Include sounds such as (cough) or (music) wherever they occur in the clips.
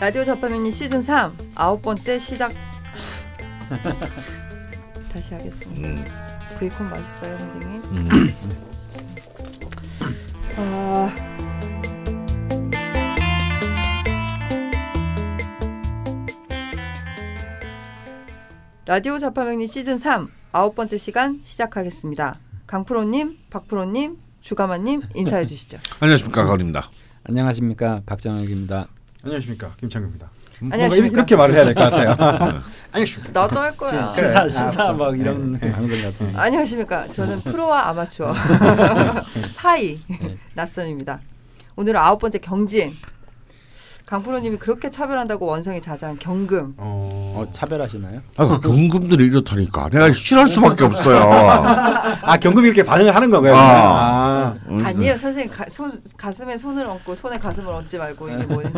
라디오 자파미니 시즌 3 아홉 번째 시작. (laughs) 다시 하겠습니다. 음. 베이컨 맛있어요, 선생님? 음. 아. 라디오 자파명리 시즌 3 아홉 번째 시간 시작하겠습니다. 강프로님, 박프로님, 주가마님 인사해 주시죠. (laughs) 안녕하십니까 가을입니다. 안녕하십니까 박정혁입니다. 안녕하십니까 김창규입니다. 안녕하십니까. 이렇게 말을 해야 될 것 같아요. (laughs) 안녕하십니까. 나도 할 거야. 시, 사 그래. 시사 막 이런 방송 같은. 안녕하십니까. 저는 프로와 아마추어 (laughs) 사이 낯선입니다. 오늘은 아홉 번째 경진. 강프로님이 그렇게 차별한다고 원성이 자자한 경금. 어, 어 차별하시나요? 아, 경금들이 이렇다니까 내가 싫어할 수밖에 없어요. (laughs) 아 경금이 이렇게 반응을 하는 건가요? 아. 아. 아니에요, 선생님 가, 손, 가슴에 손을 얹고 손에 가슴을 얹지 말고 이게 뭐지?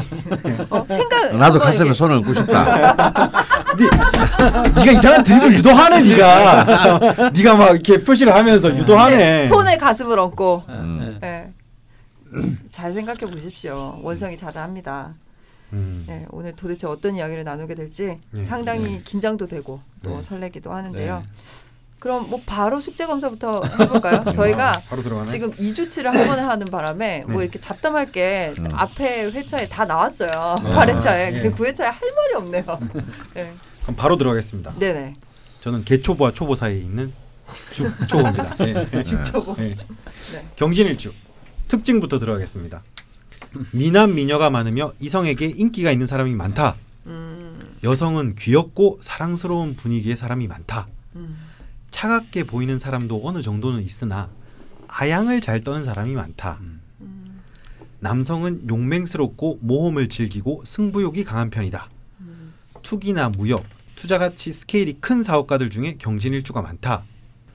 어, 생각. 나도 가슴에 이렇게- 손을 얹고 싶다. (laughs) 네가 이상한 드립을 유도하네 네가. 네가 막 이렇게 표시를 하면서 유도하네. 네, 손에 가슴을 얹고. 음. 네. 잘 생각해 보십시오. 원성이 자자합니다. 음. 네, 오늘 도대체 어떤 이야기를 나누게 될지 예. 상당히 긴장도 되고 또 네. 설레기도 하는데요. 네. 그럼 뭐 바로 숙제 검사부터 해볼까요? (laughs) 저희가 아. 지금 2주치를 한 번에 하는 바람에 뭐 네. 이렇게 잡담할 게 음. 앞에 회차에 다 나왔어요. (laughs) 네. 8회차에. 예. 그 9회차에 할 말이 없네요. (laughs) 네. 그럼 바로 들어가겠습니다. 네네. 저는 개초보와 초보 사이에 있는 죽초보입니다. 네. 죽초보. 네. 네. 경진일주 특징부터 들어가겠습니다. 미남 미녀가 많으며 이성에게 인기가 있는 사람이 많다. 음, 여성은 귀엽고 사랑스러운 분위기의 사람이 많다. 음, 차갑게 보이는 사람도 어느 정도는 있으나 아양을 잘 떠는 사람이 많다. 음, 남성은 용맹스럽고 모험을 즐기고 승부욕이 강한 편이다. 음, 투기나 무역, 투자같이 스케일이 큰 사업가들 중에 경진일주가 많다.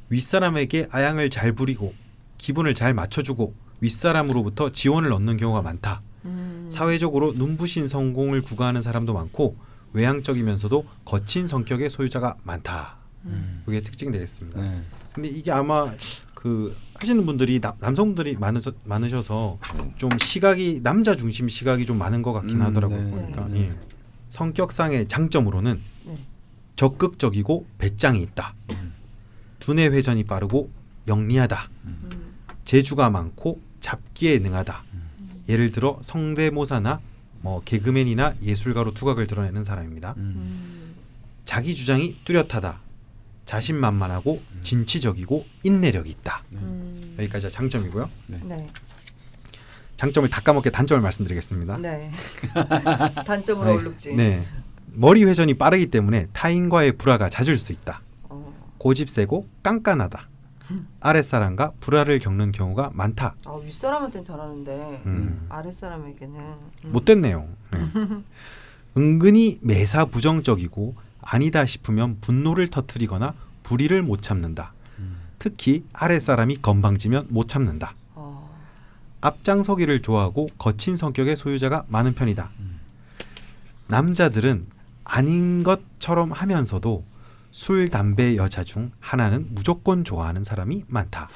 윗사람에게 아양을 잘 부리고 기분을 잘 맞춰주고 윗사람으로부터 지원을 얻는 경우가 많다. 음. 사회적으로 눈부신 성공을 구가하는 사람도 많고 외향적이면서도 거친 성격의 소유자가 많다. 음. 이게 특징이 되겠습니다. 네. 근데 이게 아마 그 하시는 분들이 남, 남성분들이 많으셔, 많으셔서 좀 시각이 남자 중심 시각이 좀 많은 것 같긴 음, 하더라고요. 네. 보니까 네. 예. 성격상의 장점으로는 네. 적극적이고 배짱이 있다. 음. 두뇌 회전이 빠르고 영리하다. 음. 재주가 많고 잡기에 능하다. 예를 들어 성대모사나 뭐 개그맨이나 예술가로 두각을 드러내는 사람입니다. 음. 음. 자기 주장이 뚜렷하다. 자신만만하고 진취적이고 인내력이 있다. 음. 여기까지가 장점이고요. 네. 장점을 다 까먹게 단점을 말씀드리겠습니다. 네. (laughs) 단점으로 네. 얼룩지. 네. 머리 회전이 빠르기 때문에 타인과의 불화가 잦을 수 있다. 어. 고집 세고 깐깐하다. 아랫사람과 불화를 겪는 경우가 많다. 아, 윗사람한테는 잘하는데 음. 아랫사람에게는 음. 못됐네요. 네. (laughs) 은근히 매사 부정적이고 아니다 싶으면 분노를 터뜨리거나 불의를 못 참는다. 음. 특히 아랫사람이 건방지면 못 참는다. 어. 앞장서기를 좋아하고 거친 성격의 소유자가 많은 편이다. 음. 남자들은 아닌 것처럼 하면서도 술, 담배 여자 중 하나는 무조건 좋아하는 사람이 많다.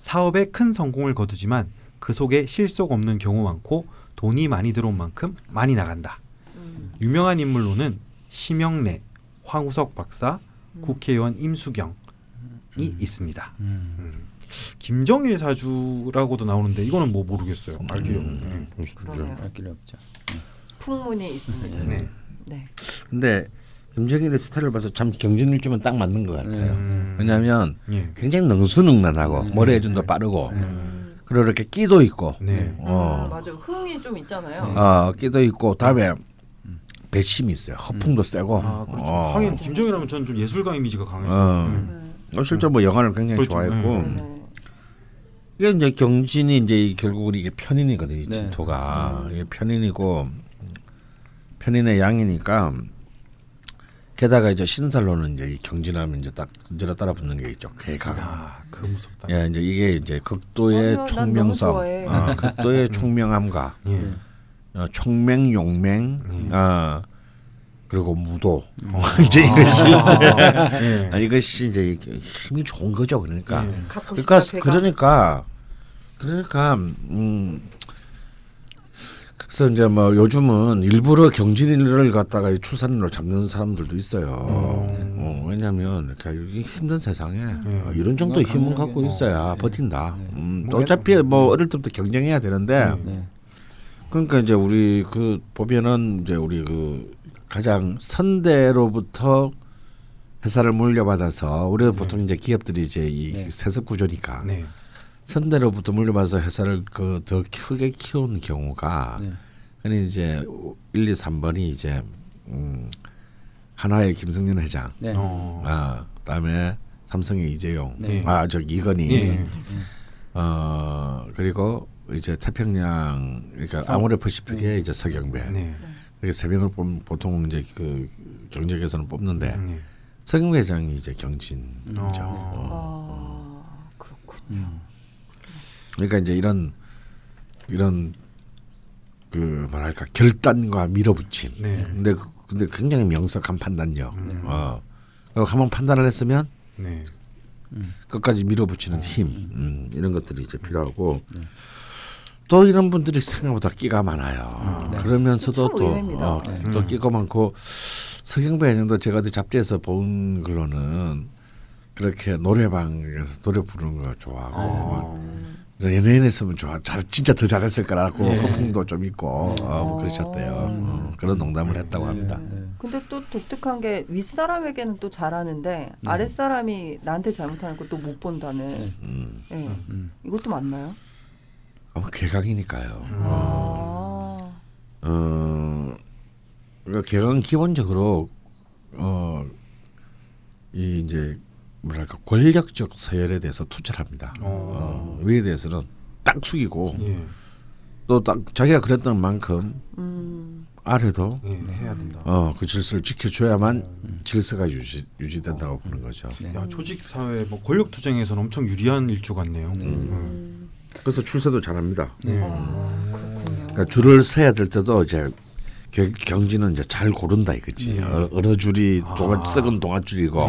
사업에 큰 성공을 거두지만 그 속에 실속 없는 경우 많고 돈이 많이 들어온 만큼 많이 나간다. 음. 유명한 인물로는 심영래, 황우석 박사, 음. 국회의원 임수경이 있습니다. 음. 음. 김정일 사주라고도 나오는데 이거는 뭐 모르겠어요. 알 길이 없네. 음. 그러네요. 알 길이 없죠. 풍문이 있습니다. 네. 네. 근데 김정일의 스타일을 봐서 참 경진일주면 딱 맞는 것 같아요. 음. 왜냐하면 예. 굉장히 능수능란하고 네. 머리 회전도 빠르고 음. 그리고 이렇게 끼도 있고 네. 어. 음, 맞아요. 흥이 좀 있잖아요. 어, 끼도 있고 다음에 배심이 있어요. 허풍도 세고. 아 그렇죠. 어. 하긴 김정일 하면 저는 좀 예술가 이미지가 강해서. 어. 음. 네. 어, 실제 뭐 영화를 굉장히 그렇죠. 좋아했고 네. 네. 이게 이제 경진이 이제 이 결국은 이게 편인이거든요. 이 네. 진토가 이게 편인이고 편인의 양이니까 게다가 이제 신살로는 이제 이 경진하면 이제 딱 언제나 따라 붙는 게 있죠. 괴가. 야, 그 무섭다. 예, 이제 이게 이제 극도의 아니요, 너무 총명성. 어, 극도의 (laughs) 총명함과 예. 어, 총맹, 용맹, 음. 어, 그리고 무도. 어, (laughs) 이제 이것이 예. 아, 이것이 이제 힘이 좋은 거죠. 그러니까. 예. 그러니까. 그러니까 그러니까 음 그래서 이제 뭐 요즘은 일부러 경진일을 갖다가 이 출산일로 잡는 사람들도 있어요. 어, 왜냐하면 이렇게 이 힘든 세상에 어, 이런 정도 의 힘은 갖고 어, 있어야 네. 버틴다. 네. 음, 뭐 어차피 뭐 어릴 때부터 경쟁해야 되는데 네. 그러니까 이제 우리 그 보면은 이제 우리 그 가장 선대로부터 회사를 물려받아서 우리는 보통 이제 기업들이 이제 이 네. 세습 구조니까 네. 선대로부터 물려받아서 회사를 그 더 크게 키우는 경우가 네. 그니 이제 1, 2, 3번이 이제 음 하나의 김승연 회장, 네. 어. 아 그다음에 삼성의 이재용, 네. 아저 이건희, 예. 어 그리고 이제 태평양 그러니까 성- 아모레 퍼시픽의 이제 서경배, 네. 이렇게 세 명을 뽑 보통 이제 그 경쟁에서는 뽑는데 네. 서경배 회장이 이제 경진이죠. 어. 아 그렇군. 음. 그러니까 이제 이런 이런 그 뭐랄까 결단과 밀어붙임. 네. 근데 그- 근데 굉장히 명석한 판단력. 음. 어. 그리고 한번 판단을 했으면 네. 끝까지 밀어붙이는 힘 음, 이런 것들이 이제 필요하고 또 이런 분들이 생각보다 끼가 많아요. 네. 그러면서도 참 또. 어, 네. 또 끼가 많고 서경배 회장도 제가 잡지에서 본 걸로는 그렇게 노래방에서 노래 부르는 거 좋아하고 어. 막 연예인 했으면 좋아 잘 진짜 더 잘했을 거라고 네. 허풍도 좀 있고 네. 어, 그러셨대요. 어, 그런 농담을 했다고 합니다. 네. 근데 또 독특한 게 윗사람에게는 또 잘하는데 아랫사람이 나한테 잘못하는 거또못 본다는. 네. 음, 예. 음. 이것도 맞나요? 아마 괴각이니까요. 아. 어, 그러니까 개각은 기본적으로 어, 이 이제 뭐랄까 권력적 서열에 대해서 투철합니다. 어, 위에 대해서는 딱 숙이고 예. 또딱 자기가 그랬던 만큼 음. 아래도 예. 해야 된다. 어, 그 질서를 지켜줘야만 질서가 유지 유지된다고 보는 거죠. 네. 야 조직 사회 뭐 권력 투쟁에서는 엄청 유리한 일주 같네요. 네. 음. 그래서 출세도 잘합니다. 네. 아, 그렇군요. 그러니까 줄을 서야 될 때도 이제 겨- 경지는 이제 잘 고른다 이거지. 네. 어, 어느 줄이 아. 동안 썩은 동아 줄이고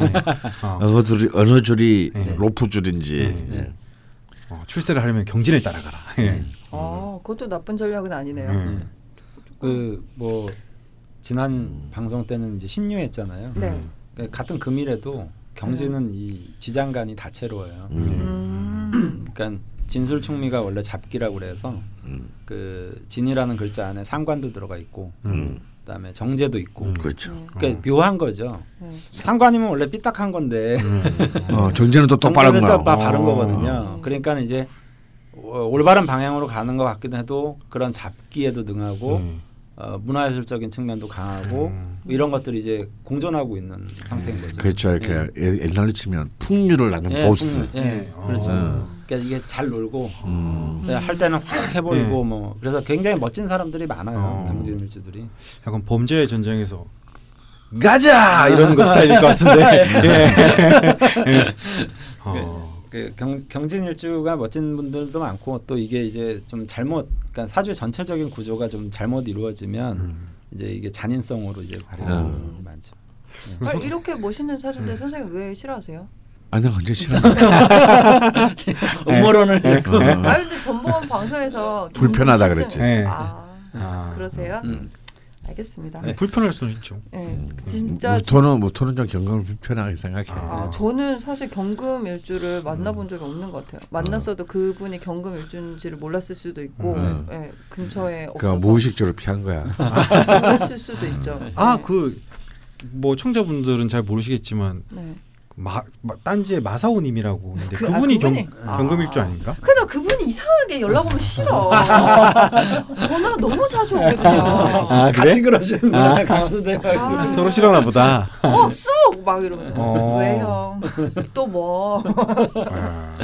아, (laughs) 어느 줄이 어느 줄이 네. 로프 줄인지. 네. 예. 어, 출세를 하려면 경진을 따라가라. 예. 아, 그것도 나쁜 전략은 아니네요. 음. 그뭐 지난 방송 때는 이제 신유했잖아요. 네. 그러니까 같은 금일에도 경진은 이 지장간이 다채로워요. 음. 그러니까 진술충미가 원래 잡기라고 그래서 음. 그 진이라는 글자 안에 상관도 들어가 있고 음. 그다음에 정제도 있고 음. 그렇죠. 네. 그러니까 묘한 거죠. 네. 상관이면 원래 삐딱한 건데 어, 정제는 또 똑바른 정제는 거. 또 바- 바른 어. 거거든요. 그러니까 이제 어, 올바른 방향으로 가는 것 같기도 해도 그런 잡기에도 능하고 네. 어, 문화예술적인 측면도 강하고 음. 이런 것들이 이제 공존하고 있는 상태인 거죠. 그렇죠. 이렇게 예- 옛날로 치면 풍류를 나는 예, 보스. 풍- 예, 어. 그렇죠. 음. 그러니까 이게 잘 놀고 음. 예, 할 때는 확 해버리고 네. 뭐 그래서 굉장히 멋진 사람들이 많아요 어. 경진일주들이. 약간 범죄의 전쟁에서 가자 이러는 거 스타일일 것 같은데. (laughs) 예. 예. 어. 그 경, 경진일주가 멋진 분들도 많고 또 이게 이제 좀 잘못 그러니까 사주의 전체적인 구조가 좀 잘못 이루어지면 음. 이제 이게 잔인성으로 이제 발휘하는 음. 분들이 많죠. 아, 이렇게 멋있는 사주인데 선생님 왜 싫어하세요? 아니 언제 싫어? (laughs) 음모론을 어. 아 근데 전번 방송에서 불편하다 그랬지. 네. 아, 아. 그러세요? 음. 알겠습니다. 네, 불편할 수는 있죠. 네. 진짜 무토는 무토는 좀 경감을 불편하게 생각해. 아, 저는 사실 경금 일주를 만나본 적이 없는 것 같아요. 만났어도 그분이 경금 일주인지를 몰랐을 수도 있고, 음. 예, 근처에 없어서 무의식적으로 피한 거야. 그랬을 수도 있죠. (laughs) 아 네. 그뭐 청자분들은 잘 모르시겠지만 네. 마, 마 딴지의 마사오님이라고 있는데 그- 그, 아, 분이 그분이? 경, 경금일주 아닌가? 근데 나 그분이 이상하게 연락 오면 싫어. (laughs) 전화 너무 자주 오거든요. 아 같이 그러시는구나 강원도대가 아. (laughs) 서로 싫어나 보다. 어, 쑥! 막 이러면서. 어. 왜 형? 또 뭐? 아,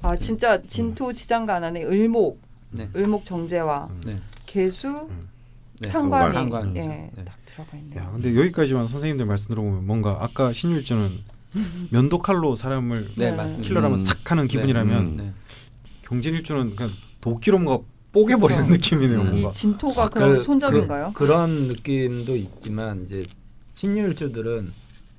아, 진짜 진토 지장간 안에 을목, 네. 을목 정제와 네. 개수, 네, 상관이. 예, 네. 딱 들어가 있네요. 야, 근데 여기까지만 선생님들 말씀 들어보면 뭔가 아까 신율주는 면도칼로 사람을 네, 네. 맞습니다. 킬러라면 음. 싹 하는 기분이라면 음. 네. 경진일주는 그냥 도끼로 뭔가 뽀개버리는 어. 느낌이네요. 음. 이 뭔가. 진토가 그럼 그- 손잡인가요? 그, 런 느낌도 있지만 이제 신유일주들은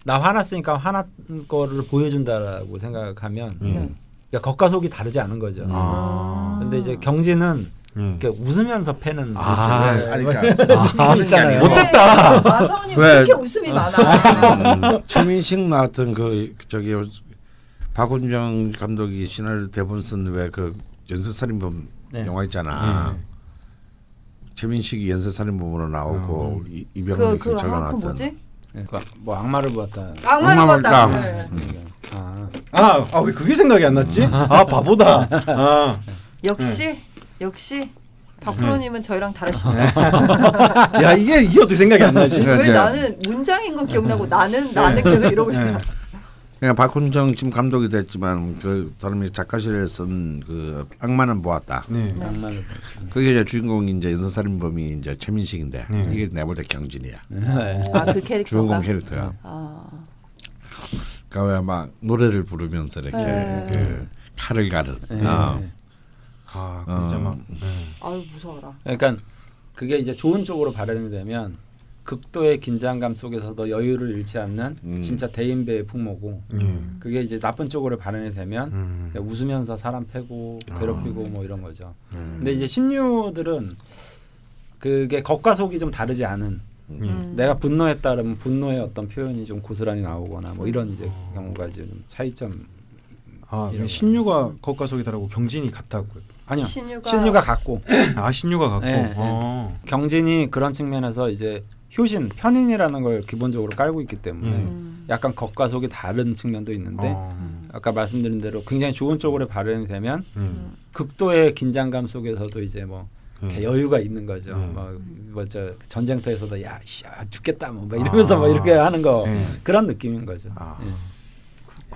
나 화났으니까 화난 거를 보여준다라고 생각하면 음. 네. 그러니까 겉과 속이 다르지 않은 거죠. 아. 근데 이제 경진은 음. 이렇게 웃으면서 패는 아, 네, 그러니까 느낌 있잖아요. 못됐다. 마사오님 왜? 왜 이렇게 웃음이 많아? 음, 최민식 나왔던 그 저기 박훈정 감독이 시나리오 대본 쓴 왜 그 연쇄살인범 네. 영화 있잖아. 최민식이 연쇄살인범으로 나오고 이- 이병헌이 그, 그, 경찰관 아, 그 나왔던. 뭐지? 네, 그, 뭐 악마를 보았다. 악마를. 봤다. 네. 아, 아, 아, 왜 그게 생각이 안 났지? 아, 바보다. 아. 역시 역시 박프로님은 저희랑 다르십니다. 네. (laughs) 야, 이게 이게 어떻게 생각이 안 나지? 그러니까 왜 나는 문장인 건 기억나고 나는 나는 계속 이러고 있어. 그냥 박훈정 지금 감독이 됐지만 그 사람이 작가실에 쓴 그 악마는 보았다. 네. 악마를 그게 이제 주인공이 이제 연쇄살인범이 이제 최민식인데 네. 이게 내가 볼때 경진이야. 네. 아그 캐릭터가. 주인공 캐릭터야. 아, 그러니까 왜막 노래를 부르면서 이렇게 네. 그 칼을 가른. 네. 어. 아, 어. 진짜 막. 네. 아유 무서워라. 그러니까 그게 이제 좋은 쪽으로 발현이 되면 극도의 긴장감 속에서도 여유를 잃지 않는 음. 진짜 대인배의 풍모고 예. 그게 이제 나쁜 쪽으로 발현이 되면 음. 그냥 웃으면서 사람 패고 괴롭히고 뭐 이런 거죠. 음. 근데 이제 신유들은 그게 겉과 속이 좀 다르지 않은 예. 음. 내가 분노했다 그러면 분노의 어떤 표현이 좀 고스란히 나오거나 뭐 이런 이제 경우가 이제 좀 차이점 아, 이런 신유가 겉과 속이 다르고 경진이 같다고요. 아니요 신유가, 신유가 같고 (clears throat) 아, 신유가 같고. 네, 네. 어. 경진이 그런 측면에서 이제 효신 편인이라는 걸 기본적으로 깔고 있기 때문에 음. 음. 약간 겉과 속이 다른 측면도 있는데 어. 아까 말씀드린 대로 굉장히 좋은 쪽으로 발현이 되면 음. 극도의 긴장감 속에서도 이제 뭐 이렇게 음. 여유가 있는 거죠. 음. 뭐저 전쟁터에서도 야, 씨, 아, 죽겠다 뭐, 막 이러면서 아. 뭐 이렇게 하는 거 네. 그런 느낌인 거죠. 아. 예.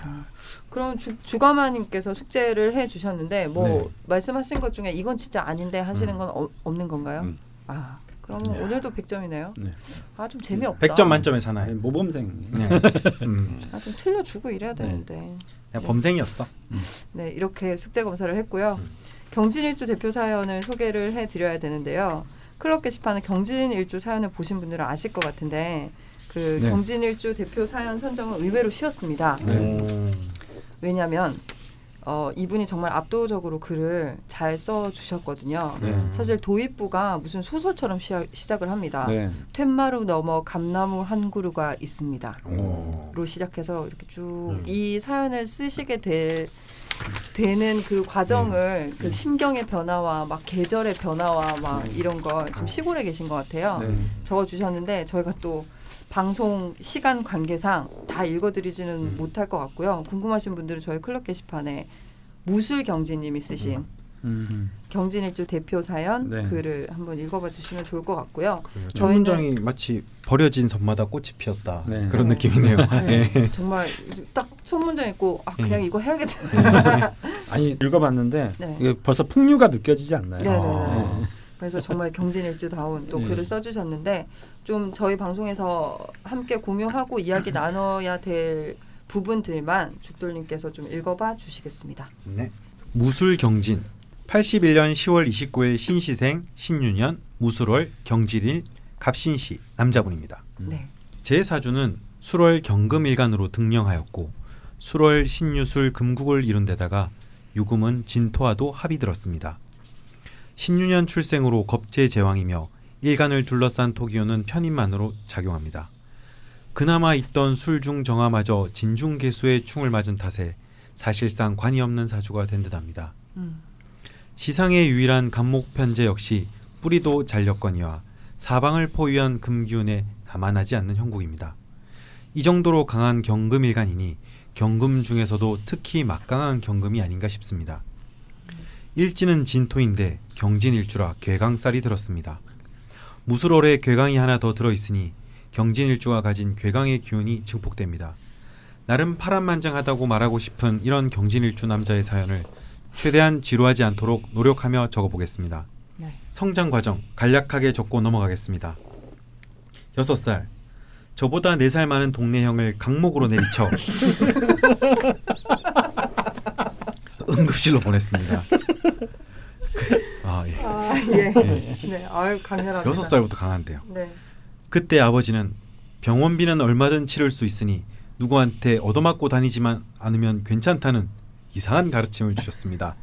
그럼 주, 주가마님께서 숙제를 해 주셨는데 뭐 네. 말씀하신 것 중에 이건 진짜 아닌데 하시는 건 어, 없는 건가요? 음. 아 그러면 야. 오늘도 100점이네요. 네. 아좀 재미없다. 100점 만점에? 아니, 모범생. 네. (laughs) 음. 아좀 틀려주고 이래야 되는데. 야, 범생이었어. 네 이렇게 숙제 검사를 했고요. 음. 경진일주 대표 사연을 소개를 해드려야 되는데요. 클럽 게시판에 경진일주 사연을 보신 분들은 아실 것 같은데 그 네. 경진일주 대표 사연 선정은 의외로 쉬웠습니다. 오. 왜냐하면 어, 이분이 정말 압도적으로 글을 잘 써주셨거든요. 네. 사실 도입부가 무슨 소설처럼 시작, 시작을 합니다. 네. 툇마루 넘어 감나무 한 그루가 있습니다. 오. 로 시작해서 이렇게 쭉 음. 이 사연을 쓰시게 될 되는 그 과정을 그 심경의 변화와 막 계절의 변화와 막 음. 이런 거 지금 시골에 계신 것 같아요. 네. 적어 주셨는데 저희가 또 방송 시간 관계상 다 읽어드리지는 음. 못할 것 같고요. 궁금하신 분들은 저희 클럽 게시판에 무술 경진님이 쓰신 음. 경진일주 대표 사연 네. 글을 한번 읽어봐 주시면 좋을 것 같고요. 첫 저희는- 문장이 마치 버려진 섬마다 꽃이 피었다 네. 그런 네. 느낌이네요. 네, (laughs) 예. 정말 딱 첫 문장 읽고 아 그냥 음. 이거 해야겠다. 아니 읽어봤는데 네. 이게 벌써 풍류가 느껴지지 않나요? 네네네. 아. 그래서 정말 경진일주다운 또 네. 글을 써주셨는데 좀 저희 방송에서 함께 공유하고 이야기 나눠야 될 부분들만 죽돌님께서 좀 읽어봐 주시겠습니다. 네. 무술 경진 81년 10월 29일 신시생 신유년 무술월 경질일 갑신시 남자분입니다. 음. 네. 제 사주는 술월 경금일간으로 등령하였고 술월 신유술 금국을 이룬 데다가 유금은 진토와도 합이 들었습니다. 신유년 출생으로 겁제 제왕이며 일간을 둘러싼 토기운은 편인만으로 작용합니다. 그나마 있던 술중 정화마저 진중 개수의 충을 맞은 탓에 사실상 관이 없는 사주가 된 듯합니다. 음. 시상의 유일한 간목 편제 역시 뿌리도 잔력거니와 사방을 포위한 금기운에 남아나지 않는 형국입니다. 이 정도로 강한 경금일간이니 경금 중에서도 특히 막강한 경금이 아닌가 싶습니다. 일지는 진토인데 경진일주라 괴강살이 들었습니다. 무술월에 괴강이 하나 더 들어있으니 경진일주가 가진 괴강의 기운이 증폭됩니다. 나름 파란만장하다고 말하고 싶은 이런 경진일주 남자의 사연을 최대한 지루하지 않도록 노력하며 적어보겠습니다. 네. 성장 과정 간략하게 적고 넘어가겠습니다. 6살 저보다 4살 많은 동네 형을 강목으로 내리쳐 (laughs) 응급실로 보냈습니다. 아 예. 아 예. 예. 네. 아유 강렬합니다. 6살부터 강한데요. 네. 그때 아버지는 병원비는 얼마든 치를 수 있으니 누구한테 얻어맞고 다니지만 않으면 괜찮다는 이상한 가르침을 주셨습니다.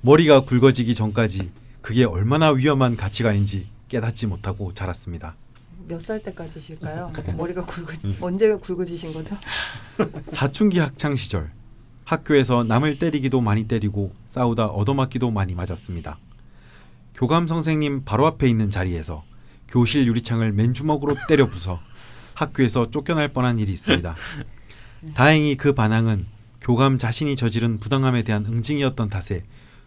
머리가 굵어지기 전까지 그게 얼마나 위험한 가치관인지 깨닫지 못하고 자랐습니다. 몇 살 때까지실까요? (laughs) 머리가 굵어지 언제가 굵어지신 거죠? 사춘기 학창 시절 학교에서 남을 때리기도 많이 때리고 싸우다 얻어맞기도 많이 맞았습니다. 교감 선생님 바로 앞에 있는 자리에서 교실 유리창을 맨주먹으로 때려 부숴 학교에서 쫓겨날 뻔한 일이 있습니다. (laughs) 다행히 그 반항은 교감 자신이 저지른 부당함에 대한 응징이었던 탓에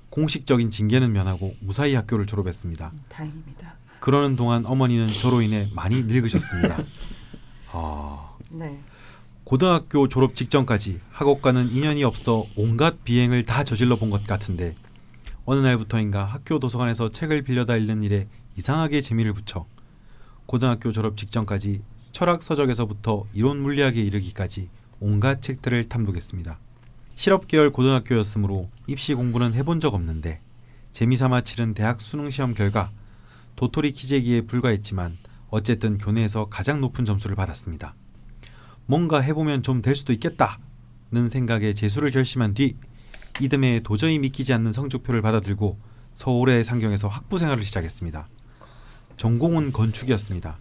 공식적인 징계는 면하고 무사히 학교를 졸업했습니다. 다행입니다. 그러는 동안 어머니는 저로 인해 많이 늙으셨습니다. (laughs) 아, 네. 고등학교 졸업 직전까지 학업과는 인연이 없어 온갖 비행을 다 저질러 본 것 같은데 어느 날부터인가 학교 도서관에서 책을 빌려다 읽는 일에 이상하게 재미를 붙여 고등학교 졸업 직전까지 철학 서적에서부터 이론 물리학에 이르기까지 온갖 책들을 탐독했습니다. 실업 계열 고등학교였으므로 입시 공부는 해본 적 없는데 재미삼아 치른 대학 수능 시험 결과 도토리 키재기에 불과했지만 어쨌든 교내에서 가장 높은 점수를 받았습니다. 뭔가 해보면 좀 될 수도 있겠다는 생각에 재수를 결심한 뒤 이듬해 도저히 믿기지 않는 성적표를 받아들고 서울의 상경에서 학부 생활을 시작했습니다. 전공은 건축이었습니다.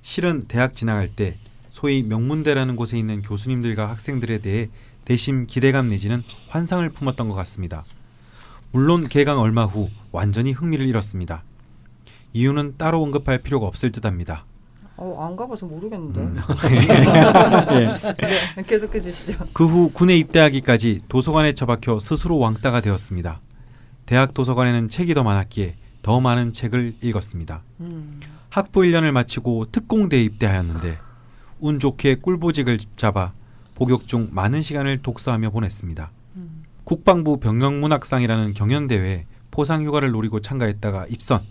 실은 대학 진학할 때 소위 명문대라는 곳에 있는 교수님들과 학생들에 대해 대심 기대감 내지는 환상을 품었던 것 같습니다. 물론 개강 얼마 후 완전히 흥미를 잃었습니다. 이유는 따로 언급할 필요가 없을 듯합니다. 어, 안 가봐서 모르겠는데. 음. (laughs) 네, 계속해 주시죠. 그 후 군에 입대하기까지 도서관에 처박혀 스스로 왕따가 되었습니다. 대학 도서관에는 책이 더 많았기에 더 많은 책을 읽었습니다. 음. 학부 1년을 마치고 특공대에 입대하였는데 운 좋게 꿀보직을 잡아 복역 중 많은 시간을 독서하며 보냈습니다. 음. 국방부 병영문학상이라는 경연대회에 포상휴가를 노리고 참가했다가 입선,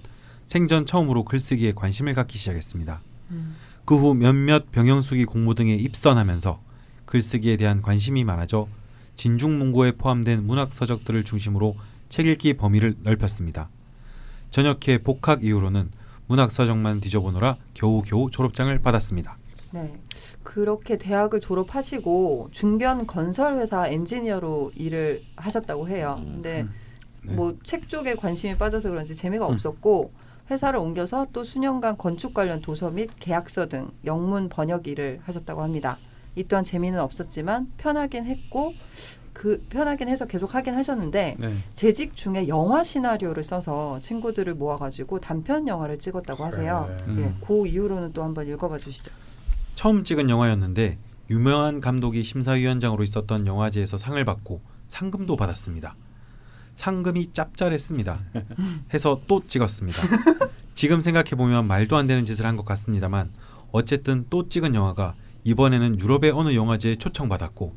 생전 처음으로 글쓰기에 관심을 갖기 시작했습니다. 음. 그후 몇몇 병영수기 공모 등에 입선하면서 글쓰기에 대한 관심이 많아져 진중문고에 포함된 문학 서적들을 중심으로 책 읽기 범위를 넓혔습니다. 전역회 복학 이후로는 문학 서적만 뒤져보느라 겨우겨우 졸업장을 받았습니다. 네. 그렇게 대학을 졸업하시고 중견 건설 회사 엔지니어로 일을 하셨다고 해요. 근데 네. 뭐책 쪽에 관심이 빠져서 그런지 재미가 음. 없었고 회사를 옮겨서 또 수년간 건축 관련 도서 및 계약서 등 영문 번역 일을 하셨다고 합니다. 이 또한 재미는 없었지만 편하긴 했고 그 편하긴 해서 계속 하긴 하셨는데 네. 재직 중에 영화 시나리오를 써서 친구들을 모아가지고 단편 영화를 찍었다고 하세요. 음. 예, 그 이후로는 또 한번 읽어봐 주시죠. 처음 찍은 영화였는데 유명한 감독이 심사위원장으로 있었던 영화제에서 상을 받고 상금도 받았습니다. 상금이 짭짤했습니다. 해서 또 찍었습니다. 지금 생각해 보면 말도 안 되는 짓을 한 것 같습니다만 어쨌든 또 찍은 영화가 이번에는 유럽의 어느 영화제에 초청받았고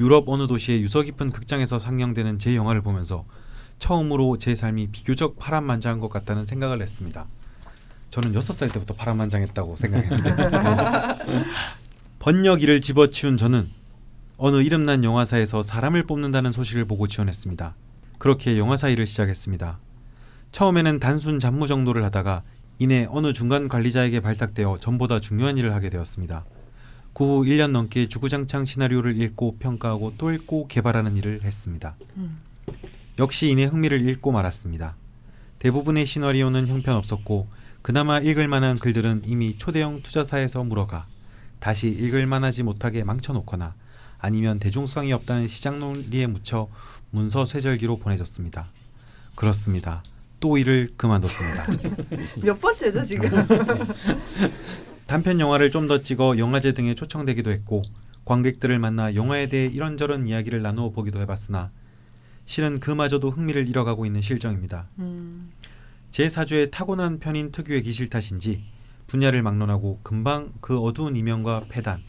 유럽 어느 도시의 유서 깊은 극장에서 상영되는 제 영화를 보면서 처음으로 제 삶이 비교적 파란만장한 것 같다는 생각을 했습니다. 저는 여섯 살 때부터 파란만장했다고 생각했는데 (laughs) 번역 일을 집어치운 저는 어느 이름난 영화사에서 사람을 뽑는다는 소식을 보고 지원했습니다. 그렇게 영화사 일을 시작했습니다. 처음에는 단순 잡무 정도를 하다가 이내 어느 중간 관리자에게 발탁되어 전보다 중요한 일을 하게 되었습니다. 그 후 1년 넘게 주구장창 시나리오를 읽고 평가하고 또 읽고 개발하는 일을 했습니다. 음. 역시 이내 흥미를 잃고 말았습니다. 대부분의 시나리오는 형편없었고 그나마 읽을 만한 글들은 이미 초대형 투자사에서 물어가 다시 읽을 만하지 못하게 망쳐놓거나 아니면 대중성이 없다는 시장 논리에 묻혀 문서 쇠절기로 보내졌습니다. 그렇습니다. 또 일을 그만뒀습니다. (laughs) 몇 번째죠 지금? (laughs) 단편 영화를 좀 더 찍어 영화제 등에 초청되기도 했고 관객들을 만나 영화에 대해 이런저런 이야기를 나누어 보기도 해봤으나 실은 그마저도 흥미를 잃어가고 있는 실정입니다. 음. 제 사주에 타고난 편인 특유의 기실 탓인지 분야를 막론하고 금방 그 어두운 이면과 폐단,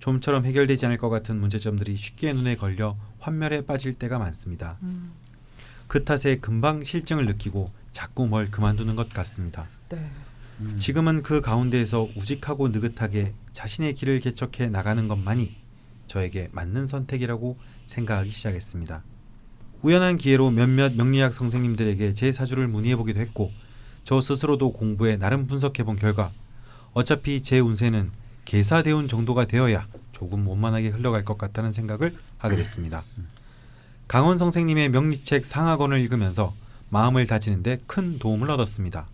좀처럼 해결되지 않을 것 같은 문제점들이 쉽게 눈에 걸려 환멸에 빠질 때가 많습니다. 음. 그 탓에 금방 실증을 느끼고 자꾸 뭘 그만두는 것 같습니다. 네. 음. 지금은 그 가운데에서 우직하고 느긋하게 자신의 길을 개척해 나가는 것만이 저에게 맞는 선택이라고 생각하기 시작했습니다. 우연한 기회로 몇몇 명리학 선생님들에게 제 사주를 문의해 보기도 했고 저 스스로도 공부해 나름 분석해 본 결과 어차피 제 운세는 계사대운 정도가 되어야 조금 원만하게 흘러갈 것 같다는 생각을 하게 됐습니다. 강원 선생님의 명리책 상하권을 읽으면서 마음을 다지는데 큰 도움을 얻었습니다.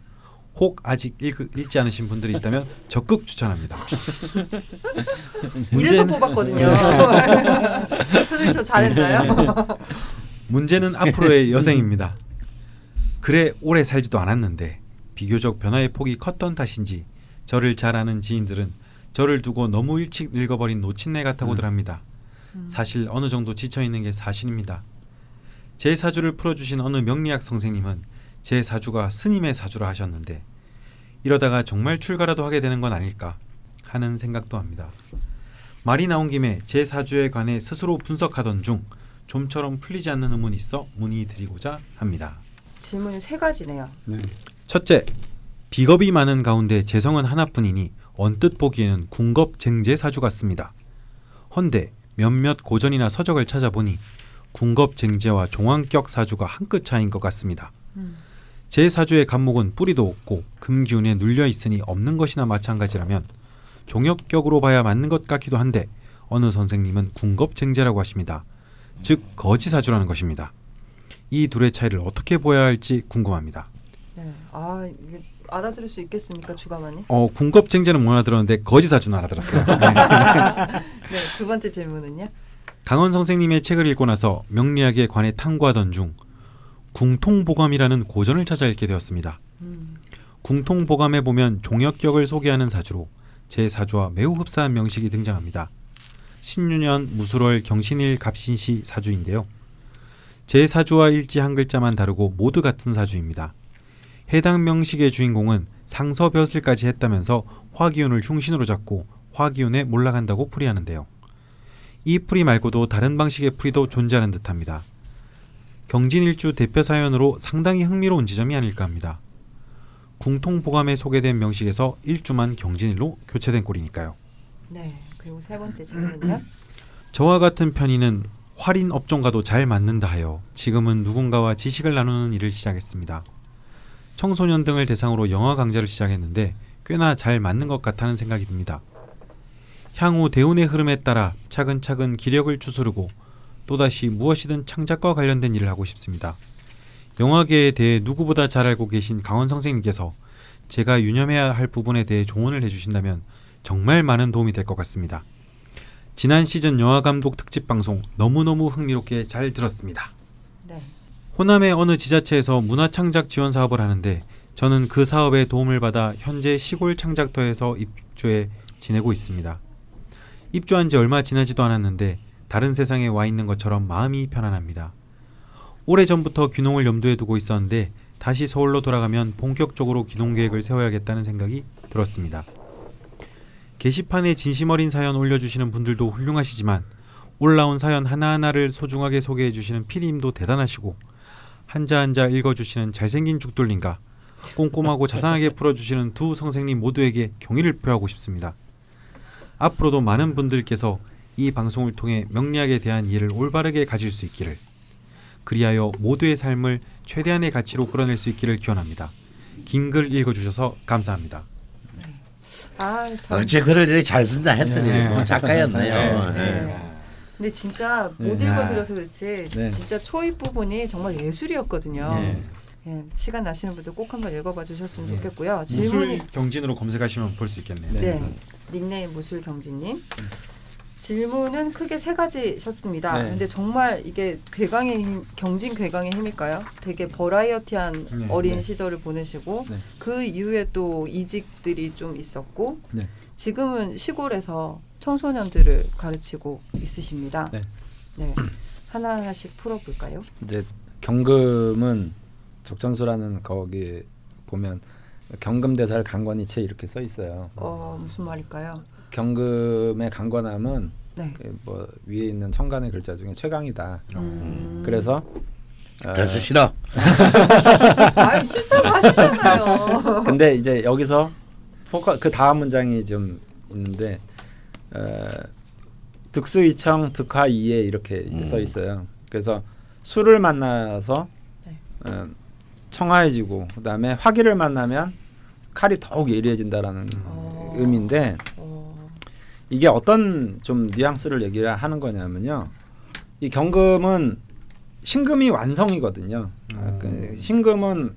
혹 아직 읽, 읽지 않으신 분들이 있다면 적극 추천합니다. (laughs) 이래서 문제는- 뽑았거든요. (laughs) 선생님 저 잘했나요? (laughs) 문제는 앞으로의 여생입니다. 그래 오래 살지도 않았는데 비교적 변화의 폭이 컸던 탓인지 저를 잘 아는 지인들은 저를 두고 너무 일찍 늙어버린 노친네 같다고들 합니다. 사실 어느 정도 지쳐 있는 게 사실입니다. 제 사주를 풀어주신 어느 명리학 선생님은 제 사주가 스님의 사주라 하셨는데 이러다가 정말 출가라도 하게 되는 건 아닐까 하는 생각도 합니다. 말이 나온 김에 제 사주에 관해 스스로 분석하던 중 좀처럼 풀리지 않는 의문이 있어 문의드리고자 합니다. 질문이 세 가지네요. 네. 첫째, 비겁이 많은 가운데 재성은 하나뿐이니 언뜻 보기에는 궁겁쟁제 사주 같습니다. 헌데 몇몇 고전이나 서적을 찾아보니 궁겁쟁제와 종황격 사주가 한 끗 차이인 것 같습니다. 음. 제 사주의 간목은 뿌리도 없고 금기운에 눌려 있으니 없는 것이나 마찬가지라면 종역격으로 봐야 맞는 것 같기도 한데 어느 선생님은 궁겁쟁제라고 하십니다. 즉 거지 사주라는 것입니다. 이 둘의 차이를 어떻게 보아야 할지 궁금합니다. 네. 아 알아들을 수 있겠습니까 주가만이? 어 궁겁쟁제는 못 알아들었는데 거지 사주는 알아들었어요. (laughs) 네. 두 번째 질문은요. 강원 선생님의 책을 읽고 나서 명리학에 관해 탐구하던 중 궁통보감이라는 고전을 찾아 읽게 되었습니다. 음. 궁통보감에 보면 종역격을 소개하는 사주로 제 사주와 매우 흡사한 명식이 등장합니다. 신유년 무술월 경신일 갑신시 사주인데요. 제 사주와 일지 한 글자만 다르고 모두 같은 사주입니다. 해당 명식의 주인공은 상서벼슬까지 했다면서 화기운을 흉신으로 잡고 화기운에 몰락한다고 풀이하는데요. 이 풀이 말고도 다른 방식의 풀이도 존재하는 듯합니다. 경진일주 대표 사연으로 상당히 흥미로운 지점이 아닐까 합니다. 궁통보감에 소개된 명식에서 일주만 경진일로 교체된 꼴이니까요. 네. 그리고 세 번째 질문은요. (clears throat) 저와 같은 편의는 활인 업종과도 잘 맞는다 하여 지금은 누군가와 지식을 나누는 일을 시작했습니다. 청소년 등을 대상으로 영어 강좌를 시작했는데 꽤나 잘 맞는 것 같다는 생각이 듭니다. 향후 대운의 흐름에 따라 차근차근 기력을 추스르고 또다시 무엇이든 창작과 관련된 일을 하고 싶습니다. 영화계에 대해 누구보다 잘 알고 계신 강원 선생님께서 제가 유념해야 할 부분에 대해 조언을 해주신다면 정말 많은 도움이 될 것 같습니다. 지난 시즌 영화감독 특집 방송 너무너무 흥미롭게 잘 들었습니다. 네. 호남의 어느 지자체에서 문화창작 지원 사업을 하는데 저는 그 사업에 도움을 받아 현재 시골 창작터에서 입주해 지내고 있습니다. 입주한 지 얼마 지나지도 않았는데 다른 세상에 와 있는 것처럼 마음이 편안합니다. 오래전부터 귀농을 염두에 두고 있었는데 다시 서울로 돌아가면 본격적으로 귀농 계획을 세워야겠다는 생각이 들었습니다. 게시판에 진심 어린 사연 올려주시는 분들도 훌륭하시지만 올라온 사연 하나하나를 소중하게 소개해 주시는 피디님도 대단하시고 한자 한자 읽어주시는 잘생긴 죽돌님과 꼼꼼하고 자상하게 풀어주시는 두 선생님 모두에게 경의를 표하고 싶습니다. 앞으로도 많은 분들께서 이 방송을 통해 명리학에 대한 이해를 올바르게 가질 수 있기를 그리하여 모두의 삶을 최대한의 가치로 끌어낼 수 있기를 기원합니다. 긴 글 읽어주셔서 감사합니다. 아 참. 어째 글을 이렇게 잘 쓴다 했더니 네. 뭐 작가였네요. 네. 네. 네. 근데 진짜 못 네. 읽어드려서 그렇지 네. 진짜 초입 부분이 정말 예술이었거든요. 네. 예, 시간 나시는 분들 꼭 한번 읽어봐 주셨으면 네. 좋겠고요. 질문이 무술 경진으로 검색하시면 볼 수 있겠네요. 네. 네. 닉네임 무술 경진님. 질문은 크게 세 가지셨습니다. 네. 근데 정말 이게 괴강의 힘, 경진 괴강의 힘일까요? 되게 버라이어티한 네, 어린 네. 시절을 보내시고 네. 그 이후에 또 이직들이 좀 있었고 네. 지금은 시골에서 청소년들을 가르치고 있으십니다. 네. 네. 하나하나씩 풀어볼까요? 이제 경금은 적전수라는 거기 보면 경금 대살 강권이체 이렇게 써 있어요. 어 무슨 말일까요? 경금의 강권함은 네. 그 뭐 위에 있는 천간의 글자 중에 최강이다. 음. 그래서 어, 그래서 싫어. (laughs) 아유 싫다고 하시잖아요. 근데 이제 여기서 포커 그 다음 문장이 좀 있는데 어, 득수이청 득화이에 이렇게 이제 음. 써 있어요. 그래서 수를 만나서 네. 어, 청아해지고 그다음에 화기를 만나면 칼이 더욱 예리해진다라는 어. 의미인데 어, 이게 어떤 좀 뉘앙스를 얘기를 하는 거냐면요. 이 경금은 신금이 완성이거든요. 아, 그 신금은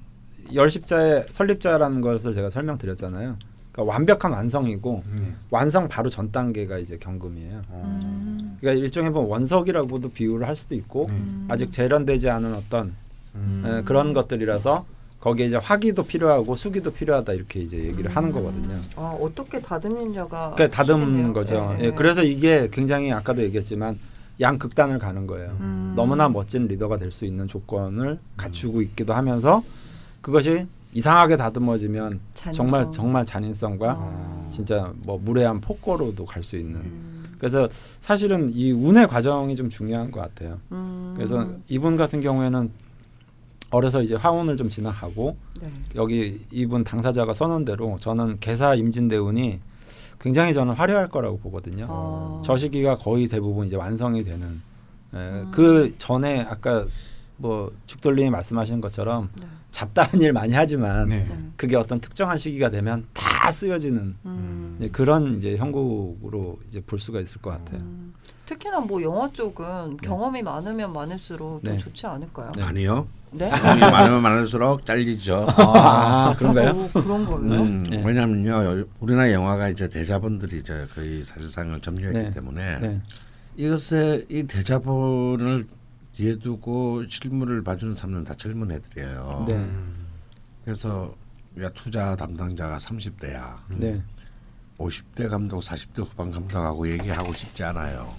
열십자의 설립자라는 것을 제가 설명드렸잖아요. 그러니까 완벽한 완성이고 네. 완성 바로 전 단계가 이제 경금이에요. 음. 그러니까 일종의 뭐 원석이라고도 비유를 할 수도 있고 네. 아직 재련되지 않은 어떤 음. 에, 그런 것들이라서 거기에 이제 화기도 필요하고 수기도 필요하다 이렇게 이제 얘기를 하는 거거든요. 아 어떻게 다듬는자가 그러니까 다듬는. 거죠. 네, 예, 네. 그래서 이게 굉장히 아까도 얘기했지만 양극단을 가는 거예요. 음. 너무나 멋진 리더가 될 수 있는 조건을 갖추고 있기도 하면서 그것이 이상하게 다듬어지면 잔인성. 정말 정말 잔인성과 아. 진짜 뭐 무례한 폭거로도 갈 수 있는. 음. 그래서 사실은 이 운의 과정이 좀 중요한 것 같아요. 음. 그래서 이분 같은 경우에는 어려서 이제 화운을 좀 지나가고 네. 여기 이분 당사자가 선언대로 저는 개사 임진대운이 굉장히 저는 화려할 거라고 보거든요. 아. 저 시기가 거의 대부분 이제 완성이 되는 에, 음. 그 전에 아까 뭐 죽돌님이 말씀하신 것처럼 네. 잡다한 일 많이 하지만 네. 네. 그게 어떤 특정한 시기가 되면 다 쓰여지는 음. 이제 그런 이제 형국으로 이제 볼 수가 있을 것 같아요. 음. 특히나 뭐 영화 쪽은 경험이 많으면 많을수록 더 네. 좋지 않을까요? 네. 아니요. 네? 돈이 많으면 많을수록 잘리죠. (laughs) 아, 그런가요? 오, 그런 거예요? 음, 네. 왜냐면요 우리나라 영화가 이제 대자본들이 이제 거의 사실상을 점유했기 네. 때문에 네. 이것에 이 대자본을 뒤에 두고 실물을 봐주는 사람은 다 젊은 애들이에요. 네. 그래서 야 투자 담당자가 30대야. 네. 50대 감독, 40대 후반 감독하고 얘기하고 싶지 않아요.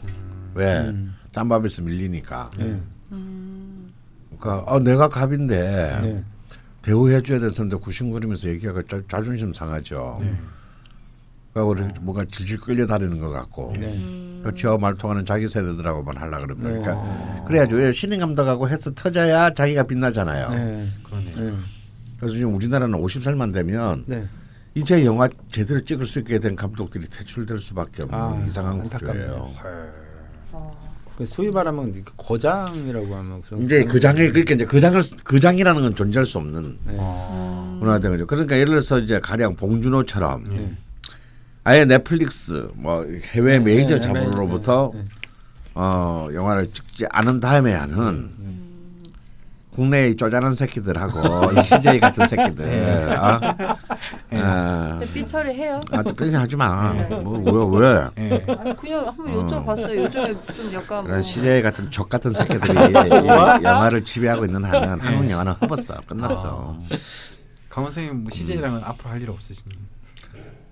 왜? 음. 짬밥에서 밀리니까. 네. 음. 그러니까 어, 내가 갑인데 네. 대우해줘야 되는 사람인데 구심거리면서 얘기하고 자, 자존심 상하죠. 그러니까 우리 뭔가 질질 끌려 다니는 것 같고. 네. 음. 그 저와 말통하는 자기 세대들하고만 하려 그럽니다. 네. 그러니까 그래야죠. 왜 신인 감독하고 해서 터져야 자기가 빛나잖아요. 네. 그러네요. 네. 그래서 지금 우리나라는 50살만 되면 네. 이제 영화 제대로 찍을 수 있게 된 감독들이 퇴출될 수밖에 없는 아, 이상한. 구조예요. 아. 그 소위 말하면 그 거장이라고 하면 좀 이제 그 장에 그러니까 이제 그 장을 그 장이라는 건 존재할 수 없는 네. 음. 문화된 거죠. 그러니까 예를 들어서 이제 가령 봉준호처럼 네. 아예 넷플릭스 뭐 해외 네, 메이저 네, 자본으로부터 네, 네. 어 영화를 찍지 않은 다음에 하는 국내의 쪼잔한 새끼들하고 이 CJ 같은 새끼들 아, 아, 근데 삐처리 해요? 아, 특별히 하지 마. 뭐, 왜, 왜? 예. 아니, 그냥 한번 여쭤봤어요. 요즘에 좀 약간 뭐 CJ 같은 적 같은 새끼들이 이 영화를 지배하고 있는 한은 한국 영화는 허벗어. 끝났어. 강원 선생님 뭐 CJ랑은 앞으로 할 일 없으신?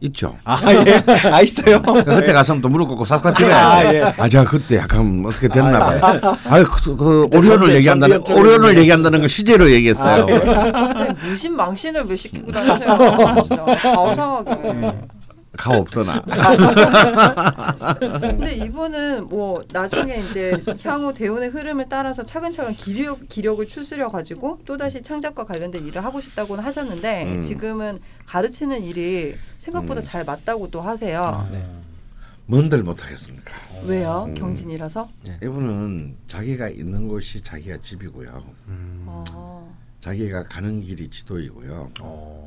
있죠. 아 예. 아 있어요. 그때 가서 또 무릎 꿇고 싹싹 빌어요. 아, 예. 아, 제가 그때 약간 어떻게 됐나 봐요. 아, 그, 그 오리온을 얘기한다는 오리온을. 얘기한다는 걸 CJ로 얘기했어요. 아니, 무신 망신을 왜 시키고 다니세요? (laughs) 진짜 가오상하게. 가 없어 나. (laughs) 근데 이분은 뭐 나중에 이제 향후 대운의 흐름을 따라서 차근차근 기력 기력을 추스려 가지고 또 다시 창작과 관련된 일을 하고 싶다고는 하셨는데 음. 지금은 가르치는 일이 생각보다 음. 잘 맞다고 또 하세요. 네. 뭔들 못하겠습니까? 왜요? 음. 경신이라서? 이분은 자기가 있는 곳이 자기가 집이고요. 음. 어. 자기가 가는 길이 지도이고요. 어.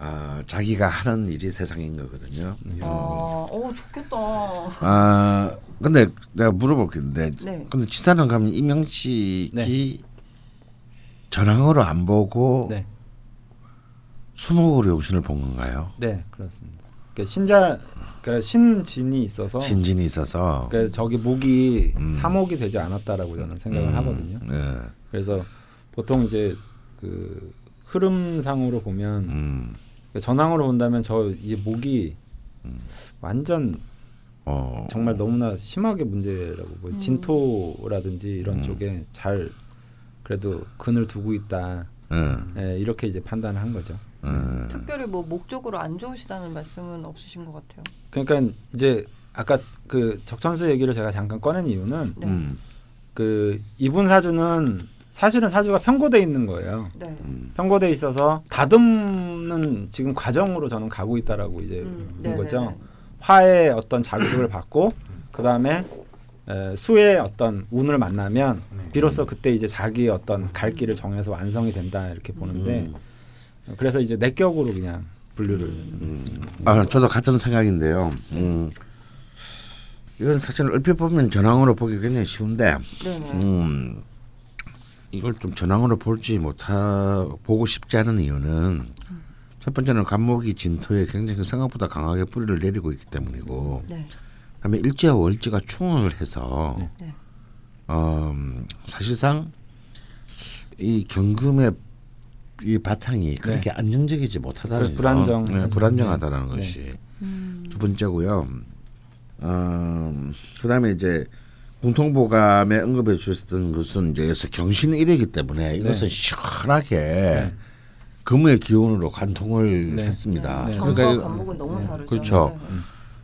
아, 자기가 하는 일이 세상인 거거든요. 아, 어 좋겠다. 아, 근데 내가 물어볼 게 있는데, 네. 근데 지사는 그러면 이명식이 네. 전황으로 안 보고 네. 수목으로 용신을 본 건가요? 네, 그렇습니다. 그러니까 신자 그러니까 신진이 있어서 신진이 있어서. 그러니까 저기 목이 음. 사목이 되지 않았다라고 저는 생각을 음, 하거든요. 네. 그래서 보통 이제 그 흐름상으로 보면 음, 전황으로 본다면 저 이 목이 완전 어, 정말 너무나 심하게 문제라고. 음. 진토라든지 이런 음. 쪽에 잘 그래도 근을 두고 있다. 음, 예, 이렇게 이제 판단을 한 거죠. 음, 특별히 뭐 목적으로 안 좋으시다는 말씀은 없으신 것 같아요. 그러니까 이제 아까 그 적천수 얘기를 제가 잠깐 꺼낸 이유는 네. 음, 그 이분 사주는 사실은 사주가 편고돼 있는 거예요. 네. 음, 편고돼 있어서 다듬는 지금 과정으로 저는 가고 있다라고 이제 음, 본 네네네. 거죠. 화의 어떤 자극을 받고 그 다음에 수의 어떤 운을 만나면 네. 비로소 그때 이제 자기의 어떤 갈 길을 정해서 완성이 된다 이렇게 보는데 음. 그래서 이제 내격으로 그냥 분류를 음. 했습니다. 아, 저도 같은 생각인데요. 음, 이건 사실 얼핏 보면 전황으로 보기 굉장히 쉬운데, 네네. 음, 이걸 좀 전황으로 볼지 못하 보고 싶지 않은 이유는 첫 번째는 감목이 진토에 굉장히 생각보다 강하게 뿌리를 내리고 있기 때문이고 네. 그다음에 일제와 월지가 충을 해서 네. 어, 사실상 이 경금의 이 바탕이 그렇게 안정적이지 못하다는 그 불안정. 거. 네, 불안정하다는 네. 것이 음. 두 번째고요. 어, 그다음에 이제 공통보감에 언급해 주셨던 것은 이제 여기서 경신 일이기 때문에 이것은 시원하게 금의 기운으로 관통을 네. 했습니다. 네. 그러니까 감목은 너무 네. 다르죠. 그렇죠. 네.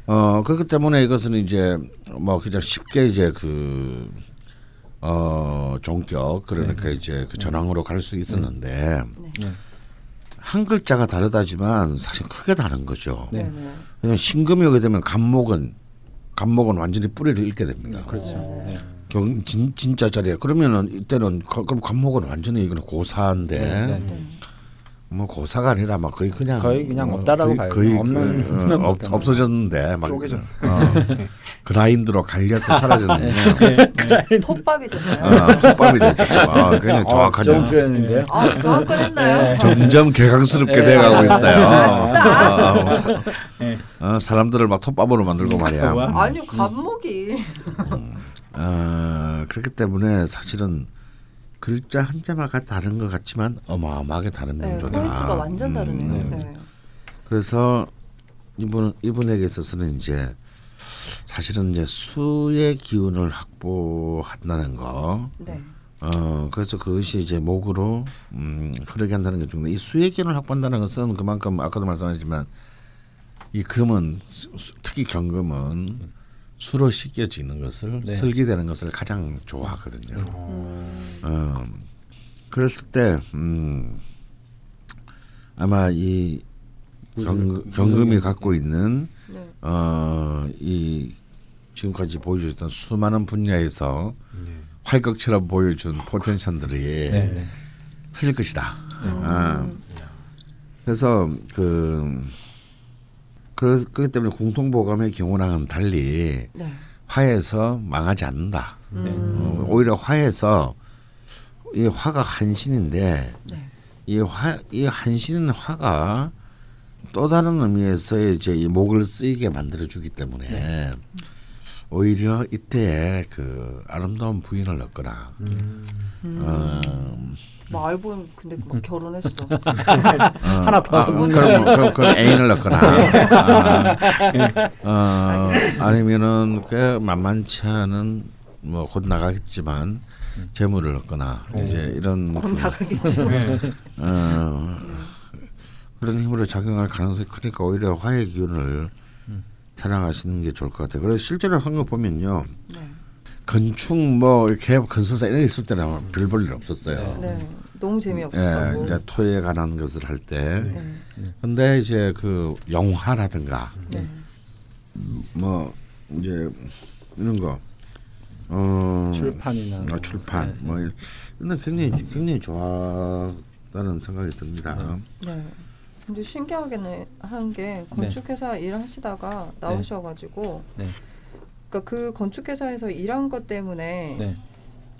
어 그렇기 때문에 이것은 이제 뭐 그냥 쉽게 이제 그 어, 종격 그러니까 이제 그 전황으로 갈 수 있었는데 네. 한 글자가 다르다지만 사실 크게 다른 거죠. 네. 네. 네. 왜냐면 신금이 오게 되면 간목은 간목은 완전히 뿌리를 잃게 됩니다. 그렇죠. 네. 경, 진, 진짜 자리에 그러면은 이때는 가- 그럼 간목은 완전히 이거는 고사인데 네, 네. 네. 뭐 고사가 아니라 막 거의 그냥 거의 그냥 뭐 없다라고 거의, 봐요. 거의 없는 그, 어, 없, 없다. 없어졌는데 막 쪼개졌- 어, 그라인드로 갈려서 사라졌는데 네. 톱밥이 됐나요? 아, 톱밥이 됐죠. 아, 어, 정확하죠. 좋은 표현인데요. 아, 정확한 했나요? 점점 개강스럽게 네. 돼가고 있어요. 어, 어, 사, 어, 사람들을 막 톱밥으로 만들고 말이야. 와. 아니요, 감목이. 어, 그렇기 때문에 사실은 글자 한자마가 다른 것 같지만 어마어마하게 다른 네, 명조다. 포인트가 완전 다르네요. 음, 네. 그래서 이분 이분에게 있어서는 이제 사실은 이제 수의 기운을 확보한다는 거. 네. 어 그래서 그것이 이제 목으로 음, 흐르게 한다는 게 중요해. 이 수의 기운을 확보한다는 것은 그만큼 아까도 말씀하셨지만 이 금은 특히 경금은 수로 씻겨지는 것을 네. 설기되는 것을 가장 좋아하거든요. 어, 그랬을 때 음, 아마 이 경, 경금이 갖고 있는 네. 어, 이 지금까지 보여주셨던 수많은 분야에서 활극처럼 보여준 포텐션들이 네. 네. 틀릴 것이다. 아, 그래서 그 그, 그렇기 때문에 공통보감의 경우랑은 달리 네. 화해서 망하지 않는다. 음. 어, 오히려 화해서 이 화가 한신인데 네. 이화이 한신 화가 또 다른 의미에서 이제 이 목을 쓰이게 만들어 주기 때문에 네. 오히려 이때 그 아름다운 부인을 얻거나 음. 어, 뭐 알고 보면 근데 막 결혼했어. (laughs) 하나 더 아, 그럼 그럼 그 애인을 넣거나 (laughs) 아, 어, 아니면은 그 만만치 않은 뭐 곧 나가겠지만 재물을 얻거나 이제 이런 곧 그, 나가겠지. 어, 그런 힘으로 작용할 가능성이 크니까 오히려 화해 기운을 사랑하시는 게 좋을 것 같아요. 그래서 실제로 한 거 보면요. 네. 건축 뭐 이렇게 건설사 이런 게 있을 때는 별 볼일 없었어요. 네. 너무 예, 재미없었다고. 이제 토에 관한 것을 할 때. 네. 근데 이제 그 영화라든가 네. 뭐 이제 이런 거 어, 출판이나 어, 출판 네. 뭐 이런 굉장히 굉장히 좋아하다는 생각이 듭니다. 네. 근데 신기하게는 한 게 건축회사 일하시다가 나오셔가지고, 네. 그러니까 그 건축회사에서 일한 것 때문에 네.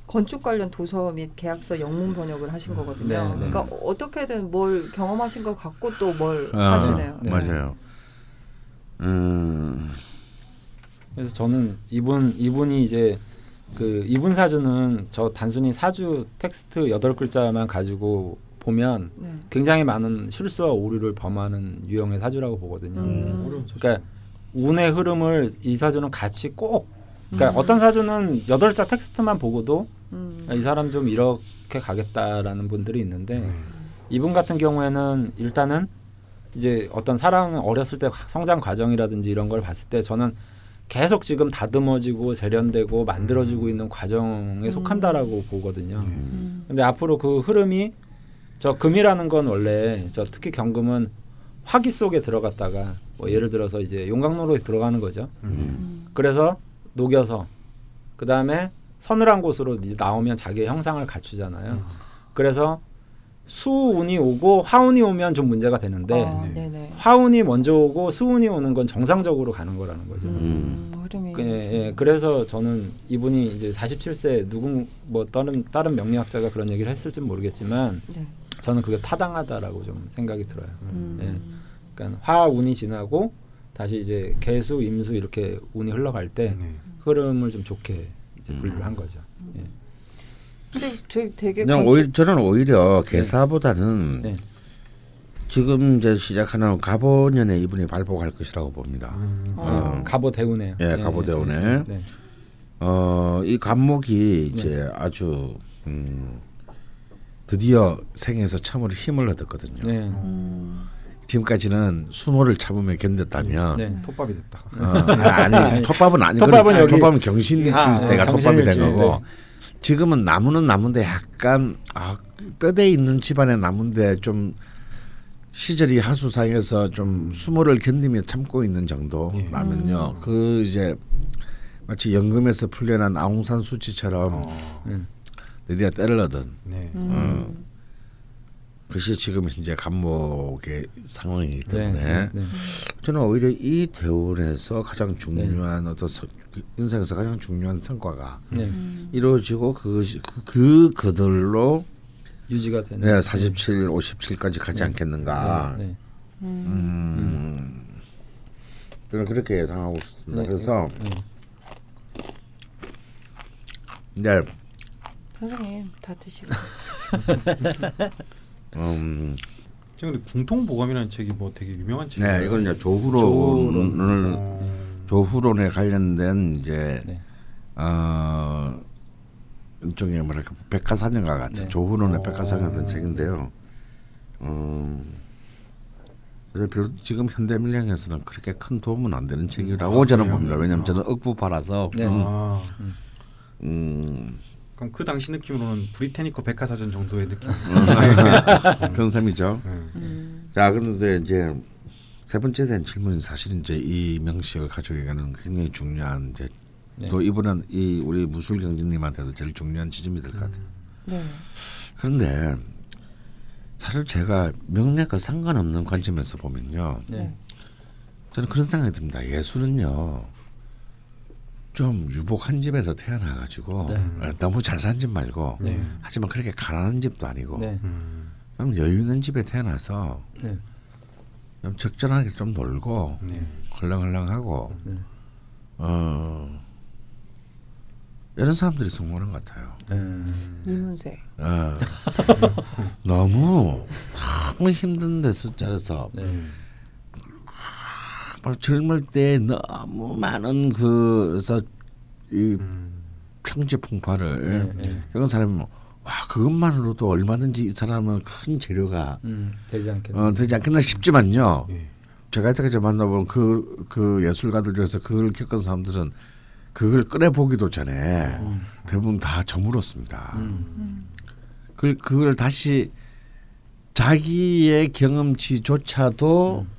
건축 관련 도서 및 계약서 영문 번역을 하신 거거든요. 네, 네. 그러니까 어떻게든 뭘 경험하신 것 같고 또뭘 어, 하시네요. 네. 맞아요. 음, 그래서 저는 이분 이분이 이제 그 이분 사주는 저 단순히 사주 텍스트 여덟 글자만 가지고 보면 네. 굉장히 많은 실수와 오류를 범하는 유형의 사주라고 보거든요. 음. 그러니까 운의 흐름을 이 사주는 같이 꼭 그러니까 음. 어떤 사주는 여덟 자 텍스트만 보고도 음. 이 사람 좀 이렇게 가겠다라는 분들이 있는데 네. 이분 같은 경우에는 일단은 이제 어떤 사랑 어렸을 때 성장 과정이라든지 이런 걸 봤을 때 저는 계속 지금 다듬어지고 재련되고 만들어지고 있는 과정에 음. 속한다라고 보거든요. 음. 근데 앞으로 그 흐름이 저 금이라는 건 원래 저 특히 경금은 화기 속에 들어갔다가 뭐 예를 들어서 이제 용광로로 들어가는 거죠. 음. 그래서 녹여서 그 다음에 서늘한 곳으로 이제 나오면 자기의 형상을 갖추잖아요. 그래서 수운이 오고 화운이 오면 좀 문제가 되는데 아, 네. 화운이 먼저 오고 수운이 오는 건 정상적으로 가는 거라는 거죠. 음, 흐름이 그, 예, 예. 그래서 저는 이분이 이제 47세 누군 뭐 다른 다른 명리학자가 그런 얘기를 했을지 는 모르겠지만 네. 저는 그게 타당하다라고 좀 생각이 들어요. 음. 예. 그러니까 화운이 지나고 다시 이제 개수, 임수 이렇게 운이 흘러갈 때 네. 흐름을 좀 좋게 이제 음. 분류를 한 거죠. 예. 근데 저 되게 그냥 오히려 저는 오히려 개사보다는 네. 지금 이제 시작하는 가보년에 이분이 발복할 것이라고 봅니다. 음. 어. 갑오 대운에요. 예, 갑오 대운에. 네. 어, 이 간목이 이제 아주 음, 드디어 생에서 참으로 힘을 얻었거든요. 네. 음. 지금까지는 수모를 참으며 견뎠다면 네. 톱밥이 됐다. 어, 아니, 아니 톱밥은 아니 톱밥은 여기- 톱밥은 경신일 아, 때가 어, 톱밥이 된 거고 네. 지금은 나무는 나무인데 약간 아, 뼈대 있는 집안의 나무인데 좀 시절이 하수상에서 좀 수모를 견디며 참고 있는 정도라면요. 그 이제 마치 연금에서 풀려난 아웅산 수치처럼 어. 음. 드디어 때를 얻은 네. 음. 그것이 지금 이제 감목의 상황이기 네. 때문에 네. 네. 저는 오히려 이 대운에서 가장 중요한 어떤 서, 그 인생에서 가장 중요한 성과가 네. 이루어지고 그것이 그, 그 그들로 유지가 되는. 네, 47, 57까지 가지 않겠는가. 네. 네. 음, 저는 그렇게 예상하고 있습니다. 네. 그래서 네. 네, 선생님 다 드시고 (laughs) 음, 지금 근데 궁통보감이라는 책이 뭐 되게 유명한 네, 책이에요. 이건 이제 조후론, 조후론을 어. 조후론에 관련된 이제 네. 어 일종의 뭐랄까 백과사전과 같은 네. 조후론의 어. 백과사전 같은 책인데요. 음, 그래서 별로 지금 현대 밀량에서는 그렇게 큰 도움은 안 되는 책이라고 아, 저는? 봅니다. 왜냐하면 저는 억부파라서 네. 아, 음, 그럼 그 당시 느낌으로는 브리테니커 백화사전 정도의 느낌. 그런 셈이죠. 네. 음. 자, 그런데 이제 세 번째 된 질문은 사실 이제 이 명식을 가져가는 굉장히 중요한 이제 네. 또 이분은 이 우리 무술 경진님한테도 제일 중요한 지점이 될 것 같아요. 네. 그런데 사실 제가 명략과 상관없는 관점에서 보면요, 네. 저는 그런 생각이 듭니다. 예술은요, 좀 유복한 집에서 태어나가지고 네. 너무 잘 산 집 말고, 네. 하지만 그렇게 가난한 집도 아니고, 네. 음. 좀 여유 있는 집에 태어나서 네. 좀 적절하게 좀 놀고 네. 헐렁헐렁하고 네. 어 이런 사람들이 성공하는 것 같아요. 음. 이문세 어. (laughs) 너무 너무 힘든 데서 자라서 네. 막 젊을 때 너무 많은 그래서 이 음. 평지 풍파를 네, 네. 겪은 사람이 와 그것만으로도 얼마든지 이 사람은 큰 재료가 음. 되지 않겠네. 어, 되지 않겠나 싶지만요. 예. 제가 이때까지 만나본 그, 그 예술가들 중에서 그걸 겪은 사람들은 그걸 꺼내 보기도 전에 음. 대부분 다 저물었습니다. 음. 그, 그걸 다시 자기의 경험치조차도 음.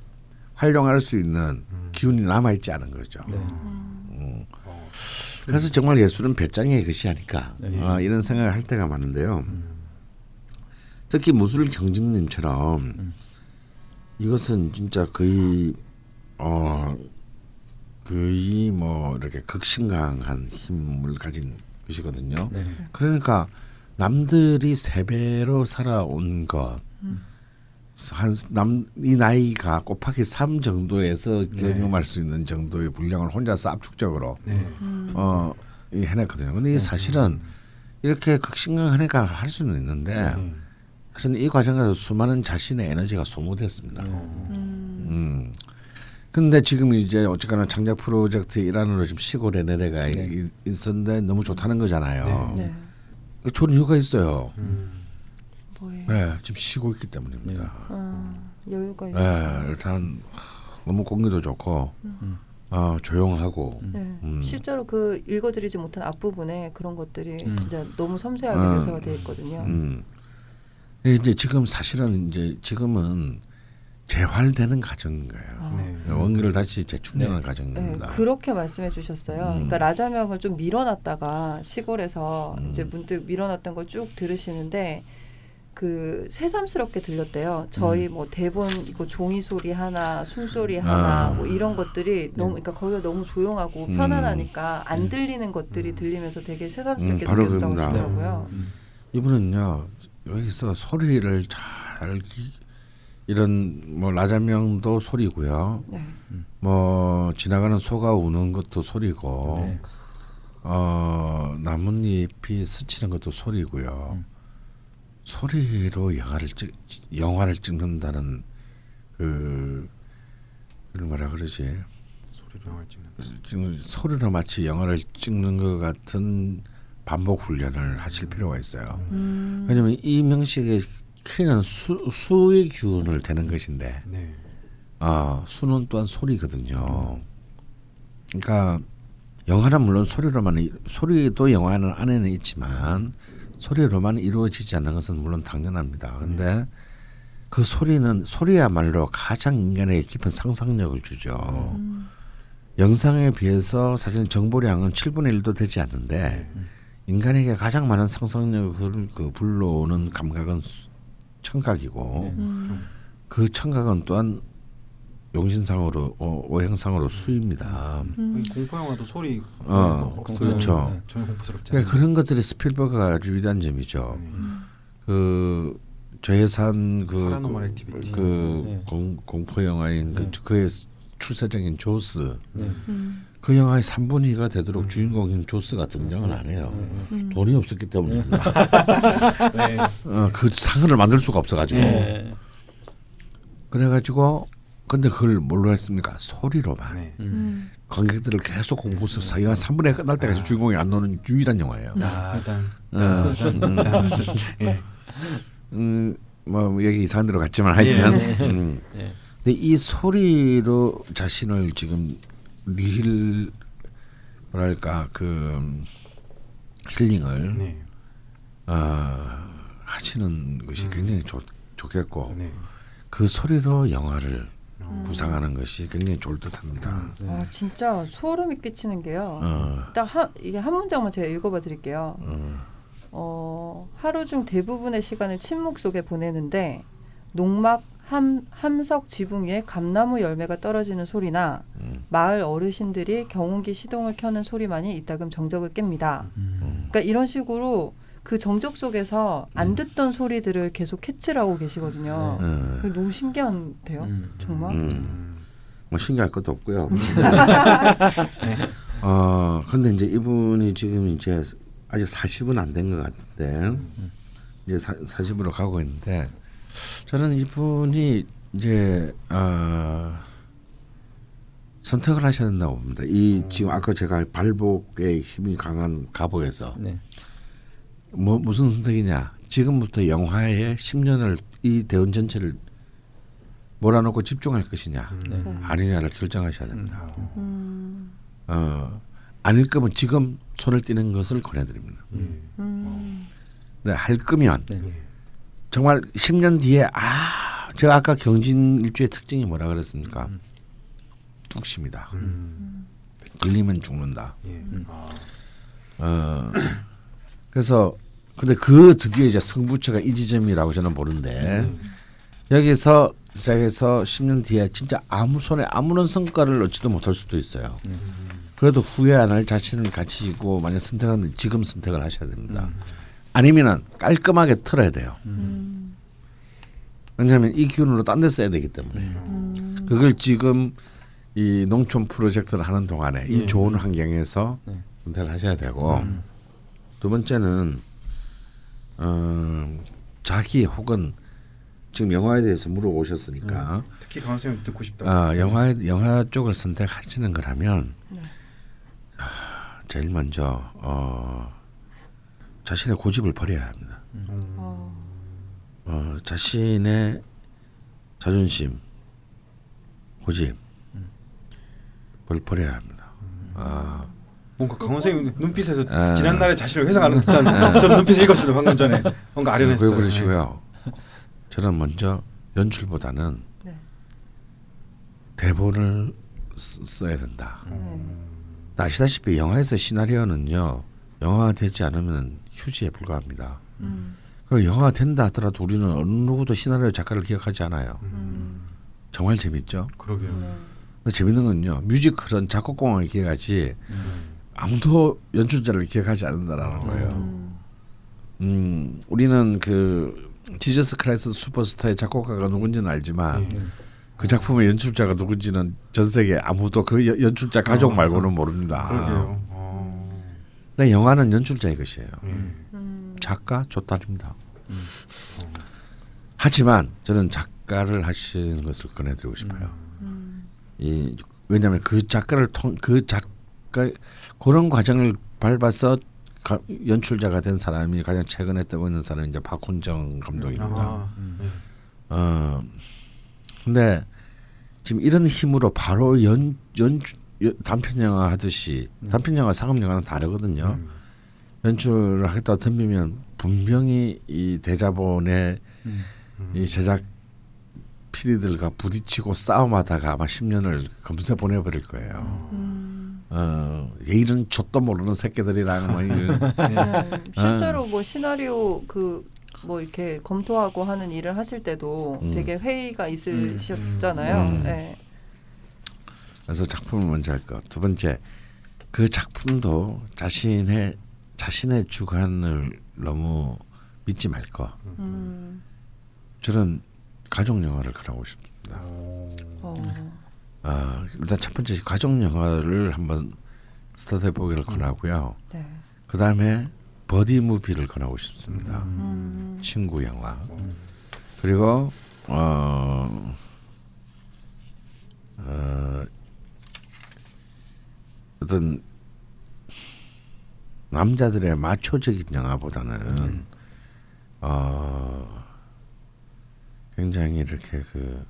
활용할 수 있는 기운이 남아 있지 않은 거죠. 네. 음. 그래서 정말 예술은 배짱의 것이 아닐까 네. 어, 이런 생각을 할 때가 많은데요. 특히 무술 경진님처럼 음. 이것은 진짜 거의 어 거의 뭐 이렇게 극심강한 힘을 가진 것이거든요. 네. 그러니까 남들이 세 배로 살아온 것. 한남 이 나이가 곱하기 3 정도에서 경험할 수 있는 정도의 분량을 혼자서 압축적으로 네. 어이 해냈거든요. 근데 이 사실은 이렇게 극심강하니까 할 수는 있는데 음. 사실 이 과정에서 수많은 자신의 에너지가 소모됐습니다. 음. 음. 근데 지금 이제 어쨌거나 창작 프로젝트 일환으로 지금 시골에 내려가 네. 이- 있었는데 너무 좋다는 거잖아요. 네. 그 좋은 이유가 있어요. 음. 뭐예요? 네, 지금 쉬고 있기 때문입니다. 어, 여유가 있어. 네, 일단 너무 공기도 좋고 음. 어, 조용하고 네. 음. 실제로 그 읽어드리지 못한 앞부분에 그런 것들이 음. 진짜 너무 섬세하게 음. 묘사가 되어 있거든요. 음. 근데 이제 지금 사실은 이제 지금은 재활되는 과정인 거예요. 아. 네. 원기를 다시 재충전하는 네. 과정입니다. 네, 그렇게 말씀해 주셨어요. 음. 그러니까 라자명을 좀 밀어놨다가 시골에서 음. 이제 문득 밀어놨던 걸 쭉 들으시는데 그 새삼스럽게 들렸대요. 저희 뭐 대본 이거 종이 소리 하나, 숨소리 하나 아. 뭐 이런 것들이 너무 그러니까 거기가 너무 조용하고 음. 편안하니까 안 들리는 것들이 들리면서 되게 새삼스럽게 음, 바로 느껴졌다고 그겁니다. 하시더라고요. 음. 이분은요 여기서 소리를 잘 기- 이런 뭐 라자명도 소리고요. 네. 뭐 지나가는 소가 우는 것도 소리고 네. 어 나뭇잎이 스치는 것도 소리고요. 음. 소리로 영화를 찍 영화를 찍는다는 그 그걸 뭐라 그러지? 소리로 영화를 찍는. 지금 소리로 마치 영화를 찍는 것 같은 반복 훈련을 하실 필요가 있어요. 음. 왜냐하면 이 명식의 키는 수, 수의 기운을 대는 것인데 네. 아 수는 또한 소리거든요. 그러니까 영화는 물론 소리로만 이- 소리도 영화는 안에는 있지만 소리로만 이루어지지 않는 것은 물론 당연합니다. 근데 그 소리는 소리야말로 가장 인간에게 깊은 상상력을 주죠. 음. 영상에 비해서 사실 정보량은 7분의 1도 되지 않는데 인간에게 가장 많은 상상력을 그 불러오는 감각은 수- 청각이고 네. 음. 그 청각은 또한 용신상으로 어, 오행상으로 수입니다. 음. 공포 영화도 소리 어, 그렇죠. 네, 전혀 공포스럽지 그러니까 그런 것들이 스필버그가 아주 위대한 점이죠. 네. 그 저예산 그, Activity. 그 네. 공, 공포 영화인 네. 그 그의 출세적인 조스 네. 음. 그 영화의 3분의 2가 되도록 주인공인 조스가 등장을 안 해요. 음. 돈이 없었기 때문입니다. 네. (laughs) 어, 그 상을 만들 수가 없어가지고 네. 그래가지고 근데 그걸 뭘로 했습니까? 소리로만 네. 음. 관객들을 계속 공부해서 영화 3분의 끝날 때까지 주인공이 안 나오는 유일한 영화예요. 따단 어, 따단 (laughs) 예. 음, 뭐 여기 이상한 데로 갔지만 하여튼 네. 음. 네. 근데 이 소리로 자신을 지금 릴 뭐랄까 그 힐링을 네. 어, 하시는 것이 굉장히 좋, 좋겠고 네. 그 소리로 영화를 구상하는 것이 굉장히 좋을 듯합니다. 아 진짜 소름이 끼치는 게요. 어, 딱 한, 이게 한 문장만 제가 읽어봐 드릴게요. 어, 어, 하루 중 대부분의 시간을 침묵 속에 보내는데 농막 함, 함석 지붕 위에 감나무 열매가 떨어지는 소리나 음. 마을 어르신들이 경운기 시동을 켜는 소리만이 이따금 정적을 깹니다. 음. 그러니까 이런 식으로 그 정적 속에서 안 듣던 소리들을 계속 캐치하고 계시거든요. 어, 그게 너무 신기한데요, 음. 정말. 음. 뭐 신기할 것도 없고요. (laughs) 어 근데 이제 이분이 지금 이제 아직 40은 안 된 것 같은데 이제 사, 40으로 가고 있는데 저는 이분이 이제 어, 선택을 하셔야 된다고 봅니다. 이 지금 아까 제가 발복의 힘이 강한 가보에서 네. 뭐 무슨 선택이냐? 지금부터 영화에 10년을 이 대원 전체를 몰아넣고 집중할 것이냐 네. 아니냐를 결정하셔야 됩니다. 음, 어, 아닐 거면 지금 손을 떼는 것을 권해드립니다. 음, 네, 할 거면 네. 정말 10년 뒤에 아, 제가 아까 경진 일주의 특징이 뭐라 그랬습니까? 뚝심이다. 음. 걸리면 죽는다. 예. 아. 어, 그래서 근데 그 드디어 이제 승부처가 이 지점이라고 저는 보는데 여기서 시작해서 10년 뒤에 진짜 아무 손에 아무런 성과를 얻지도 못할 수도 있어요. 그래도 후회 안 할 자신을 가지고 만약 선택하면 지금 선택을 하셔야 됩니다. 아니면은 깔끔하게 틀어야 돼요. 음, 왜냐하면 이 기운으로 딴 데 써야 되기 때문에 음, 그걸 지금 이 농촌 프로젝트를 하는 동안에 이 예. 좋은 환경에서 네. 선택을 하셔야 되고 두 번째는 어, 자기 혹은 지금 영화에 대해서 물어보셨으니까 특히 강원 선생님 듣고 싶다. 아, 영화 영화 쪽을 선택하시는 거라면 네. 아, 제일 먼저 어, 자신의 고집을 버려야 합니다. 어, 어, 자신의 자존심, 고집, 을 버려야 합니다. 아, 뭔가 강원 선생님 눈빛에서 아. 지난날의 자신을 회상하는 듯한 저는 눈빛을 읽었어요 방금 전에 뭔가 아련했어요. 왜 그러시고요? 저는 먼저 연출보다는 네. 대본을 쓰, 써야 된다. 네. 아시다시피 영화에서 시나리오는요, 영화가 되지 않으면 휴지에 불과합니다. 음, 그 영화가 된다 하더라도 우리는 어느 누구도 시나리오 작가를 기억하지 않아요. 음. 정말 재밌죠. 그러게요. 네. 근데 재밌는 건요. 뮤지컬은 작곡가를 기억하지 음. 아무도 연출자를 기억하지 않는다라는 거예요. 음. 음, 우리는 그 지저스 크라이스 슈퍼스타의 작곡가가 누군지는 알지만 예. 그 작품의 연출자가 누군지는 전 세계 아무도 그 여- 연출자 가족 어. 말고는 모릅니다. 그러게요. 어. 근데 영화는 연출자의 것이에요. 예. 음. 작가 좋다입니다. 음. 하지만 저는 작가를 하시는 것을 권해드리고 싶어요. 음. 이 왜냐하면 그 작가를 통그 작 가 그런 과정을 밟아서 가, 연출자가 된 사람이 가장 최근에 뜨고 있는 사람이 이제 박훈정 감독입니다. 아, 예. 어 근데 지금 이런 힘으로 바로 연 연주 연- 단편 영화 하듯이 단편 영화 상업 영화는 다르거든요. 음. 연출을 하겠다 덤비면 분명히 이 대자본의 음. 이 제작 PD들과 부딪히고 싸움하다가 아마 10년을 검사 보내버릴 거예요. 음. 어, 얘는 족도 모르는 새끼들이랑 뭐 이런 네. 실제로 뭐 시나리오 그뭐 이렇게 검토하고 하는 일을 하실 때도 음. 되게 회의가 있으셨잖아요. 음. 네. 그래서 작품을 먼저 할 것. 두 번째 그 작품도 자신의 자신의 주관을 너무 믿지 말 거. 음. 저는 가족 영화를 권하고 싶습니다. 어. 어, 일단 첫 번째 가족 영화를 한번 스타트 해 보기를 권하고요. 네. 그 다음에 buddy movie를 권하고 싶습니다. 음. 친구 영화. 그리고 어, 어 어떤 남자들의 마초적인 영화보다는 어 굉장히 이렇게 그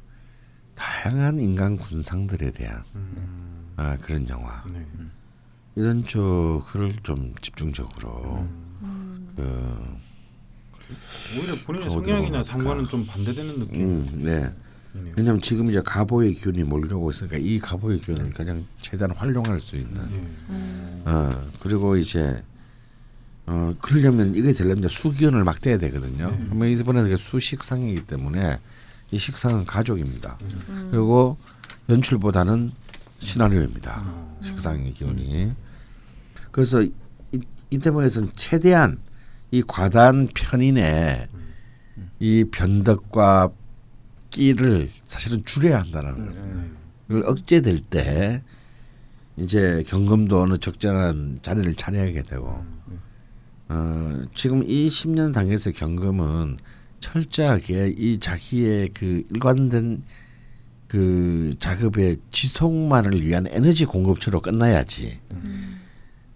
다양한 인간 군상들에 대한 음. 아, 그런 영화 네. 이런 쪽을 좀 집중적으로 음. 그 오히려 본인의 성향이나 가면 상관은 좀 반대되는 느낌. 음, 네. 이네요. 왜냐하면 지금 이제 가보의 기운이 몰려오고 있으니까 이 가보의 기운을 가장 최대한 활용할 수 있는. 예. 음. 어 그리고 이제 어 그러려면 이게 되려면 수기운을 막 떼야 되거든요. 네. 그러면 이번에 되게 수식상이기 때문에 이 식상은 가족입니다. 음. 그리고 연출보다는 시나리오입니다. 어. 식상의 기운이. 그래서 이, 이 때문에서는 최대한 이 과단 편인의 이 변덕과 끼를 사실은 줄여야 한다는 거예요. 음. 이걸 억제될 때 이제 경금도 어느 적절한 자리를 차지하게 되고 어, 지금 이 10년 단계에서 경금은 철저하게 이 자기의 그 일관된 그 작업의 지속만을 위한 에너지 공급처로 끝나야지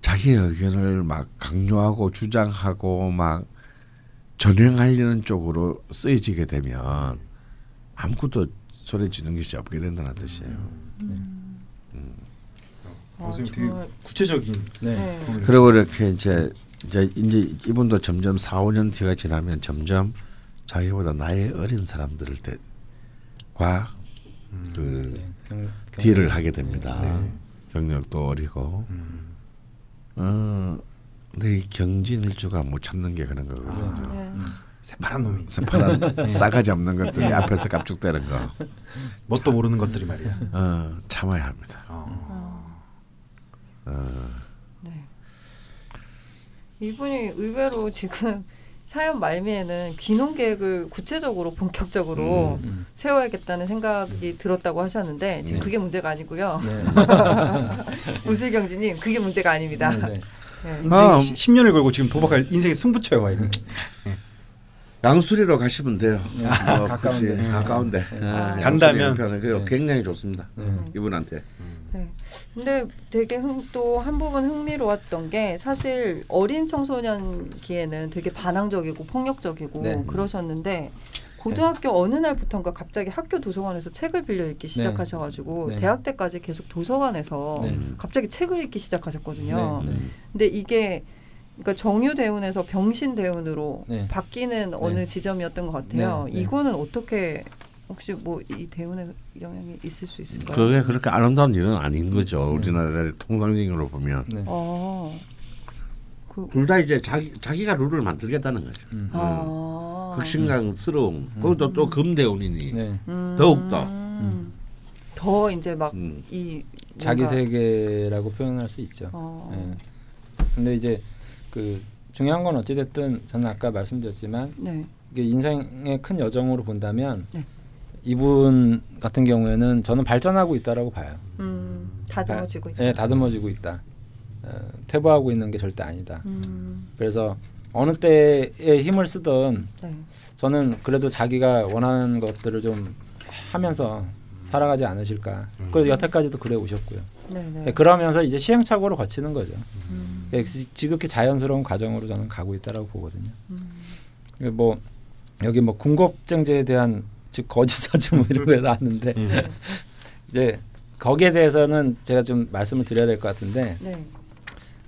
자기 의견을 막 강요하고 주장하고 막 전행하려는 쪽으로 쓰여지게 되면 아무것도 소리 지는 것이 없게 된다는 뜻이에요. 아, 선생님 되게 구체적인 네. 네. 그리고 이렇게 이제 이제 이제 이분도 점점 4, 5년 뒤가 지나면 점점 자기보다 나이 어린 사람들을 때과 그 네. 경, 경- 딜을 하게 됩니다. 네. 경력도 어리고 음. 어 근데 이 경진일주가 못 참는 게 그런 거거든요. 네. 새파란 놈이 새파란 (laughs) 싸가지 없는 것들이 앞에서 깝죽대는 거 뭣도 모르는 것들이 말이야. 어, 참아야 합니다. 어. 어. 네. 이분이 의외로 지금 (laughs) 사연 말미에는 귀농 계획을 구체적으로 본격적으로 음, 음. 세워야겠다는 생각이 들었다고 하셨는데 지금 네. 그게 문제가 아니고요. 네. (laughs) 우슬경지님 그게 문제가 아닙니다. 네, 네. 네. 인생 아, 10년을 걸고 지금 도박할 인생에 승부처요, 와 이거. 양수리로 가시면 돼요. 네. 뭐, 가까운데. 네. 가까운데 네. 예, 아. 간다면. 네. 굉장히 좋습니다. 네. 이분한테. 네. 근데 되게 흥, 또 한 부분 흥미로웠던 게 사실 어린 청소년기에는 되게 반항적이고 폭력적이고 네. 그러셨는데 고등학교 어느 날부턴가 갑자기 학교 도서관에서 책을 빌려 읽기 시작하셔가지고 네. 대학 때까지 계속 도서관에서 네. 갑자기 책을 읽기 시작하셨거든요. 네, 네. 근데 이게 그러니까 정유 대운에서 병신 대운으로 네. 바뀌는 어느 지점이었던 것 같아요. 네, 네. 이거는 어떻게 혹시 뭐 이 대운에 영향이 있을 수 있을까요? 그게 그렇게 아름다운 일은 아닌 거죠. 우리나라의 통상적으로 보면. 네. 어. 그, 둘다 이제 자기 자기가 룰을 만들겠다는 거죠. 음. 아. 극심강스러움. 그것도 또 금대운이니 네. 음. 더욱 더. 더 이제 막 음. 이 자기 세계라고 표현할 수 있죠. 어. 예. 근데 이제 그 중요한 건 어찌 됐든 저는 아까 말씀드렸지만 네. 이게 인생의 큰 여정으로 본다면 네. 이분 같은 경우에는 저는 발전하고 있다라고 봐요. 음, 다듬어지고 있다. 예, 다듬어지고 있다. 어, 퇴보하고 있는 게 절대 아니다. 음, 그래서 어느 때에 힘을 쓰든 네. 저는 그래도 자기가 원하는 것들을 좀 하면서 살아가지 않으실까. 그래서 여태까지도 그래 오셨고요. 네, 네. 예, 그러면서 이제 시행착오를 거치는 거죠. 음, 예, 지- 지극히 자연스러운 과정으로 저는 가고 있다라고 보거든요. 음. 예, 뭐 여기 뭐 군겁쟁제에 대한 즉 거짓사주 뭐 이런 거 (laughs) 나왔는데 예. 이제 거기에 대해서는 제가 좀 말씀을 드려야 될 것 같은데 네.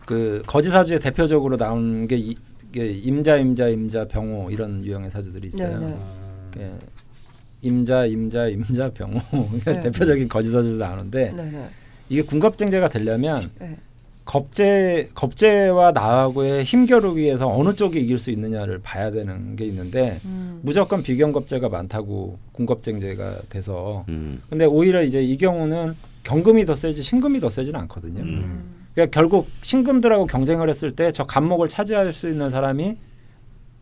그 거짓사주에 대표적으로 나오는 게 이, 게 임자 임자 임자 병호 이런 유형의 사주들이 있어요. 네, 네. 예, 임자 임자 임자 병호 (laughs) 네. 대표적인 거짓사주도 나오는데 네, 네. 이게 군겁쟁제가 되려면 네. 겁제 겁제와 나하고의 힘겨루기에서 어느 쪽이 이길 수 있느냐를 봐야 되는 게 있는데 음. 무조건 비경겁제가 많다고 군겁쟁제가 돼서 음. 근데 오히려 이제 이 경우는 경금이 더 세지 신금이 더 세지는 않거든요. 음. 그러니까 결국 신금들하고 경쟁을 했을 때 저 간목을 차지할 수 있는 사람이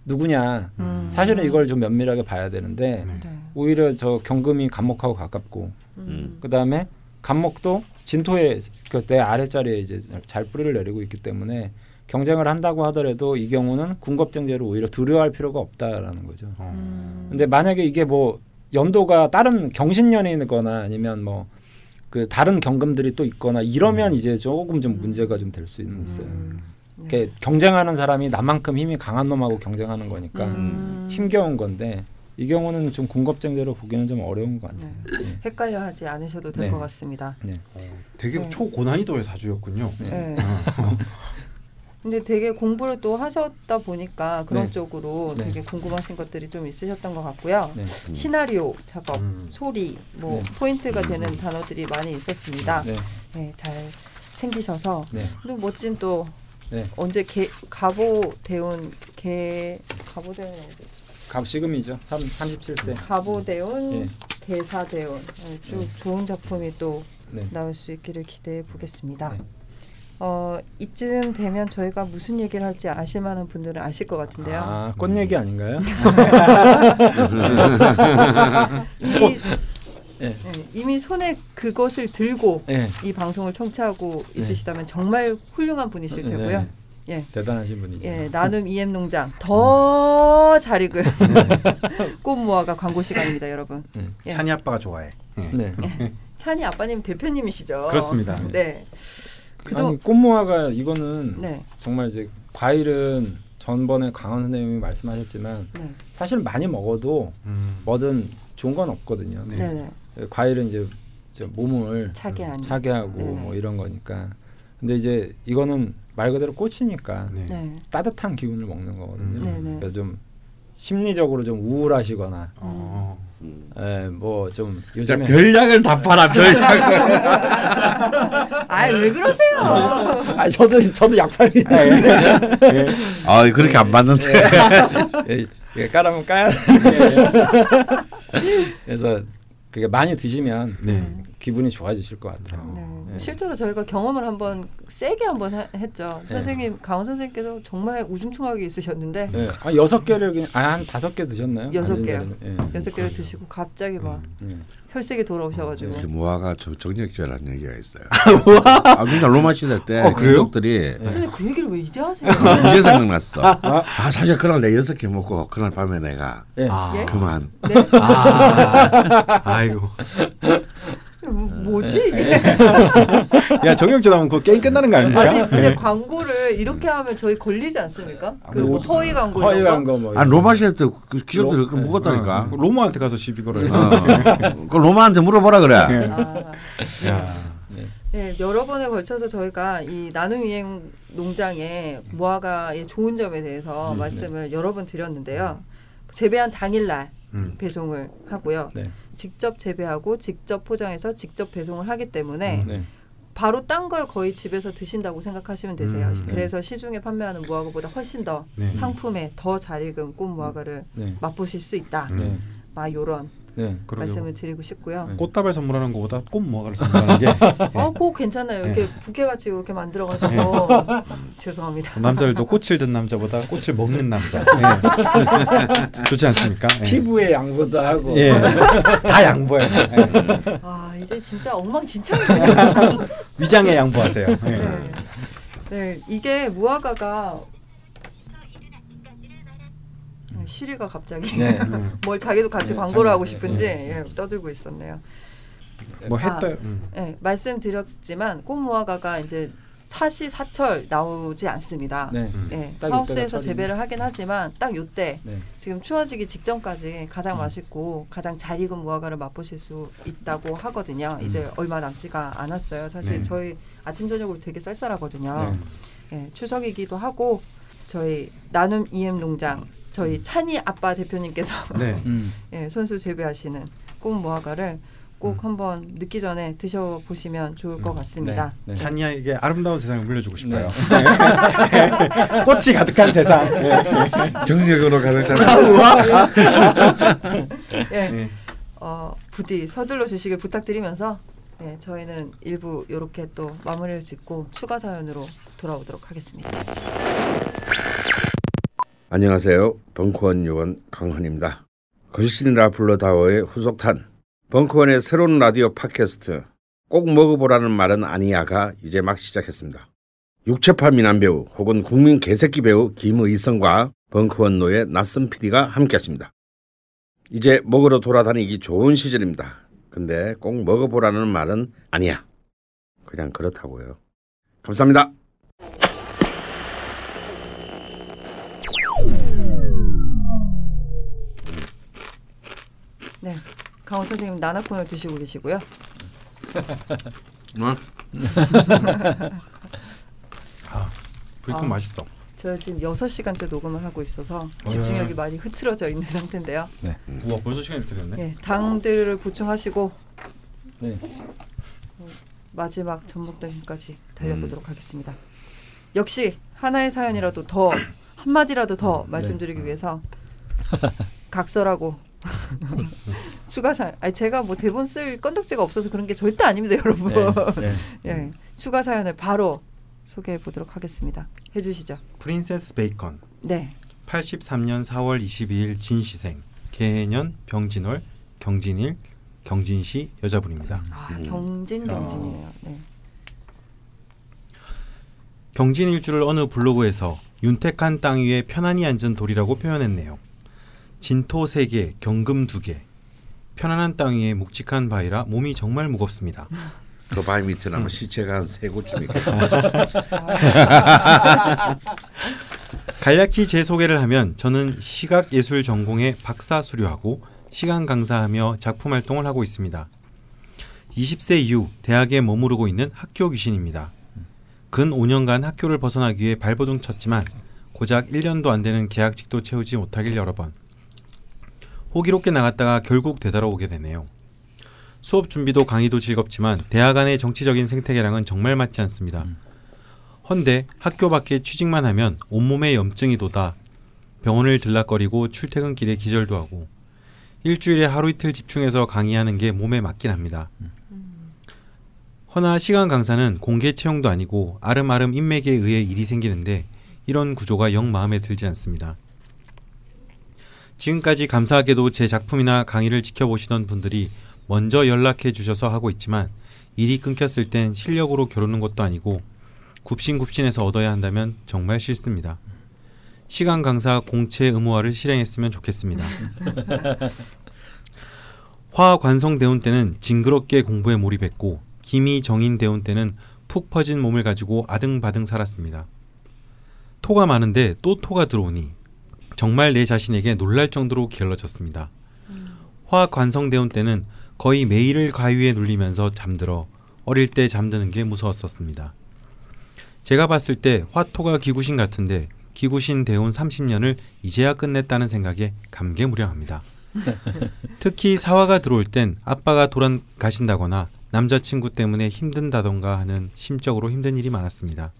누구냐. 음. 사실은 이걸 좀 면밀하게 봐야 되는데 네. 네. 오히려 저 경금이 간목하고 가깝고 음. 그 다음에 간목도 진토에 그내 아래자리에 이제 잘 뿌리를 내리고 있기 때문에 경쟁을 한다고 하더라도 이 경우는 군겁쟁제를 오히려 두려워할 필요가 없다라는 거죠. 어. 음. 근데 만약에 이게 뭐 연도가 다른 경신년이거나 아니면 뭐 그 다른 경금들이 또 있거나 이러면 이제 조금 좀 문제가 좀 될 수 있는 있어요. 음. 네. 경쟁하는 사람이 나만큼 힘이 강한 놈하고 경쟁하는 거니까 음. 힘겨운 건데 이 경우는 좀 군겁쟁제로 보기는 좀 어려운 것 같아요. 네. 헷갈려 하지 않으셔도 될 네. 것 같습니다. 네. 어, 되게 네. 초고난이도의 사주였군요. 네. 네. (laughs) 근데 되게 공부를 또 하셨다 보니까 그런 네. 쪽으로 네. 되게 궁금하신 것들이 좀 있으셨던 것 같고요. 네. 시나리오 작업, 음. 소리, 뭐 네. 포인트가 되는 단어들이 많이 있었습니다. 네. 네, 잘 생기셔서 네. 또 멋진 또 네. 언제 개, 가보 대운 개 가보 대운 갑시금이죠. 3, 37세. 가보 대운 예. 대운 네, 쭉 네. 좋은 작품이 또 네. 나올 수 있기를 기대해 보겠습니다. 네. 어 이쯤 되면 저희가 무슨 얘기를 할지 아실 만한 분들은 아실 것 같은데요. 아, 꽃 얘기 아닌가요? (laughs) 예. 네, 이미 손에 그것을 들고 예. 이 방송을 청취하고 네. 있으시다면 정말 훌륭한 분이실 네. 테고요. 예. 대단하신 분이죠. 예, 나눔 EM 농장 더잘 익은 (laughs) 꽃모아가 광고 시간입니다, 여러분. 음. 예. 찬이 아빠가 좋아해. 예. 네. 찬이 아빠님 대표님이시죠. 그렇습니다. 네. 그도 아니 꽃모아가 이거는 네, 정말 이제 과일은 전번에 강원 선생님이 말씀하셨지만 네, 사실 많이 먹어도 음. 뭐든 좋은 건 없거든요. 네. 네, 네. 과일은 이제 저 몸을 차게 하니. 차게 하고 네네. 뭐 이런 거니까. 근데 이제 이거는 말 그대로 꽃이니까 네. 네, 따뜻한 기운을 먹는 거거든요. 음. 네네. 그래서 좀 심리적으로 좀 우울하시거나, 어. 예, 뭐좀 자, 요즘에 별약을 다 팔아 별약을. 아왜 그러세요? 아 저도 저도 약팔이 아 그렇게 안 받는데. 예, 예, 까라면 까야 돼. 그래서 그게 많이 드시면 네. 기분이 좋아지실 것 같아요. 네. 네. 실제로 저희가 경험을 한번 세게 한번 하- 했죠. 네. 선생님 강원 선생님께서 정말 우중충하게 있으셨는데 네. 아 여섯 개를 그냥 아 한 다섯 개 드셨나요? 여섯 개요. 예. 여섯 개를 드시고 갑자기 막 네. 혈색이 돌아오셔가지고 그 모아가 저 정력제라는 얘기가 있어요. (laughs) 아 진짜 로마 시대 때 어? 귀족들이 선생님 그 얘기를 왜 이제 하세요? 이제 생각났어. 아. 아 사실 그날 내 여섯 개 먹고 그날 밤에 내가 예. 아. 예? 그만. 아. (laughs) 아이고. 뭐지 이게? 네. (laughs) 야 정영재 나오면 그 게임 끝나는 거 아닙니까? 아니 근데 광고를 이렇게 하면 저희 걸리지 않습니까? 그 뭐 허위 광고 거? 거 뭐. 아 이런 로마 시대 때그 그걸 네. 먹었다니까. 어, 로마한테 가서 시비 걸어요. 어. 그 로마한테 물어보라 그래. 아, 야. 네, 여러 번에 걸쳐서 저희가 이 나눔 이행 농장의 무화과의 좋은 점에 대해서 음, 말씀을 여러 번 드렸는데요. 재배한 당일날 음. 배송을 하고요. 네. 직접 재배하고 직접 포장해서 직접 배송을 하기 때문에 네. 바로 딴 걸 거의 집에서 드신다고 생각하시면 되세요. 음, 네. 그래서 시중에 판매하는 무화과보다 훨씬 더 네. 상품에 더 잘 익은 꽃 무화과를 네. 맛보실 수 있다. 음. 네. 막 요런 네. 말씀을 드리고 싶고요. 네. 꽃다발 선물하는 것보다 꽃 무화과를 선물하는 게 (laughs) 어, 꼭 괜찮아요. 이렇게 네. 부케 같이 이렇게 만들어가지고 (laughs) 죄송합니다. 남자들도 꽃을 든 남자보다 꽃을 먹는 남자 예. 좋지 않습니까? 예. 피부에 양보도 하고. 예. 다 양보해요. 예. 아 이제 진짜 엉망진창이네요. 위장에 양보하세요. 예. 네. 네, 이게 무화과가 네, 시리가 갑자기 네. 음. (laughs) 뭘 자기도 같이 네, 광고를 하고 네, 싶은지 네. 예, 떠들고 있었네요. 뭐 아. 했다. 음. 네, 말씀드렸지만 꽃무화과가 이제 사시 사철 나오지 않습니다. 네. 음. 예, 하우스에서. 재배를 하긴 하지만 딱 요때 네. 지금 추워지기 직전까지 가장 음. 맛있고 가장 잘 익은 무화과를 맛보실 수 있다고 하거든요. 이제 얼마 남지가 않았어요. 사실 네. 저희 아침 저녁으로 되게 쌀쌀하거든요. 네. 예, 추석이기도 하고 저희 나눔 EM 농장 저희 음. 찬이 아빠 대표님께서 (laughs) 네. (laughs) 음. 예, 손수 재배하시는 꽃 무화과를 꼭 음. 한번 늦기 전에 드셔 보시면 좋을 것 음. 같습니다. 네. 네. 찬이에게 아름다운 세상을 물려주고 싶어요. 네. (laughs) 꽃이 가득한 세상. 예. 정력으로 가득 찬. 예, 예. 어, 부디 서둘러 주시길 부탁드리면서 예, 저희는 일부 이렇게 또 마무리를 짓고 추가 사연으로 돌아오도록 하겠습니다. 안녕하세요. 벙커원 요원 강헌입니다. 거실이라 불러다오의 후속탄 벙커원의 새로운 라디오 팟캐스트 꼭 먹어보라는 말은 아니야가 이제 막 시작했습니다. 육체파 미남 배우 혹은 국민 개새끼 배우 김의성과 벙커원 노예 낯선 PD가 함께하십니다. 이제 먹으러 돌아다니기 좋은 시절입니다. 근데 꼭 먹어보라는 말은 아니야. 그냥 그렇다고요. 감사합니다. 강원 선생님 나나콘을 드시고 계시고요. 어? 불금 아. 맛있어. 저 지금 6시간째 녹음을 하고 있어서 집중력이 많이 흐트러져 있는 상태인데요. 우와 벌써 시간 이렇게 됐네. 예, 당들을 보충하시고 네. 마지막 전복들까지 달려보도록 하겠습니다. 역시 하나의 사연이라도 더 한마디라도 더 말씀드리기 위해서 각설하고 (laughs) 추가 사연. 아니 제가 뭐 대본 쓸 건덕지가 없어서 그런 게 절대 아닙니다, 여러분. 네. (laughs) 네. 예, 추가 사연을 바로 소개해 보도록 하겠습니다. 해 주시죠. 프린세스 베이컨. 네. 83년 4월 22일 진시생. 개년 병진월 경진일 경진시 여자분입니다. 아, 음. 경진 경진이네요. 네. 경진일주를 어느 블로그에서 윤택한 땅 위에 편안히 앉은 돌이라고 표현했네요. 진토 세 개, 경금 두 개. 편안한 땅 위에 묵직한 바위라 몸이 정말 무겁습니다. (laughs) 그 바위 밑에 나면 시체가 한세 곳쯤 있고 (laughs) 간략히 제 소개를 하면 저는 시각 예술 전공에 박사 수료하고 시간 강사하며 작품 활동을 하고 있습니다. 20세 이후 대학에 머무르고 있는 학교 귀신입니다. 근 5년간 학교를 벗어나기 위해 발버둥 쳤지만 고작 1년도 안 되는 계약직도 채우지 못하길 여러 번. 호기롭게 나갔다가 결국 되돌아오게 되네요. 수업 준비도 강의도 즐겁지만 대학 안의 정치적인 생태계랑은 정말 맞지 않습니다. 헌데 학교 밖에 취직만 하면 온몸에 염증이 돋아 병원을 들락거리고 출퇴근길에 기절도 하고 일주일에 하루 이틀 집중해서 강의하는 게 몸에 맞긴 합니다. 허나 시간 강사는 공개 채용도 아니고 아름아름 인맥에 의해 일이 생기는데 이런 구조가 영 마음에 들지 않습니다. 지금까지 감사하게도 제 작품이나 강의를 지켜보시던 분들이 먼저 연락해 주셔서 하고 있지만 일이 끊겼을 땐 실력으로 겨루는 것도 아니고 굽신굽신해서 얻어야 한다면 정말 싫습니다. 시간 강사 공채 의무화를 실행했으면 좋겠습니다. (laughs) 화 관성 대운 때는 징그럽게 공부에 몰입했고 김희 정인 대운 때는 푹 퍼진 몸을 가지고 아등바등 살았습니다. 토가 많은데 또 토가 들어오니 정말 내 자신에게 놀랄 정도로 게을러졌습니다. 화 관성 대운 때는 거의 매일을 가위에 눌리면서 잠들어 어릴 때 잠드는 게 무서웠었습니다. 제가 봤을 때 화토가 기구신 같은데 기구신 대운 30년을 이제야 끝냈다는 생각에 감개무량합니다. (laughs) 특히 사화가 들어올 땐 아빠가 돌아가신다거나 남자친구 때문에 힘든다던가 하는 심적으로 힘든 일이 많았습니다.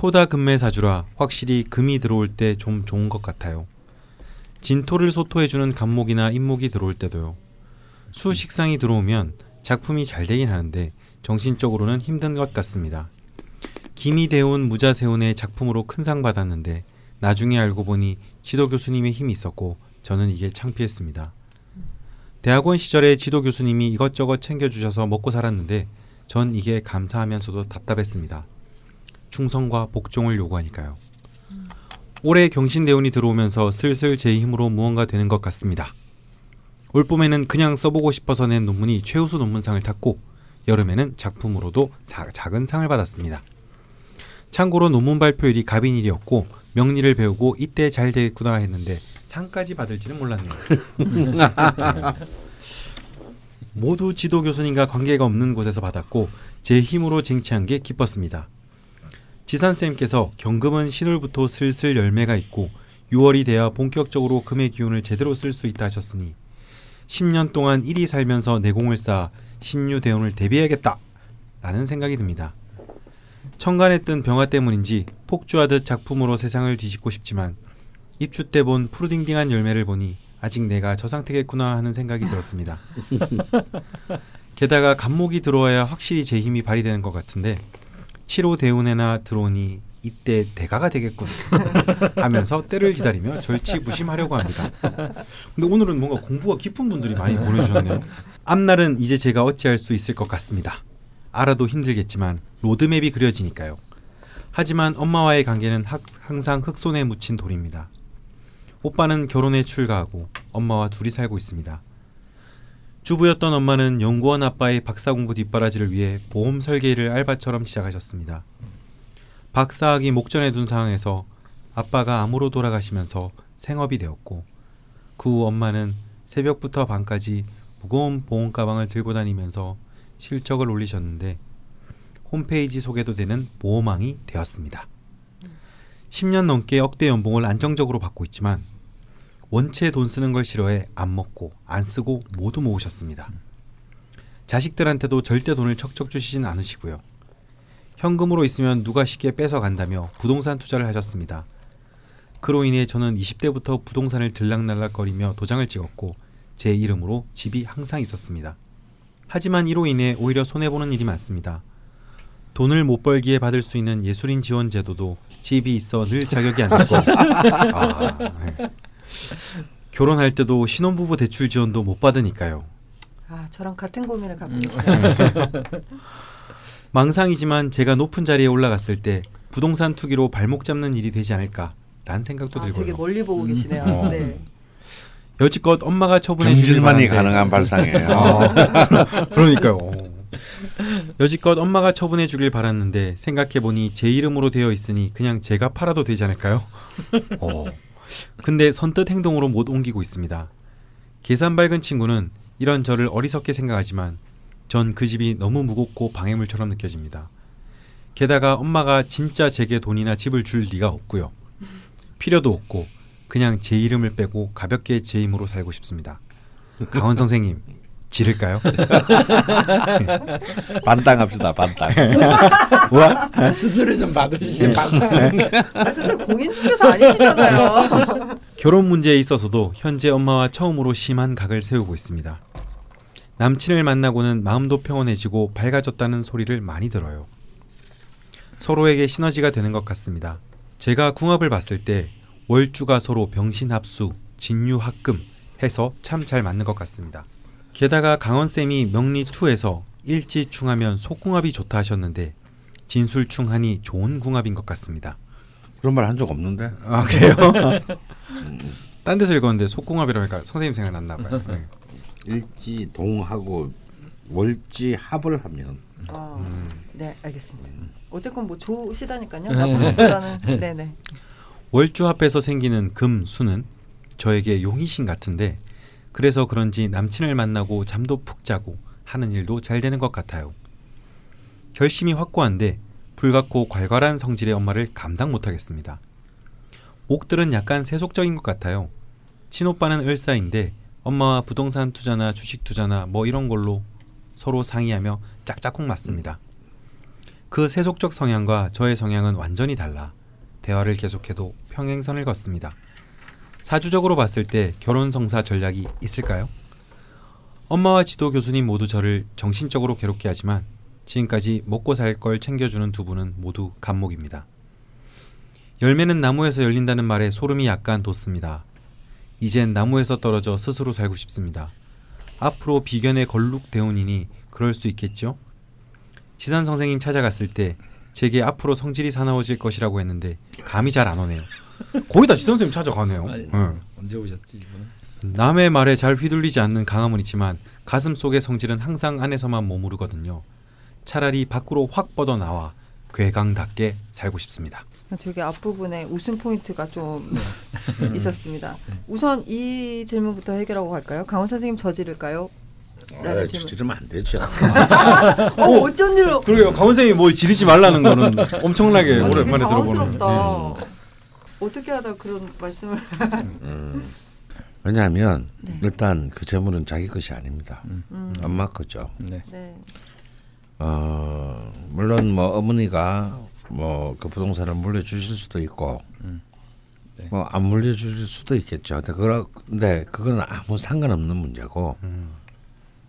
토다 금매 사주라 확실히 금이 들어올 때 좀 좋은 것 같아요. 진토를 소토해주는 간목이나 인목이 들어올 때도요. 수식상이 들어오면 작품이 잘 되긴 하는데 정신적으로는 힘든 것 같습니다. 김이 대운 무자세운의 작품으로 큰 상 받았는데 나중에 알고 보니 지도 교수님의 힘이 있었고 저는 이게 창피했습니다. 대학원 시절에 지도 교수님이 이것저것 챙겨주셔서 먹고 살았는데 전 이게 감사하면서도 답답했습니다. 충성과 복종을 요구하니까요. 올해 경신대운이 들어오면서 슬슬 제 힘으로 무언가 되는 것 같습니다. 올 봄에는 그냥 써보고 싶어서 낸 논문이 최우수 논문상을 탔고 여름에는 작품으로도 사- 작은 상을 받았습니다. 참고로 논문 발표일이 갑인일이었고 명리를 배우고 이때 잘 되겠구나 했는데 상까지 받을지는 몰랐네요. (laughs) 모두 지도 교수님과 관계가 없는 곳에서 받았고 제 힘으로 쟁취한 게 기뻤습니다. 지산 쌤께서 경금은 신월부터 슬슬 열매가 있고 6월이 돼야 본격적으로 금의 기운을 제대로 쓸 수 있다 하셨으니 10년 동안 일이 살면서 내공을 쌓아 신유 대운을 대비해야겠다 라는 생각이 듭니다. 천간에 뜬 병화 때문인지 폭주하듯 작품으로 세상을 뒤집고 싶지만 입주 때본 푸르딩딩한 열매를 보니 아직 내가 저 상태겠구나 하는 생각이 들었습니다. (laughs) 게다가 간목이 들어와야 확실히 제 힘이 발휘되는 것 같은데 7호 대운에나 들어오니 이때 대가가 되겠군 (laughs) 하면서 때를 기다리며 절치부심하려고 합니다. 근데 오늘은 뭔가 공부가 깊은 분들이 많이 보내주셨네요. 앞날은 이제 제가 어찌할 수 있을 것 같습니다. 알아도 힘들겠지만 로드맵이 그려지니까요. 하지만 엄마와의 관계는 학- 항상 흑손에 묻힌 돌입니다. 오빠는 결혼에 출가하고 엄마와 둘이 살고 있습니다. 주부였던 엄마는 연구원 아빠의 박사 공부 뒷바라지를 위해 보험 설계를 알바처럼 시작하셨습니다. 박사학위 목전에 둔 상황에서 아빠가 암으로 돌아가시면서 생업이 되었고 그 후 엄마는 새벽부터 밤까지 무거운 보험 가방을 들고 다니면서 실적을 올리셨는데 홈페이지 소개도 되는 보험왕이 되었습니다. 10년 넘게 억대 연봉을 안정적으로 받고 있지만 원체 돈 쓰는 걸 싫어해 안 먹고 안 쓰고 모두 모으셨습니다. 자식들한테도 절대 돈을 척척 주시진 않으시고요. 현금으로 있으면 누가 쉽게 뺏어 간다며 부동산 투자를 하셨습니다. 그로 인해 저는 20대부터 부동산을 들락날락거리며 도장을 찍었고 제 이름으로 집이 항상 있었습니다. 하지만 이로 인해 오히려 손해보는 일이 많습니다. 돈을 못 벌기에 받을 수 있는 예술인 지원 제도도 집이 있어 늘 자격이 안 되고 (laughs) 아, 네. (laughs) 결혼할 때도 신혼부부 대출 지원도 못 받으니까요. 아 저랑 같은 고민을 갖고 음. 계시네요. (laughs) 망상이지만 제가 높은 자리에 올라갔을 때 부동산 투기로 발목 잡는 일이 되지 않을까 라는 생각도 아, 들고요. 되게 멀리 보고 계시네요. 어. 네. 여지껏 엄마가 처분해 경질만이 바라는데- 가능한 발상이에요. 아, (laughs) 그러니까요. 여지껏 엄마가 처분해 주길 바랐는데 생각해 보니 제 이름으로 되어 있으니 그냥 제가 팔아도 되지 않을까요? 어. 근데 선뜻 행동으로 못 옮기고 있습니다. 계산 밝은 친구는 이런 저를 어리석게 생각하지만 전 그 집이 너무 무겁고 방해물처럼 느껴집니다. 게다가 엄마가 진짜 제게 돈이나 집을 줄 리가 없고요. 필요도 없고 그냥 제 이름을 빼고 가볍게 제 힘으로 살고 싶습니다. 강원 선생님 지를까요? (laughs) 반땅합시다 반땅. (laughs) 아, 수술을 좀 받으시지 반상. 아 선생님 공인 중개사 아니시잖아요. (laughs) 결혼 문제에 있어서도 현재 엄마와 처음으로 심한 각을 세우고 있습니다. 남친을 만나고는 마음도 평온해지고 밝아졌다는 소리를 많이 들어요. 서로에게 시너지가 되는 것 같습니다. 제가 궁합을 봤을 때 월주가 서로 병신합수, 진유합금 해서 참 잘 맞는 것 같습니다. 게다가 강원쌤이 명리2에서 일지충하면 속궁합이 좋다 하셨는데 진술충하니 좋은 궁합인 것 같습니다. 그런 말 한 적 없는데. 아 그래요? (laughs) 딴 데서 읽었는데 속궁합이라고 하니까 선생님 생각 났나 봐요. 네. 일지 동하고 월지 합을 하면 어, 네 알겠습니다. 어쨌건 뭐 좋으시다니까요. 네. 나쁜 것보다는 네네. 월주 합해서 생기는 금, 수는 저에게 용의신 같은데 그래서 그런지 남친을 만나고 잠도 푹 자고 하는 일도 잘 되는 것 같아요. 결심이 확고한데 불같고 괄괄한 성질의 엄마를 감당 못하겠습니다. 옥들은 약간 세속적인 것 같아요. 친오빠는 을사인데 엄마와 부동산 투자나 주식 투자나 뭐 이런 걸로 서로 상의하며 짝짝꿍 맞습니다. 그 세속적 성향과 저의 성향은 완전히 달라 대화를 계속해도 평행선을 걷습니다. 사주적으로 봤을 때 결혼 성사 전략이 있을까요? 엄마와 지도 교수님 모두 저를 정신적으로 괴롭게 하지만 지금까지 먹고 살 걸 챙겨주는 두 분은 모두 감목입니다. 열매는 나무에서 열린다는 말에 소름이 약간 돋습니다. 이젠 나무에서 떨어져 스스로 살고 싶습니다. 앞으로 비견에 걸룩대운이니 그럴 수 있겠죠? 지산 선생님 찾아갔을 때 제게 앞으로 성질이 사나워질 것이라고 했는데 감이 잘 안 오네요. 거기다 지산 선생님 찾아가네요. 아니, 응. 언제 오셨지 이분? 남의 말에 잘 휘둘리지 않는 강함은 있지만 가슴 속의 성질은 항상 안에서만 머무르거든요. 차라리 밖으로 확 뻗어 나와 괴강답게 살고 싶습니다. 되게 앞부분에 웃음 포인트가 좀 (laughs) (laughs) 있었습니다. 우선 이 질문부터 해결하고 갈까요? 강원 선생님 저지를까요? 아. 지르면 안 되죠. (laughs) 어, 어쩐 일로? 그러게요. 강원 선생님이 뭘 지르지 말라는 거는 엄청나게 오랜만에 들어보는. 당황스럽다. 네. 어떻게 하다 그런 말씀을? 음. 왜냐하면 (laughs) 네. 일단 그 재물은 자기 것이 아닙니다. 음, 엄마 거죠. 네. 네. 어, 물론 뭐 어머니가 뭐 그 부동산을 물려주실 수도 있고 음. 네. 뭐안 물려주실 수도 있겠죠. 근데 그러 근데 그건 아무 상관없는 문제고 음.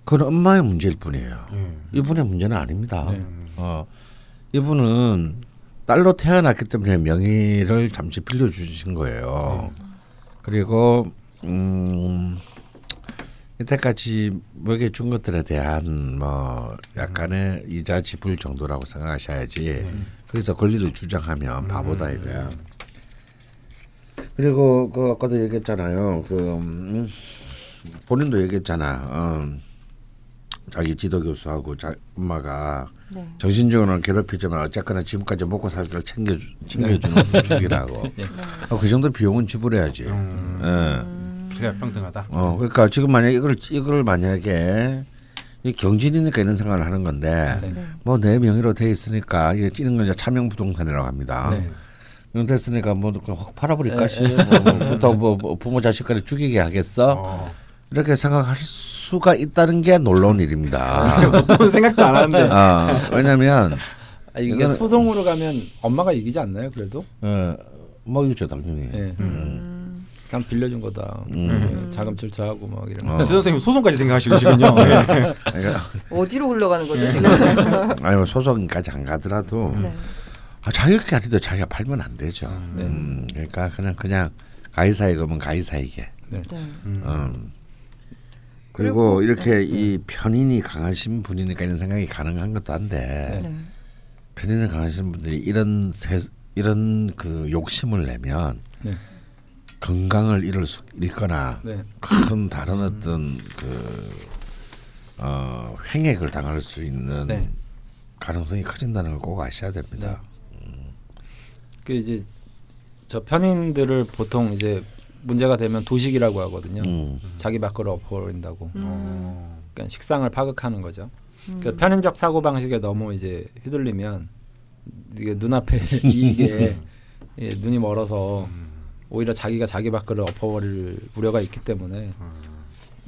그건 엄마의 문제일 뿐이에요. 음. 이분의 문제는 아닙니다. 네. 어, 이분은 딸로 태어났기 때문에 명의를 잠시 빌려주신 거예요. 그리고 음, 이때까지 먹여준 것들에 대한 뭐 약간의 이자 지불 정도라고 생각하셔야지 거기서 권리를 주장하면 바보다 이거야. 그리고 그 아까도 얘기했잖아요. 그 음, 본인도 얘기했잖아. 어, 자기 지도 교수하고 자, 엄마가 네. 정신적으로는 괴롭히지만 어쨌거나 지금까지 먹고 살걸 챙겨 챙겨주는 주기라고. (laughs) 어, 그 정도 비용은 지불해야지. 음. 예. 그래야 평등하다. 어, 그러니까 지금 만약 이걸 이걸 만약에 이 경진이니까 이런 생각을 하는 건데 네. 네. 뭐내 명의로 돼 있으니까 이게 찌는 건 이제 차명 부동산이라고 합니다. 네. 명 됐으니까 뭐 확 팔아버릴까 시 뭐부터 뭐, 뭐 부모 자식까지 죽이게 하겠어 어. 이렇게 생각할 수가 있다는 게 놀라운 일입니다. 보통 생각도 안 하는데. 아, 왜냐하면 아, 이게 이거는- 소송으로 가면 엄마가 이기지 않나요? 그래도? 어, 뭐 있죠 당연히. 예. 음, 그냥 빌려준 거다. 음. 예, 자금 출처하고 막 이런 어. 거. 지 선생님 소송까지 생각하시고 계시군요. (laughs) 네. 그러니까, 어디로 흘러가는 거죠 네. 지금? (laughs) 아니 뭐 소송까지 안 가더라도 네. 아, 자기가 아니도 자기가 팔면 안 되죠. 네. 음, 그러니까 그냥 그냥 가이사에 그러면 가이사에게. 네. 네. 음. 음. 그리고 그리고- 이렇게 이 편인이 강하신 분이니까 이런 생각이 가능한 것도 한데 네. 편인이 강하신 분들이 이런 세, 이런 그 욕심을 내면 네. 건강을 잃을 수 잃거나 네. 큰 다른 어떤 그 어, 횡액을 당할 수 있는 네. 가능성이 커진다는 걸 꼭 아셔야 됩니다. 그 이제 저 편인들을 보통 이제 문제가 되면 도식이라고 하거든요. 음. 자기 밖으로 엎어버린다고. 음. 그러니까 식상을 파극하는 거죠. 음. 그 편인적 사고 방식에 너무 이제 휘둘리면 이게 눈앞에 (laughs) 이익에 예, 눈이 멀어서 오히려 자기가 자기 밖으로 엎어버릴 우려가 있기 때문에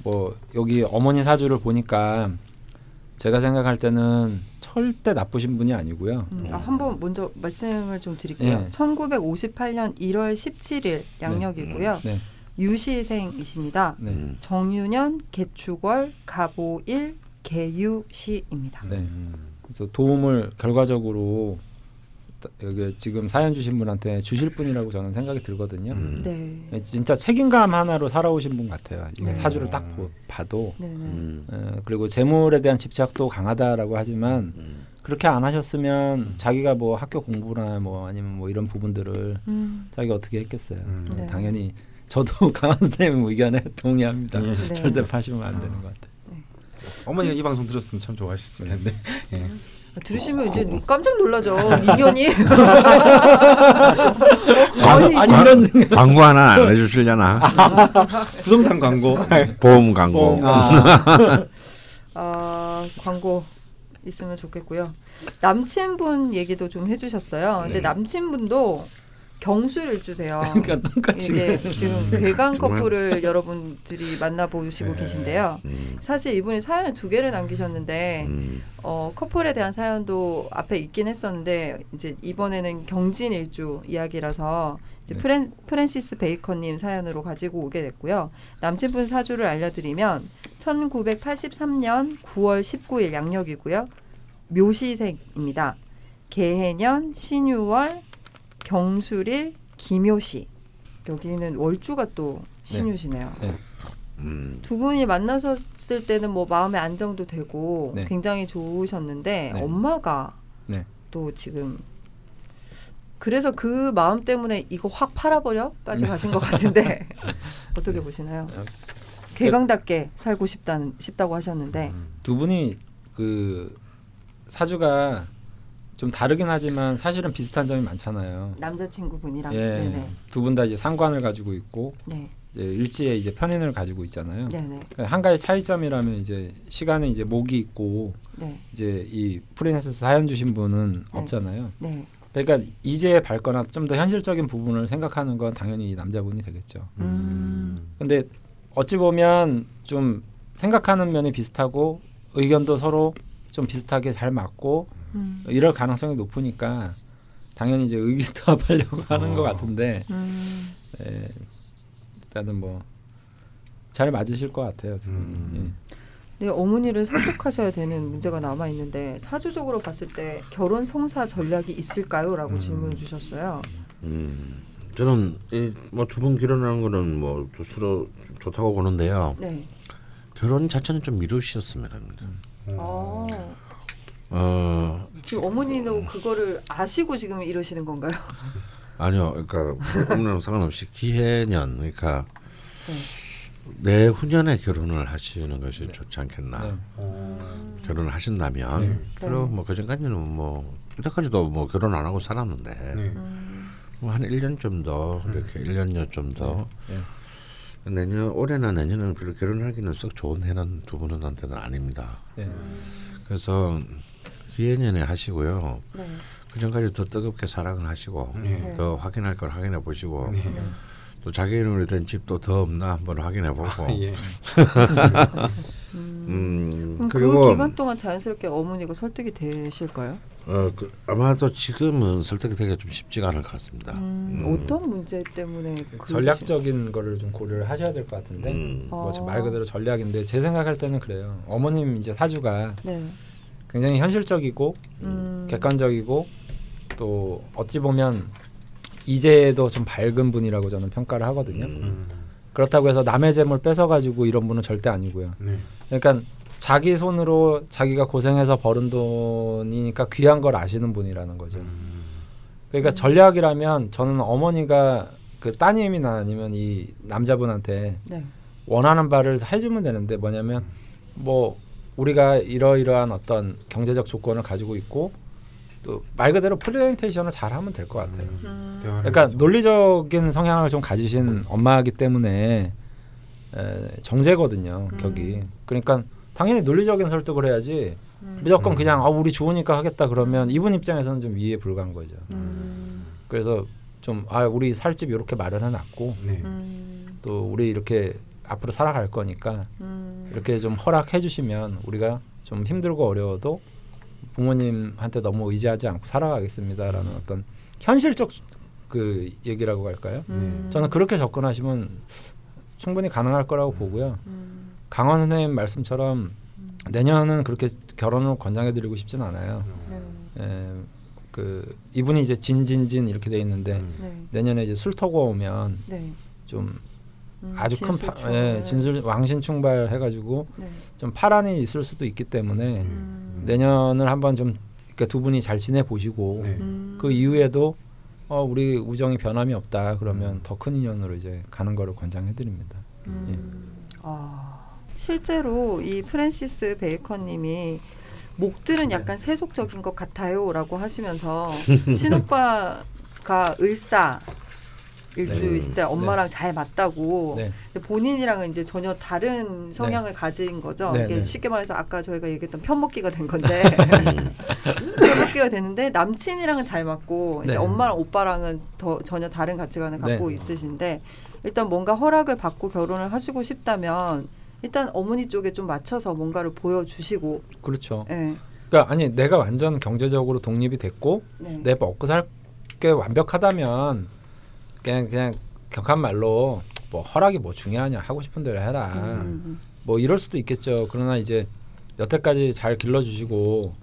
뭐 여기 어머니 사주를 보니까 제가 생각할 때는 절대 나쁘신 분이 아니고요. 음, 아, 한번 먼저 말씀을 좀 드릴게요. 네. 1958년 1월 17일 양력이고요. 네, 유시생이십니다. 네, 음. 정유년, 개축월, 갑오일, 개유시입니다. 네. 그래서 도움을 결과적으로 여기 지금 사연 주신 분한테 주실 분이라고 저는 생각이 들거든요. 음. 네. 진짜 책임감 하나로 살아오신 분 같아요. 네. 사주를 딱 보- 봐도 네, 네. 음. 어, 그리고 재물에 대한 집착도 강하다라고 하지만 음. 그렇게 안 하셨으면 자기가 뭐 학교 공부나 뭐 아니면 뭐 이런 부분들을 음, 자기가 어떻게 했겠어요. 음. 네. 당연히 저도 (laughs) 강한 선생님 의견에 동의합니다. 네. 네. 절대 파시면 안 되는 것 같아요. 어머니가 이 방송 들었으면 참 좋아하셨을 텐데. 예. 들으시면 이제 깜짝 놀라죠. 민현이. 광- (laughs) 아니 광- 이런. 광고 하나 안 해주시려나? (laughs) 부동산 광고. 보험 광고. 아, (laughs) 아, 광고 있으면 좋겠고요. 남친분 얘기도 좀 해주셨어요. 근데 네. 남친분도 경술 일주세요. (laughs) 그러니까 똑같이 이게 지금 괴강 정말? 커플을 여러분들이 만나보시고 네. 계신데요. 음, 사실 이분이 사연을 두 개를 남기셨는데 음, 어, 커플에 대한 사연도 앞에 있긴 했었는데 이제 이번에는 경진 일주 이야기라서 이제 네. 프랜, 프랜시스 베이커님 사연으로 가지고 오게 됐고요. 남친분 사주를 알려드리면 1983년 9월 19일 양력이고요. 묘시생입니다. 개해년 신유월 경술일 기묘시 여기는 월주가 또 신유시네요. 네. 음. 두 분이 만나셨을 때는 뭐 마음의 안정도 되고 네. 굉장히 좋으셨는데 네. 엄마가 네. 또 지금 그래서 그 마음 때문에 이거 확 팔아버려까지 네. 가신 것 같은데 (laughs) 어떻게 보시나요? 어, 개강답게 살고 싶다는 싶다고 하셨는데 두 분이 그 사주가 좀 다르긴 하지만 사실은 비슷한 점이 많잖아요. 남자친구분이랑 예, 네네 두분 다 이제 상관을 가지고 있고 네 이제 일지에 이제 편인을 가지고 있잖아요. 네네 그러니까 한 가지 차이점이라면 이제 시간에 이제 목이 있고 네 이제 이 프리랜서 사연 주신 분은 네. 없잖아요. 네. 그러니까 이제 밝거나 좀 더 현실적인 부분을 생각하는 건 당연히 이 남자분이 되겠죠. 음. 근데 어찌 보면 좀 생각하는 면이 비슷하고 의견도 서로 좀 비슷하게 잘 맞고 음. 이럴 가능성이 높으니까 당연히 이제 의기투합하려고 (laughs) 하는 어. 것 같은데 음. 예, 일단은 뭐 잘 맞으실 것 같아요. 음. 네, 어머니를 설득하셔야 되는 문제가 남아 있는데 사주적으로 봤을 때 결혼 성사 전략이 있을까요?라고 음. 질문을 주셨어요. 음, 저는 뭐두 분 결혼하는 거는 뭐 스스로 좀 좋다고 보는데요. 네. 결혼 자체는 좀 미루셨으면 합니다. 어. 어 지금 어머니도 그거를 아시고 지금 이러시는 건가요? 아니요, 그러니까 어머니랑 상관없이 기해년, 그러니까 네. 내 후년에 결혼을 하시는 것이 좋지 않겠나. 네. 어. 결혼을 하신다면 네. 그리고 뭐 그전까지는 뭐 이때까지도 뭐 결혼 안 하고 살았는데 네. 음. 뭐한 1년 좀더 음. 이렇게 1년여 좀더 네. 내년 올해나 내년에는 별로 결혼하기는 썩 좋은 해는 두 분한테는 아닙니다. 네. 그래서 기해년에 하시고요. 네. 그 전까지 더 뜨겁게 사랑을 하시고 네. 더 확인할 걸 확인해 보시고 네. 또 자기 이름으로 된 집도 더 없나 한번 확인해 보고 아, 예. (laughs) 음. 음 그럼 그리고 그 기간 동안 자연스럽게 어머니가 설득이 되실까요? 어, 그, 아마도 지금은 설득이 되기가 좀 쉽지가 않을 것 같습니다. 음, 음. 어떤 문제 때문에 그 전략적인 거를 좀 고려를 하셔야 될 것 같은데 음. 어. 뭐말 그대로 전략인데 제 생각할 때는 그래요. 어머님 이제 사주가 네. 굉장히 현실적이고 음. 객관적이고 또 어찌 보면 이제도 좀 밝은 분이라고 저는 평가를 하거든요. 음. 음. 그렇다고 해서 남의 재물 뺏어 가지고 이런 분은 절대 아니고요. 네. 그러니까 자기 손으로 자기가 고생해서 버는 돈이니까 귀한 걸 아시는 분이라는 거죠. 음. 그러니까 전략이라면 저는 어머니가 그 따님이나 아니면 이 남자분한테 네. 원하는 바를 해주면 되는데 뭐냐면 뭐 우리가 이러이러한 어떤 경제적 조건을 가지고 있고 또 말 그대로 프레젠테이션을 잘 하면 될 것 같아요. 음. 대화를 그러니까. 논리적인 성향을 좀 가지신 엄마이기 때문에 에, 정제거든요, 음. 격이. 그러니까 당연히 논리적인 설득을 해야지 음. 무조건 음. 그냥 아 우리 좋으니까 하겠다 그러면 이분 입장에서는 좀 이해 불가한 거죠. 음. 그래서 좀 아 우리 살집 이렇게 마련해 놨고 네. 음. 또 우리 이렇게 앞으로 살아갈 거니까 음. 이렇게 좀 허락해 주시면 우리가 좀 힘들고 어려워도 부모님한테 너무 의지하지 않고 살아가겠습니다라는 어떤 현실적 그 얘기라고 할까요? 음. 저는 그렇게 접근하시면 충분히 가능할 거라고 보고요. 음. 강원 선생님 말씀처럼 내년은 그렇게 결혼을 권장해 드리고 싶진 않아요. 네. 에, 그 이분이 이제 진진진 이렇게 돼 있는데 음. 네. 내년에 이제 술 터고 오면 네. 좀 음, 아주 큰 파. 예, 진술 왕신 충발 해가지고 네. 좀 파란이 있을 수도 있기 때문에 음. 내년을 한번 좀 그러니까 두 분이 잘 지내 보시고 네. 음. 그 이후에도 어, 우리 우정이 변함이 없다 그러면 더 큰 인연으로 이제 가는 거를 권장해 드립니다. 음. 아, 실제로 이 프랜시스 베이커님이 목들은 네. 약간 세속적인 것 같아요라고 하시면서 친오빠가 (laughs) 을사 일주 네. 있을 때 엄마랑 잘 맞다고. 네. 본인이랑은 이제 전혀 다른 성향을 가진 거죠. 네, 이게 네. 쉽게 말해서 아까 저희가 얘기했던 편먹기가 된 건데 (laughs) 음. 편먹기가 됐는데 남친이랑은 잘 맞고 이제 네. 엄마랑 오빠랑은 더 전혀 다른 가치관을 갖고 네. 있으신데 일단 뭔가 허락을 받고 결혼을 하시고 싶다면 일단 어머니 쪽에 좀 맞춰서 뭔가를 보여주시고, 그렇죠. 예, 그러니까 아니 내가 완전 경제적으로 독립이 됐고 네, 내 먹고 살 게 완벽하다면 그냥 그냥 격한 말로 뭐 허락이 뭐 중요하냐 하고 싶은 대로 해라. 음, 뭐 이럴 수도 있겠죠. 그러나 이제 여태까지 잘 길러주시고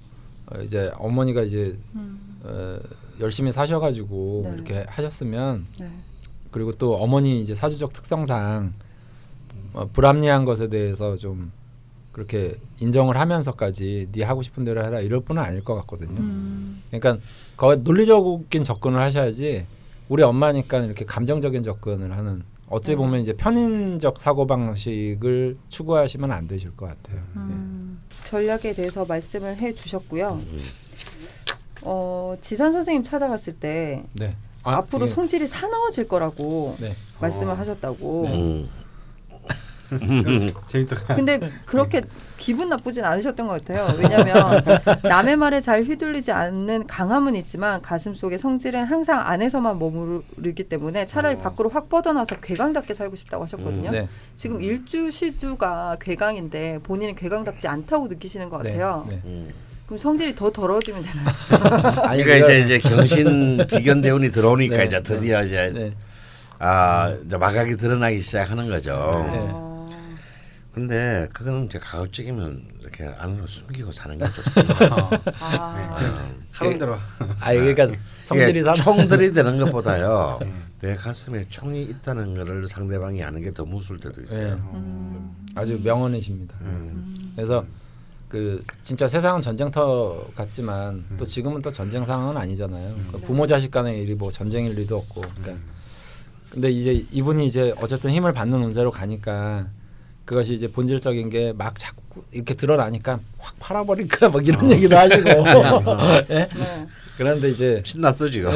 어, 이제 어머니가 이제 음, 어, 열심히 사셔가지고 네. 이렇게 하셨으면 네, 그리고 또 어머니 이제 사주적 특성상 어, 불합리한 것에 대해서 좀 그렇게 인정을 하면서까지 네 하고 싶은 대로 해라 이럴 분은 아닐 것 같거든요. 음, 그러니까 거 논리적인 접근을 하셔야지 우리 엄마니까 이렇게 감정적인 접근을 하는 어찌 보면 이제 편인적 사고 방식을 추구하시면 안 되실 것 같아요. 음. 전략에 대해서 말씀을 해 주셨고요. 음. 어, 지산 선생님 찾아갔을 때 네. 네. 아, 앞으로 이게- 성질이 사나워질 거라고 네. 말씀을 어. 하셨다고. 음. 재밌다. 근데 그렇게 기분 나쁘진 않으셨던 것 같아요. 왜냐하면 남의 말에 잘 휘둘리지 않는 강함은 있지만 가슴 속의 성질은 항상 안에서만 머무르기 때문에 차라리 어. 밖으로 확 뻗어나서 괴강답게 살고 싶다고 하셨거든요. 네. 지금 일주 시주가 괴강인데 본인은 괴강답지 않다고 느끼시는 것 같아요. 네. 음. 그럼 성질이 더 더러워지면 되나요? (laughs) 아니 그러니까 이제 이제 경신 기견 대운이 들어오니까 네, 이제 드디어 이제 네. 아 이제 마각이 드러나기 시작하는 거죠. 근데 그거는 이제 가급적이면 이렇게 안으로 숨기고 사는 게 좋습니다. (laughs) 아, 하던 대로. 아 그러니까 성질이 사 총들이 되는 것보다요. (laughs) 내 가슴에 총이 있다는 거를 상대방이 아는 게 더 무서울 때도 있어요. 네. 음, 아주 명언이십니다. 음. 그래서 그 진짜 세상은 전쟁터 같지만 음. 또 지금은 또 전쟁 상황은 아니잖아요. 그러니까 부모 자식 간의 일이 뭐 전쟁일 리도 없고. 그러니까 음. 근데 이제 이분이 이제 어쨌든 힘을 받는 운세로 가니까 그것이 이제 본질적인 게 막 자꾸 이렇게 드러나니까 확 팔아버릴까 막 이런 얘기도 하시고. (laughs) 예? 네. 그런데 이제 신났어 지금.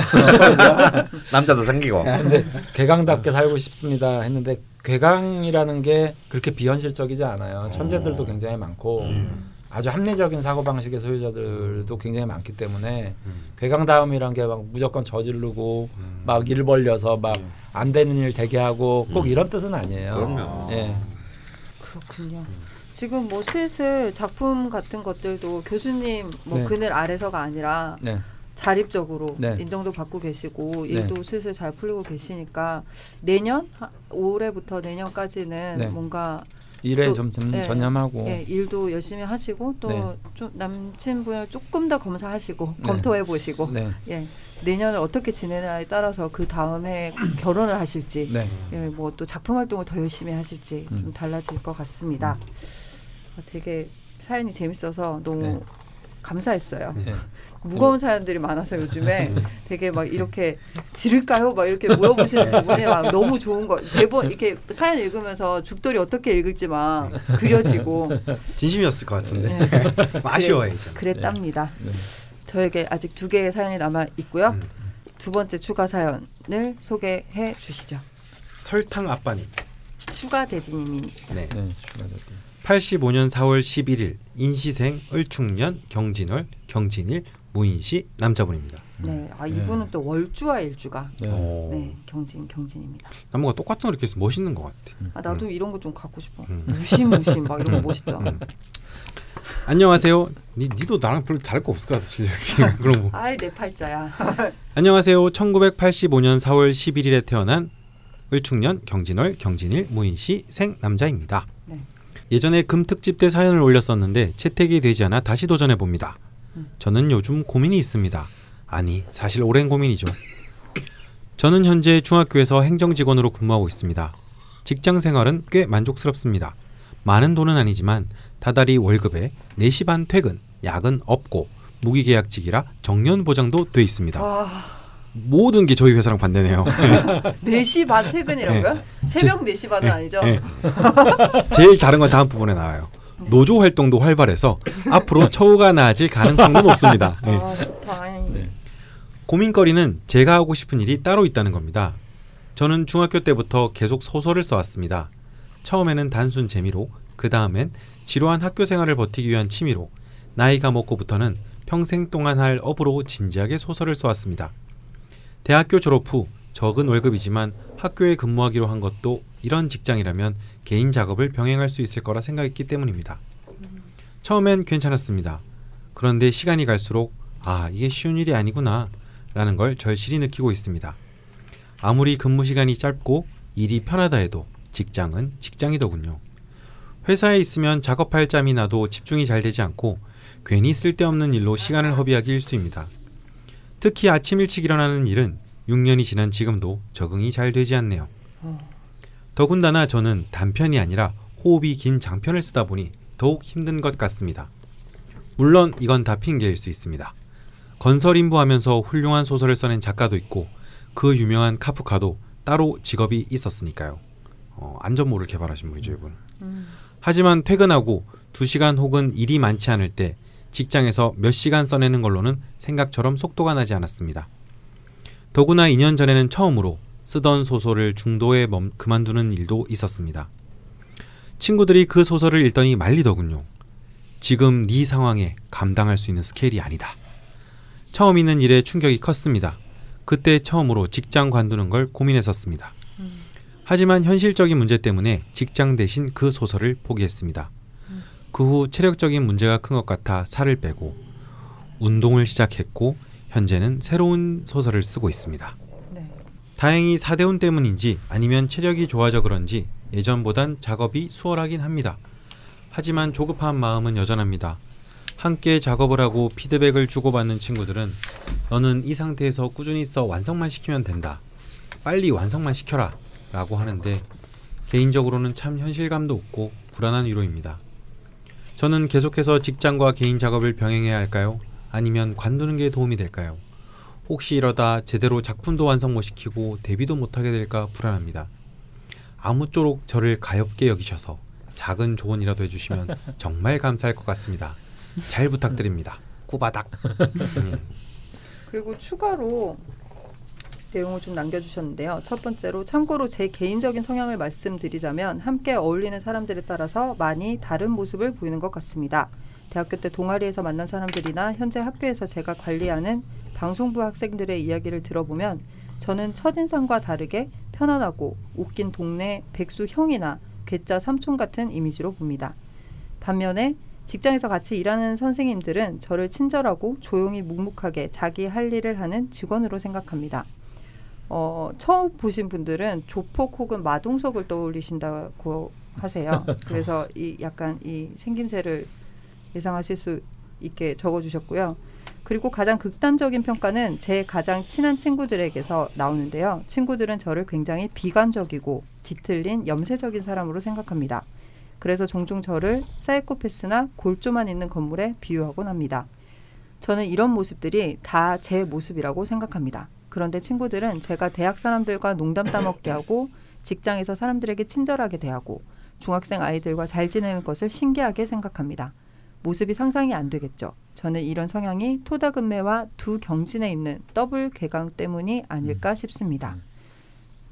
(laughs) 남자도 생기고. 근데 괴강답게 살고 싶습니다 했는데 괴강이라는 게 그렇게 비현실적이지 않아요. 천재들도 굉장히 많고 아주 합리적인 사고 방식의 소유자들도 굉장히 많기 때문에 괴강다움이란 게 막 무조건 저지르고 막일 벌려서 막 안 되는 일 되게 하고 꼭 이런 뜻은 아니에요. 그럼요. 예. 그렇군요. 지금 뭐 슬슬 작품 같은 것들도 교수님 뭐 네. 그늘 아래서가 아니라 네. 자립적으로 네. 인정도 받고 계시고 네. 일도 슬슬 잘 풀리고 계시니까 내년 하- 올해부터 내년까지는 네. 뭔가 일에 또, 좀 전- 예. 전념하고 예, 일도 열심히 하시고 또 네. 좀 남친분을 조금 더 검사하시고 네. 검토해 보시고 네. 예, 내년을 어떻게 지내냐에 따라서 그 다음에 결혼을 하실지 네. 예, 뭐 또 작품 활동을 더 열심히 하실지 음. 좀 달라질 것 같습니다. 어, 되게 사연이 재밌어서 너무 네. 감사했어요. 예. (laughs) 무거운 사연들이 많아서 요즘에 되게 막 이렇게 지를까요? 막 이렇게 물어보시는 부분이 막 너무 좋은 거. 대본 이렇게 사연 읽으면서 죽돌이 어떻게 읽을지 막 그려지고 (laughs) 진심이었을 것 같은데. 네. (laughs) 아쉬워요 이제. 그랬답니다. 네. 저에게 아직 두 개의 사연이 남아 있고요. 음. 두 번째 추가 사연을 소개해 주시죠. 설탕 아빠님. Sugar Daddy님이 네. 네. 축하드립니다. 85년 4월 11일 인시생 을축년 경진월 경진일 무인시 남자분입니다. 네, 아 이분은 또 월주와 일주가 네. 오. 네 경진 경진입니다. 나무가 똑같은 거 이렇게 해서 멋있는 것 같아. 아 나도 이런 거 좀 갖고 싶어. 음. 무심 무심 막 이런 거 멋있죠. 음. 안녕하세요. 니 니도 나랑 별로 다를 거 없을 것 같아. 실력이. (laughs) 그런 거. 아이 내 팔자야. (laughs) 안녕하세요. 1985년 4월 11일에 태어난 을축년 경진월 경진일 무인시 생 남자입니다. 네. 예전에 금 특집 때 사연을 올렸었는데 채택이 되지 않아 다시 도전해 봅니다. 음. 저는 요즘 고민이 있습니다. 아니, 사실 오랜 고민이죠. 저는 현재 중학교에서 행정직원으로 근무하고 있습니다. 직장 생활은 꽤 만족스럽습니다. 많은 돈은 아니지만 다달이 월급에 4시 반 퇴근, 야근 없고 무기계약직이라 정년 보장도 돼 있습니다. 와 모든 게 저희 회사랑 반대네요. (laughs) 4시 반 퇴근이라고요? 새벽 4시 반은 아니죠? 예. 제일 다른 건 다음 부분에 나와요. 노조 활동도 활발해서 앞으로 처우가 나아질 가능성도 높습니다. 예. 아 좋다. 네. 고민거리는 제가 하고 싶은 일이 따로 있다는 겁니다. 저는 중학교 때부터 계속 소설을 써왔습니다. 처음에는 단순 재미로, 그 다음엔 지루한 학교 생활을 버티기 위한 취미로, 나이가 먹고부터는 평생 동안 할 업으로 진지하게 소설을 써왔습니다. 대학교 졸업 후 적은 월급이지만 학교에 근무하기로 한 것도 이런 직장이라면 개인 작업을 병행할 수 있을 거라 생각했기 때문입니다. 처음엔 괜찮았습니다. 그런데 시간이 갈수록 아, 이게 쉬운 일이 아니구나 라는 걸 절실히 느끼고 있습니다. 아무리 근무 시간이 짧고 일이 편하다 해도 직장은 직장이더군요. 회사에 있으면 작업할 짬이 나도 집중이 잘 되지 않고 괜히 쓸데없는 일로 시간을 허비하기 일쑤입니다. 특히 아침 일찍 일어나는 일은 6년이 지난 지금도 적응이 잘 되지 않네요. 더군다나 저는 단편이 아니라 호흡이 긴 장편을 쓰다 보니 더욱 힘든 것 같습니다. 물론 이건 다 핑계일 수 있습니다. 건설 인부하면서 훌륭한 소설을 써낸 작가도 있고 그 유명한 카프카도 따로 직업이 있었으니까요. 어, 안전모를 개발하신 분이죠, 이분. 음. 하지만 퇴근하고 2시간 혹은 일이 많지 않을 때 직장에서 몇 시간 써내는 걸로는 생각처럼 속도가 나지 않았습니다. 더구나 2년 전에는 처음으로 쓰던 소설을 중도에 멈, 그만두는 일도 있었습니다. 친구들이 그 소설을 읽더니 말리더군요. 지금 네 상황에 감당할 수 있는 스케일이 아니다. 처음 있는 일에 충격이 컸습니다. 그때 처음으로 직장 관두는 걸 고민했었습니다. 하지만 현실적인 문제 때문에 직장 대신 그 소설을 포기했습니다. 그 후 체력적인 문제가 큰 것 같아 살을 빼고 운동을 시작했고 현재는 새로운 소설을 쓰고 있습니다. 네. 다행히 사대운 때문인지 아니면 체력이 좋아져 그런지 예전보단 작업이 수월하긴 합니다. 하지만 조급한 마음은 여전합니다. 함께 작업을 하고 피드백을 주고받는 친구들은 너는 이 상태에서 꾸준히 써 완성만 시키면 된다. 빨리 완성만 시켜라. 라고 하는데 개인적으로는 참 현실감도 없고 불안한 위로입니다. 저는 계속해서 직장과 개인 작업을 병행해야 할까요? 아니면 관두는 게 도움이 될까요? 혹시 이러다 제대로 작품도 완성 못 시키고 데뷔도 못하게 될까 불안합니다. 아무쪼록 저를 가엽게 여기셔서 작은 조언이라도 해주시면 (laughs) 정말 감사할 것 같습니다. 잘 부탁드립니다. (laughs) 꾸바닥. 음. 그리고 추가로 내용을 좀 남겨주셨는데요. 첫 번째로 참고로 제 개인적인 성향을 말씀드리자면 함께 어울리는 사람들에 따라서 많이 다른 모습을 보이는 것 같습니다. 대학교 때 동아리에서 만난 사람들이나 현재 학교에서 제가 관리하는 방송부 학생들의 이야기를 들어보면 저는 첫인상과 다르게 편안하고 웃긴 동네 백수 형이나 괴짜 삼촌 같은 이미지로 봅니다. 반면에 직장에서 같이 일하는 선생님들은 저를 친절하고 조용히 묵묵하게 자기 할 일을 하는 직원으로 생각합니다. 어, 처음 보신 분들은 조폭 혹은 마동석을 떠올리신다고 하세요. (laughs) 그래서 이 약간 이 생김새를 예상하실 수 있게 적어주셨고요. 그리고 가장 극단적인 평가는 제 가장 친한 친구들에게서 나오는데요. 친구들은 저를 굉장히 비관적이고 뒤틀린 염세적인 사람으로 생각합니다. 그래서 종종 저를 사이코패스나 골조만 있는 건물에 비유하곤 합니다. 저는 이런 모습들이 다 제 모습이라고 생각합니다. 그런데 친구들은 제가 대학 사람들과 농담 따먹게 하고 직장에서 사람들에게 친절하게 대하고 중학생 아이들과 잘 지내는 것을 신기하게 생각합니다. 모습이 상상이 안 되겠죠. 저는 이런 성향이 토다근매와 두 경진에 있는 더블 괴강 때문이 아닐까 싶습니다.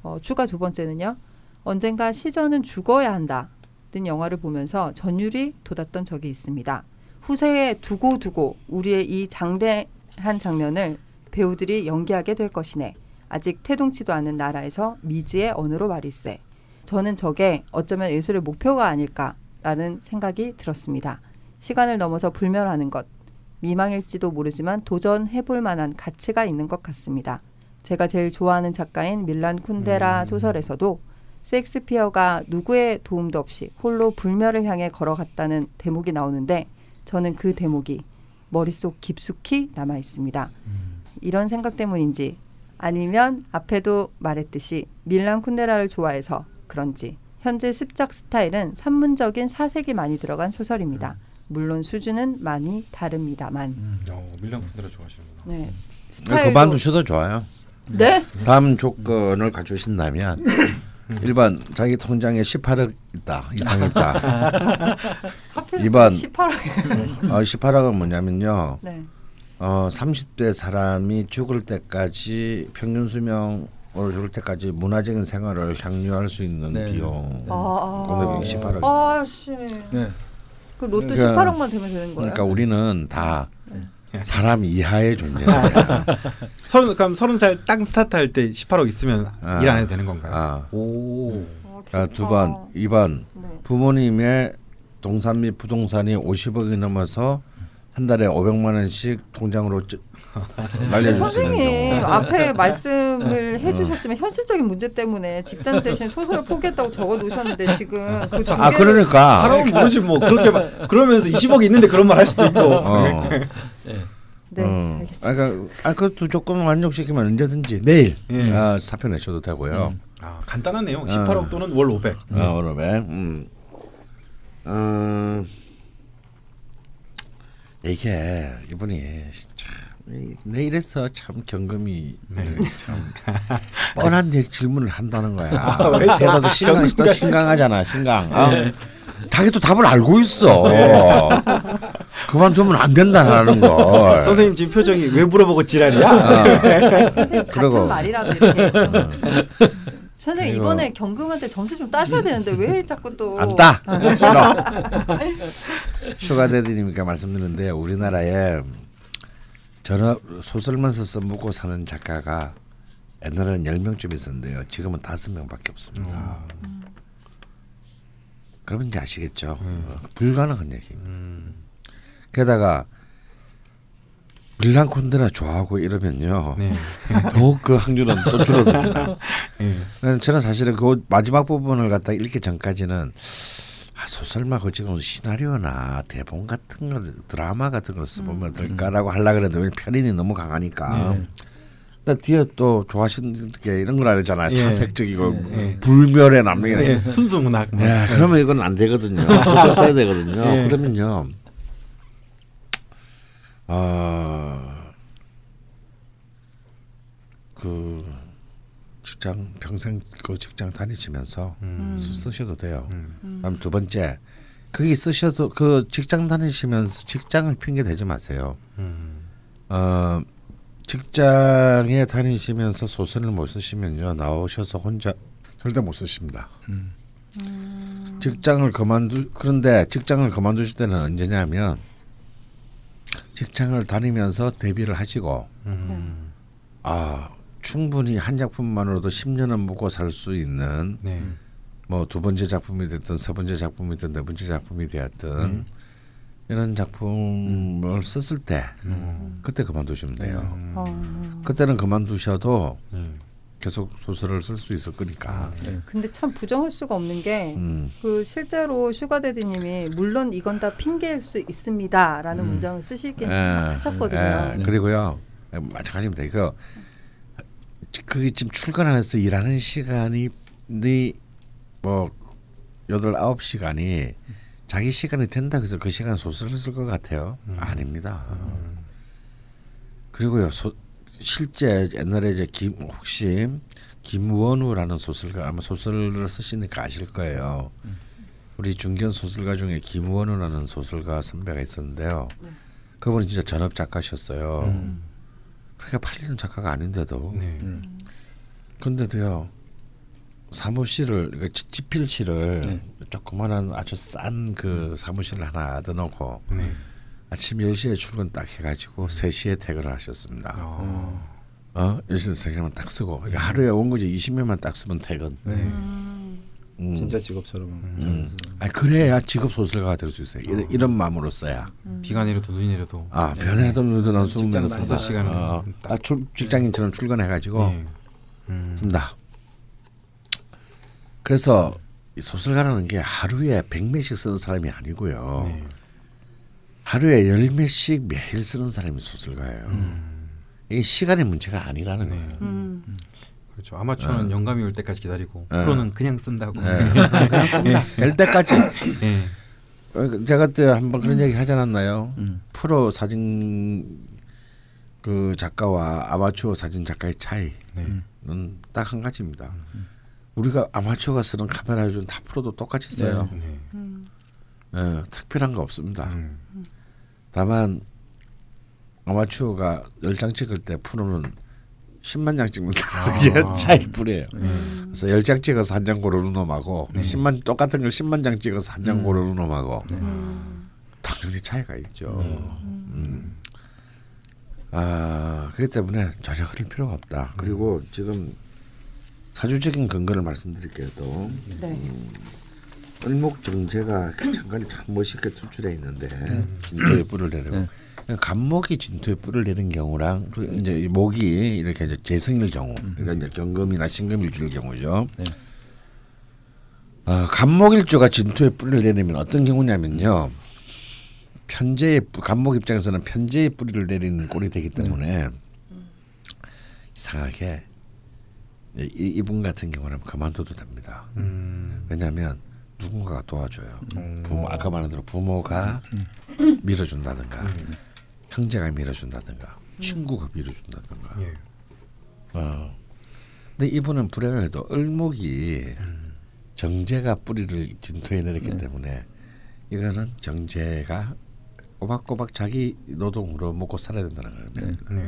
어, 추가 두 번째는요. 언젠가 시전은 죽어야 한다. 는 영화를 보면서 전율이 돋았던 적이 있습니다. 후세에 두고 두고 우리의 이 장대한 장면을 배우들이 연기하게 될 것이네. 아직 태동치도 않은 나라에서 미지의 언어로 말일세. 저는 저게 어쩌면 예술의 목표가 아닐까라는 생각이 들었습니다. 시간을 넘어서 불멸하는 것. 미망일지도 모르지만 도전해볼 만한 가치가 있는 것 같습니다. 제가 제일 좋아하는 작가인 밀란 쿤데라 음. 소설에서도 셰익스피어가 누구의 도움도 없이 홀로 불멸을 향해 걸어갔다는 대목이 나오는데 저는 그 대목이 머릿속 깊숙이 남아 있습니다. 이런 생각 때문인지 아니면 앞에도 말했듯이 밀란 쿤데라를 좋아해서 그런지 현재 습작 스타일은 산문적인 사색이 많이 들어간 소설입니다. 물론 수준은 많이 다릅니다만. 어, 밀란 쿤데라 좋아하시는구나. 네. 그만두셔도 좋아요. 네. 다음 조건을 갖추신다면 1번 (laughs) 자기 통장에 18억 있다 이상 있다. (laughs) 하필 이번- 18억. 어, 18억은 뭐냐면요. 네. 어, 30대 사람이 죽을 때까지 평균 수명 오늘 죽을 때까지 문화적인 생활을 향유할 수 있는 네. 비용 아, 공대비용 18억. 아, 씨. 네. 그 로또 그러니까- 18억만 되면 되는 거예요? 그러니까 우리는 다 네. 사람 이하의 존재예요. 서른 그럼 서른 살 땅 스타트 할 때 18억 있으면 아. 일 안 해도 되는 건가요? 아. 오. 좋다. 두 번, 2번 네. 부모님의 동산 및 부동산이 50억이 넘어서 한 달에 500만 원씩 통장으로 날려줄 수 있는 선생님. 앞에 말씀을 해주셨지만 현실적인 문제 때문에 집단 대신 소설을 포기했다고 적어 놓으셨는데 지금 그두 아 개를- 그러니까 사람은 모르지 뭐 그렇게 막 그러면서 20억이 있는데 그런 말 할 수도 있고. 어. 네 음. 알겠습니다. 그러니까 아, 그두 조건을 만족시키면 언제든지 내일 예. 아, 사표 내셔도 되고요. 아, 간단하네요. 18억 또는 월 500. 어, 어렵에. 음. 음. 이게 이분이 참 이- 내 이래서 참 경금이 네. 참 뻔한 질문을 한다는 거야. 아, 왜? 대답도 신강, 경금이가 또 신강하잖아, 신강. 어? 네. 자기도 답을 알고 있어. 그만두면 안 된다는 걸. 선생님 지금 표정이 왜 물어보고 지랄이야? 어. 선생님 그러고. 같은 말이라도 이렇게 선생님 그리고- 이번에 경금한테 점수 좀 따셔야 되는데 왜 자꾸 또 안 따. 싫어. (laughs) 슈가데디님께 말씀드리는데 우리나라에 전업 소설만 써서 먹고 사는 작가가 옛날에는 10명쯤 있었는데요. 지금은 5명밖에 없습니다. 그러면 이제 아시겠죠. 어, 불가능한 얘기입니다. 음. 게다가 밀란 콘데나 좋아하고 이러면요. 네. (laughs) 더욱 그 확률은 또 줄어듭니다. (laughs) 예. 저는 사실은 그 마지막 부분을 갖다 읽기 전까지는 아, 소설만 그 지금 시나리오나 대본 같은 걸 드라마 같은 걸 써보면 될까라고 하려 그랬는데 왜 편인이 너무 강하니까. 네. 나 뒤에 또 좋아하시는 게 이런 걸 알잖아요. 예. 사색적이고 예. 불멸의 남명이네. 예. 순수 문학. 뭐. 야, 그러면 이건 안 되거든요. 소설 써야 되거든요. (laughs) 예. 그러면요. 아, 그 직장 평생 그 직장 다니시면서 음. 쓰- 쓰셔도 돼요. 음. 그다음 두 번째, 거기 쓰셔도 그 직장 다니시면서 직장을 핑계 대지 마세요. 음. 어, 직장에 다니시면서 소설을 못 쓰시면요 나오셔서 혼자 절대 못 쓰십니다. 직장을 그만두 그런데 직장을 그만두실 때는 언제냐면 직장을 다니면서 데뷔를 하시고 음. 아 충분히 한 작품만으로도 10년은 먹고 살 수 있는 네. 뭐두 번째 작품이 됐든 세 번째 작품이든 네 번째 작품이 되었든 이런 작품을 썼을 때 그때 그만두시면 돼요. 음. 어, 그때는 그만두셔도 네. 계속 소설을 쓸 수 있을 거니까. 근데 참 부정할 수가 없는 게 음. 그 실제로 슈가데디님이 물론 이건 다 핑계일 수 있습니다라는 문장을 쓰시긴 예, 하셨거든요. 예, 그리고요 예, 마찬가지입니다. 이거 그 게 지금 출근 안에서 일하는 시간이 네뭐 여덟 아홉 시간이 자기 시간이 된다 그래서 그 시간 소설을 쓸 것 같아요. 아닙니다. 그리고요 소, 실제 옛날에 이제 김 혹시 김원우라는 소설가 아마 소설을 쓰시니까 아실 거예요. 우리 중견 소설가 중에 김원우라는 소설가 선배가 있었는데요. 그분은 진짜 전업 작가셨어요. 그렇게 팔리는 작가가 아닌데도 네. 근데도요 사무실을 그러니까 지- 지필 실을 네. 조그만한 아주 싼 그 사무실을 하나 얻어놓고 네. 아침 10시에 출근 딱 해가지고 3시에 퇴근을 하셨습니다. 어. 어? 10시에 퇴근만 딱 쓰고 그러니까 하루에 원고지 20명만 딱 쓰면 퇴근. 네. 음. 진짜 직업처럼. 음. 아 그래야 직업 소설가가 될 수 있어요. 이런, 이런 마음으로 써야. 비가 내려도 눈이 내려도 아 변해도 눈도 난 수면 다섯 시간은 어, 딱. 아, 출, 직장인처럼 출근해가지고 네. 음. 쓴다. 그래서 이 소설가라는 게 하루에 백 몇씩 쓰는 사람이 아니고요. 네. 하루에 열 몇씩 매일 쓰는 사람이 소설가예요. 이게 시간의 문제가 아니라는 네. 거예요. 음. 그렇죠. 아마추어는 영감이 올 때까지 기다리고 네. 프로는 그냥 쓴다고. 네. (laughs) 그냥 씁니다. 될 때까지. 네. 어, 제가 그때 한번 그런 얘기 하지 않았나요? 음. 프로 사진 그 작가와 아마추어 사진 작가의 차이는 네. 딱한 가지입니다. 우리가 아마추어가 쓰는 카메라 요즘 다 프로도 똑같이 써요. 네. 음. 예, 특별한 거 없습니다. 음. 다만 아마추어가 열 장 찍을 때 프로는 10만 장 찍는다. 아. 그게 차일 뿐이에요. 음. 그래서 10장 찍어서 한 장 고르는 놈하고 네. 10만 똑같은 걸 10만 장 찍어서 한장 음. 고르는 놈하고 음. 당연히 차이가 있죠. 음. 음. 아 그렇기 때문에 전혀 그럴 필요가 없다. 그리고 지금 사주적인 근거를 말씀드릴게요. 또 네. 을목 정제가 (laughs) 잠깐 참 멋있게 투출해 있는데 진토에 뿔을 내리고 네. 간목이 진토에 뿔을 내는 경우랑 이제 이 목이 이렇게 이제 재성일 경우 그러니까 이제 경금이나 신금일주일 경우죠. 네. 어, 간목일주가 진토에 뿔을 내리면 어떤 경우냐면요. 편제의 뿌- 간목 입장에서는 편제의 뿌리를 내리는 꼴이 되기 때문에 이상하게 이, 이- 이분 같은 경우는 그만둬도 됩니다. 음. 왜냐하면 누군가가 도와줘요. 음. 부모 아까 말한 대로 부모가 밀어준다든가 형제가 밀어준다든가 친구가 밀어준다든가. 예. 어. 근데 이분은 불행하게도 을목이 정제가 뿌리를 진토에 내렸기 네. 때문에 이거는 정제가 꼬박꼬박 자기 노동으로 먹고 살아야 된다는 거예요. 네. 네.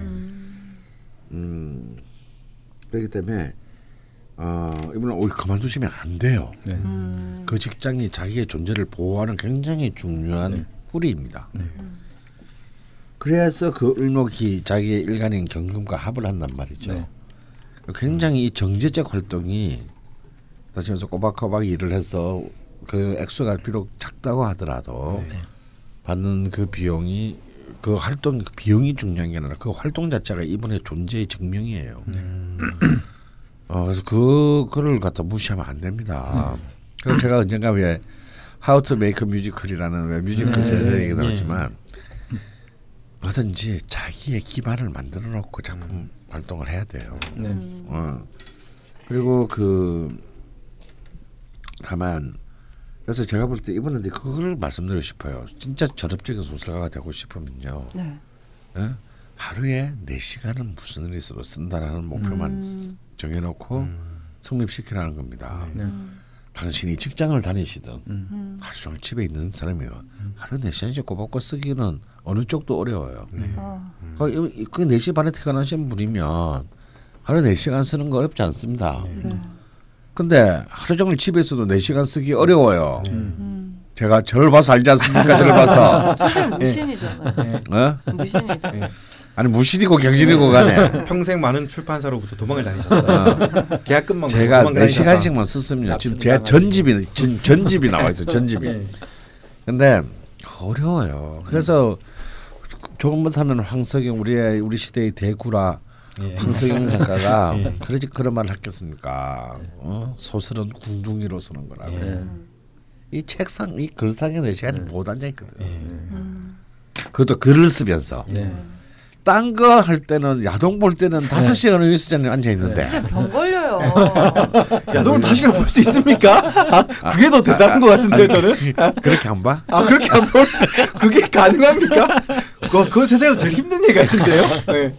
음, 그렇기 때문에 어, 이분은 오히려 그만두시면 안 돼요. 네. 음. 그 직장이 자기의 존재를 보호하는 굉장히 중요한 네. 뿌리입니다. 네. 그래서 그 을목이 자기의 일간인 경금과 합을 한단 말이죠. 네. 굉장히 이 정제적 활동이 다시 말해서 꼬박꼬박 일을 해서 그 액수가 비록 작다고 하더라도 네. 받는 그 비용이 그 활동 그 비용이 중요한 게 아니라 그 활동 자체가 이분의 존재의 증명이에요. 음. (clears throat) 어, 그래서 그 그를 갖다 무시하면 안 됩니다. 그래서 제가 언젠가 왜 How to Make a Musical이라는 왜 뮤지컬 네. 얘기 네. 나왔지만 뭐든지 자기의 기반을 만들어 놓고 작품 활동을 해야 돼요. 네. 어. 그리고 그 다만 그래서 제가 볼 때 이분한테 그걸 말씀드리고 싶어요. 진짜 전업적인 소설가가 되고 싶으면요. 네. 어? 하루에 네 시간은 무슨 일이 있어도 쓴다라는 목표만 음. 정해놓고 음. 성립시키라는 겁니다. 네. 당신이 직장을 다니시든 음. 음. 하루 종일 집에 있는 사람이요. 하루 네 시간씩 꼬박꼬 쓰기는 어느 쪽도 어려워요. 아. 그 4시 반에 퇴근하신 분이면 하루 4시간 쓰는 거 어렵지 않습니다. 네. 근데 하루 종일 집에 있어도 4시간 쓰기 어려워요. 음. 제가 저를 봐서 알지 않습니까? 저를 봐서. (laughs) 사실 무신이잖아요. 어? 무신이죠. 예. 아니 무신이고 경진이고 간에 평생 많은 출판사로부터 도망을 다니셨어요. 계약 끝만 제가 도망 다니셨다. 4시간씩만 썼습니다. 지금 제. 전집이 전, 전집이 나와 있어요. 전집이. 예. 근데 어려워요. 그래서 조금 못하면 황석영 우리의 우리 시대의 대구라 예. 황석영 (laughs) 작가가 예. 그러지 그런 말을 했겠습니까? 어? 소설은 궁둥이로 쓰는 거라고. 예. 네. 이 책상 이 글상에 내 시간이 못 앉아 있거든. 예. 음. 그것도 글을 쓰면서 네. 딴거 할 때는 야동 볼 때는 다섯 시간을 위스전에 앉아 있는데 진짜 병 걸려 요. 야동을 다시 가볼 수 있습니까? 아, 그게 더 대단한 것 같은데요, 저는. 그렇게 안 봐? 아 그렇게 안 볼? 그게 가능합니까? 그거, 그거 세상에서 제일 힘든 얘기 같은데요. 예.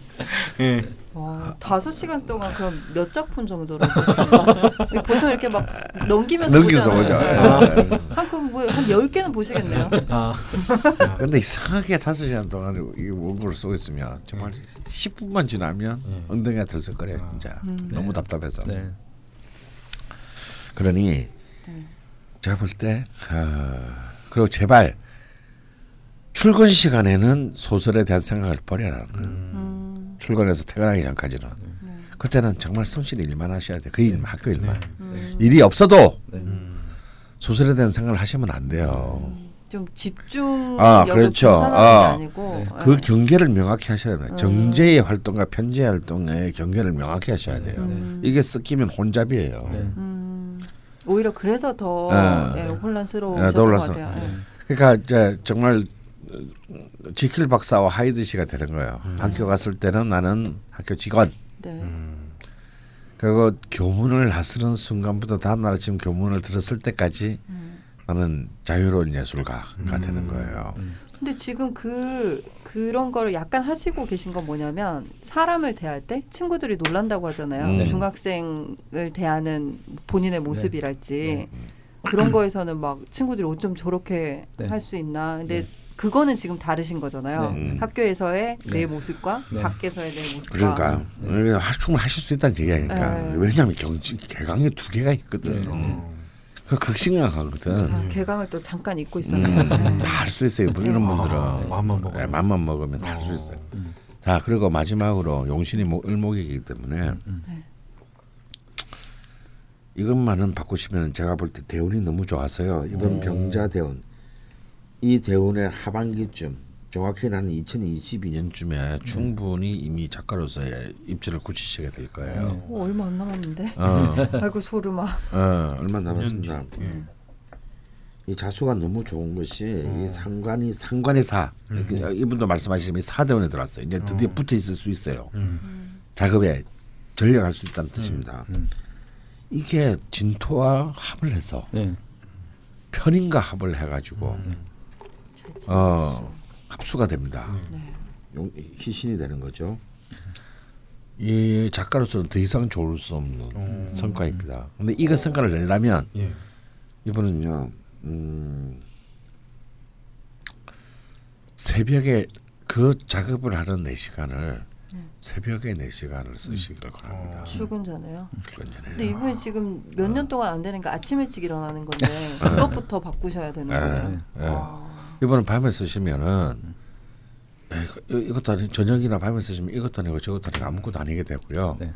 예. 와, 다섯 시간 동안 그럼 몇 작품 보시나요? (laughs) 보통 이렇게 막 넘기면서 넘겨서 보죠. 보잖아요. 예. 한큼 뭐한1 0 개는 보시겠네요. 아. (laughs) 근데 이상하게 다섯 시간 동안 이 원고를 쓰고 있으면 정말 10분만 지나면 예. 엉덩이가 들썩거려 아. 진짜 음. 너무 답답해서 네. 그러니 네. 제가 볼때 아, 그리고 제발 출근 시간에는 소설에 대한 생각을 버려라 음. 출근해서 퇴근하기 전까지는 네. 그때는 정말 성실히 일만 하셔야 돼 그 일만 학교 일만 음. 일이 없어도 네. 소설에 대한 생각을 하시면 안 돼요 좀 집중 아, 그렇죠. 아. 아니고 네. 그 예. 경계를 명확히 하셔야 돼요 음. 정제의 활동과 편제의 활동의 경계를 명확히 하셔야 돼요 음. 이게 섞이면 혼잡이에요 네. 음. 오히려 그래서 더 아. 예, 혼란스러워 아, 더 것. 같아요. 예. 그러니까 이제 정말 지킬 박사와 하이드 씨가 되는 거예요. 음. 학교 갔을 때는 나는 학교 직원. 네. 음. 그리고 교문을 나서는 순간부터 다음 날 아침 교문을 들었을 때까지 음. 나는 자유로운 예술가가 음. 되는 거예요. 근데 지금 그 그런 거를 약간 하시고 계신 건 뭐냐면 사람을 대할 때 친구들이 놀란다고 하잖아요. 음. 중학생을 대하는 본인의 모습이랄지 네. 그런 거에서는 막 친구들이 어쩜 저렇게 네. 할수 있나. 근데 네. 그거는 지금 다르신 거잖아요. 네. 학교에서의 내 네. 모습과 네. 밖에서의 내 모습과 그러니까 네. 하- 충분히 하실 수 있다는 얘기 아니까. 네. 왜냐하면 경지 개강이 두 개가 있거든. 네. 음. 그 극심각하거든. 아, 개강을 또 잠깐 잊고 음, 있었네요. 네. 다할수 있어요. 이런 아, 분들은 마음만 먹으면. 네, 맘만 먹으면 다 할수 어. 있어요. 음. 자 그리고 마지막으로 용신이 목- 을목이기 때문에 음. 네. 이것만은 바꾸시면 제가 볼 때 대운이 너무 좋아서요. 이번 오. 병자 대운 이 대운의 하반기쯤 정확히는 한 2022년쯤에 충분히 이미 작가로서의 입지를 굳히시게 될 거예요. 네. 오, 얼마 안 남았는데. 어, (laughs) 아이고 소름아. 어, 얼마 남았습니다. 예. 이 자수가 너무 좋은 것이 어. 이 상관이 상관의 사 이렇게 이분도 말씀하시지만 이 사대원에 들어왔어요. 이제 드디어 어. 붙어 있을 수 있어요. 음. 작업에 전력할 수 있다는 뜻입니다. 음. 이게 진토와 합을 해서 네. 편인과 합을 해가지고 어 합수가 됩니다. 네. 용, 희신이 되는 거죠. 이 작가로서는 더 이상 좋을 수 없는 어. 성과입니다. 근데 이거 성과를 내려면 예. 이분은요 음, 새벽에 그 작업을 하는 네 시간을 새벽에 네 시간을 쓰시기를 바랍니다. 출근 전에요. 그건 전에. 근데 이분이 지금 몇 년 동안 안 되니까 아침 일찍 일어나는 건데 그것부터 바꾸셔야 되는 네. 거예요. 네. 아, 이번은 밤에 쓰시면은 에이, 이거- 이것도 아니 저녁이나 밤에 쓰시면 이것도 아니고 저것도 아니고 아무것도 아니게 되고요. 네.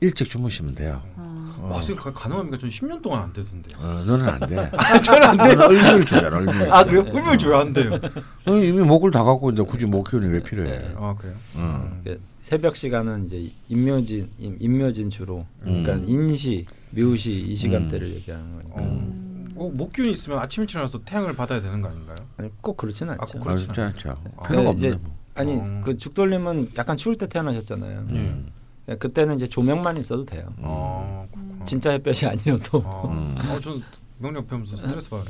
일찍 주무시면 돼요. 아. 와, 선생님 가- 가능합니까? 전 10년 동안 안 되던데. 어, 너는 안 돼. (laughs) 저는 안 돼요. (laughs) 얼굴 줘야 얼굴. 아 그래요? 흠을 줘야 안 돼요. 어, 이미 목을 다 갖고 있는데 굳이 목 키우니 왜 필요해? 아 그래요? 음. 그 새벽 시간은 이제 인묘진 인- 인묘진 주로 그러니까 음. 인시 묘시 이 시간대를 얘기하는 거니까 어, 어, 목기운이 있으면 아침 일찍 일어나서 태양을 받아야 되는 거 아닌가요? 아니, 꼭 그렇지는 아, 않죠. 꼭 아, 그렇지 쉽지 않죠. 아, 필요가 그 없네. 이제 뭐. 아니 어. 그 죽돌림은 약간 추울 때 태어나셨잖아요. 음. 그러니까 그때는 이제 조명만 있어도 돼요. 어, 그렇구나. 진짜 햇볕이 아니어도 어, 음. 어, 저는 명령 배우면서 스트레스 받아요.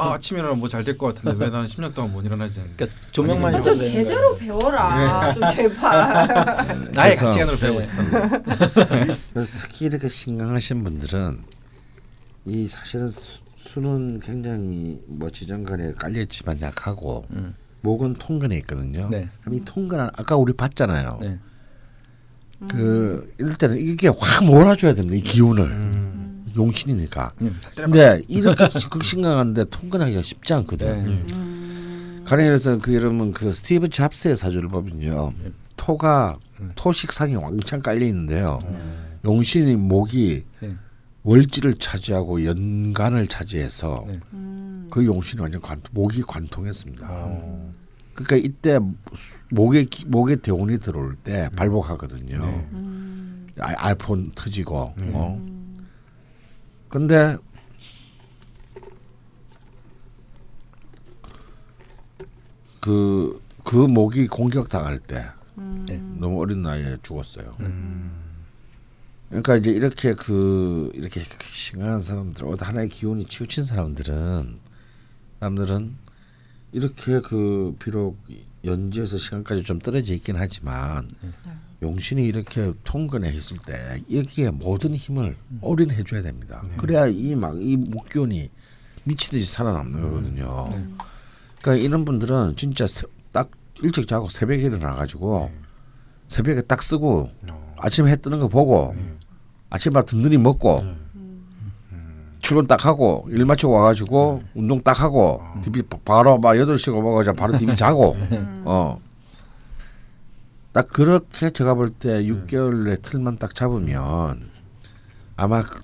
아 아침에 일어나면 뭐잘 될 것 같은데 왜 나는 10년 동안 못 일어나지? 그러니까 조명만 아, 있어도 좀 제대로. 배워라. 좀 제발. (laughs) 나의 가치관으로 배우고 네. 있어. 그래서 특히 이렇게 신강하신 분들은 이 사실은 수, 수는 굉장히 뭐 지정간에 깔려있지만 약하고 음. 목은 통근에 있거든요. 네. 그럼 이 통근 아까 우리 봤잖아요. 네. 그 이럴 때는 이게 확 몰아줘야 됩니다. 이 기운을 음. 용신이니까. 음. 근데 이렇게 (laughs) 극신강한데 통근하기가 쉽지 않거든. 네. 음. 가령 해서 그 여러분 그 스티브 잡스의 사주를 보면요, 네. 토가 음. 토식상이 왕창 깔려 있는데요. 음. 용신이 목이 네. 월지를 차지하고 연간을 차지해서 네. 음. 그 용신이 완전 관, 목이 관통했습니다. 어. 그러니까 이때 목에 기- 목에 대운이 들어올 때 발복하거든요. 네. 음. 아, 아이폰 터지고. 네. 어. 음. 근데 그, 그 목이 공격당할 때 음. 네. 너무 어린 나이에 죽었어요. 음. 그러니까 이제 이렇게 그 이렇게 심각한 사람들, 어떤 하나의 기운이 치우친 사람들은 사람들은 이렇게 그 비록 연지에서 시간까지 좀 떨어져 있긴 하지만 용신이 이렇게 통근해 있을 때 여기에 모든 힘을 올인해 줘야 됩니다. 네. 그래야 이 막이 목기운이 미치듯이 살아남는 거거든요. 그러니까 이런 분들은 진짜 세- 딱 일찍 자고 새벽에 일어나 가지고 새벽에 딱 쓰고 어. 아침에 해 뜨는 거 보고 네. 아침밥 든든히 먹고 네. 출근 딱 하고 일 마치고 와가지고 운동 딱 하고 TV 바로 막 여덟 시고 먹어자 바로 TV 자고 (laughs) 어. 딱 그렇게 제가 볼 때 6개월의 틀만 딱 잡으면 아마 그-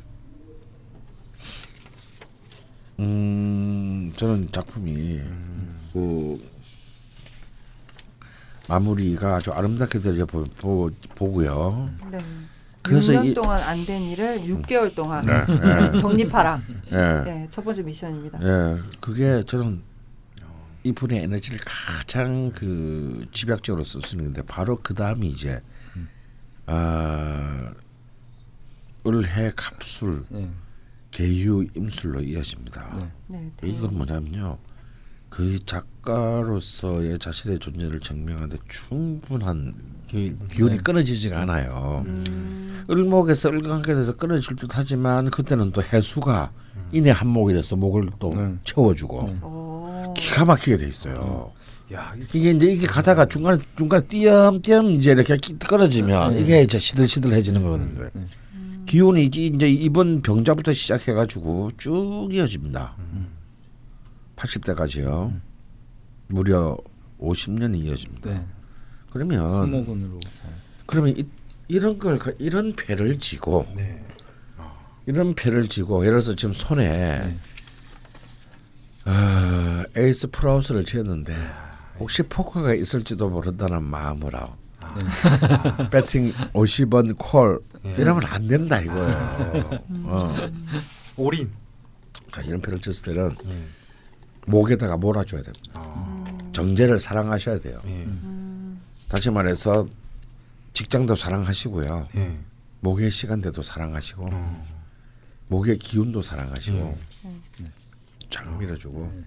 음 저는 작품이 그 마무리가 아주 아름답게 되려 보, 보, 보고요. 네. 그래서 6년 이- 동안 안 된 일을 6개월 동안 네, 네. (laughs) 정립하라. 예. 네, 첫 번째 미션입니다. 예, 그게 저는 이분의 에너지를 가장 그 집약적으로 쓸수 있는데 바로 그 다음이 이제 아 을해 갑술 네. 개유 임술로 이어집니다. 네. 네, 네. 이건 뭐냐면요, 그 작가로서의 자신의 존재를 증명하는데 충분한 기, 기운이 네. 끊어지지가 않아요. 음. 을목에서 을강하게 돼서 끊어질 듯 하지만 그때는 또 해수가 인의 한목이 돼서 목을 또 네. 채워주고 네. 오. 기가 막히게 돼 있어요. 야, 이- 이게 이제 이게 가다가 중간에 중간에 띄엄띄엄 이제 이렇게 끼- 떨어지면 네. 이게 이제 시들시들해지는 거거든요. 네. 기온이 이제 이제 이번 병자부터 시작해가지고 쭉 이어집니다. 80대까지요. 무려 50년이 이어집니다. 네. 그러면 수목원으로 잘. 그러면 이, 이런 걸 그- 이런 배를 지고 네. 이런 배를 지고 예를 들어서 지금 손에 네. 어, 에이스 프라우스를 지었는데 혹시 포커가 있을지도 모른다는 마음으로 배팅 50원 콜 이러면 안 된다 이거예요. 어. 올인. 그러니까 이런 배를 쳤을 때는 예. 목에다가 몰아줘야 됩니다. 아, 정제를 사랑하셔야 돼요. 예. 다시 말해서 직장도 사랑하시고요. 예. 목의 시간대도 사랑하시고 어. 목의 기운도 사랑하시고 음. 쫙 밀어주고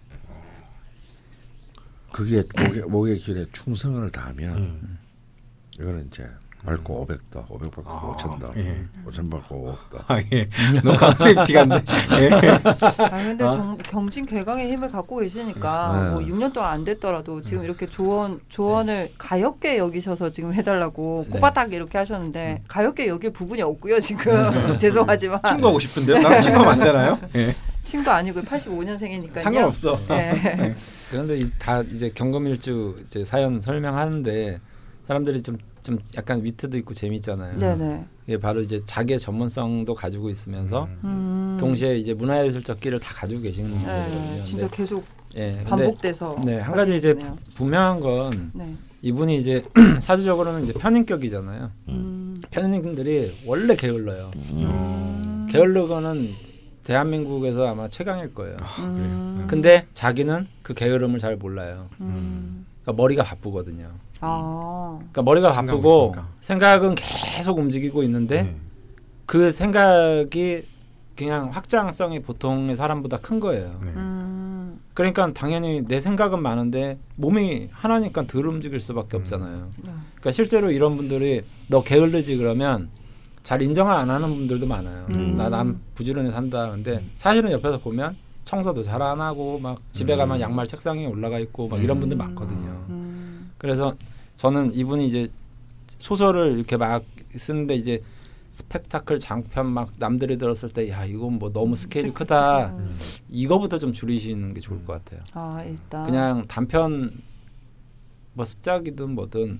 그게 목의, 목의 기운에 충성을 다하면 음. 이거는 이제 맑고 500도, 500 받고 아, 5000도, 예. 5000 받고 500도. 아, 예. 너무 안 돼. (laughs) 예. 아 근데 어? 정, 경진 개강의 힘을 갖고 계시니까 네. 뭐 6년 동안 안 됐더라도 지금 이렇게 조언 조언을 가볍게 여기셔서 지금 해달라고 네. 꼬바닥 이렇게 하셨는데 가볍게 여길 부분이 없고요 지금 (laughs) 죄송하지만 친구하고 싶은데요? 나랑 친구하면 안 되나요? 예. 친구 아니고 85년생이니까요. 상관없어. (laughs) 네. 그런데 이, 다 이제 경금일주 이제 사연 설명하는데 사람들이 좀 좀 약간 위트도 있고 재밌잖아요. 네네. 이게 바로 이제 자기의 전문성도 가지고 있으면서 음. 동시에 이제 문화예술적 끼를 다 가지고 계시는 분들이거든요. 네, 진짜 계속 예, 근데 반복돼서 네, 한 가지 이제. 분명한 건 네. 이분이 이제 (clears throat) 사주적으로는 이제 편인격이잖아요. 음. 편인들이 원래 게을러요. 음. 게을르거는 대한민국에서 아마 최강일 거예요. 음. 근데 자기는 그 게으름을 잘 몰라요. 음. 그러니까 머리가 바쁘거든요. 아. 그러니까 머리가 바쁘고. 생각은 계속 움직이고 있는데 네. 그 생각이 그냥 확장성이 보통의 사람보다 큰 거예요. 네. 음. 그러니까 당연히 내 생각은 많은데 몸이 하나니까 덜 움직일 수밖에 음. 없잖아요. 네. 그러니까 실제로 이런 분들이 너 게을르지 그러면 잘 인정을 안 하는 분들도 많아요. 음. 나남 부지런히 산다. 근데 사실은 옆에서 보면 청소도 잘 안 하고 막 집에 가면 양말 책상에 올라가 있고 막 이런 분들 많거든요. 음. 그래서 저는 이분이 이제 소설을 이렇게 막 쓰는데 이제 스펙타클 장편 막 남들이 들었을 때 야 이건 뭐 너무 스케일이 크다 음. 이거부터 좀 줄이시는 게 좋을 것 같아요. 아 일단 그냥 단편 뭐 습작이든 뭐든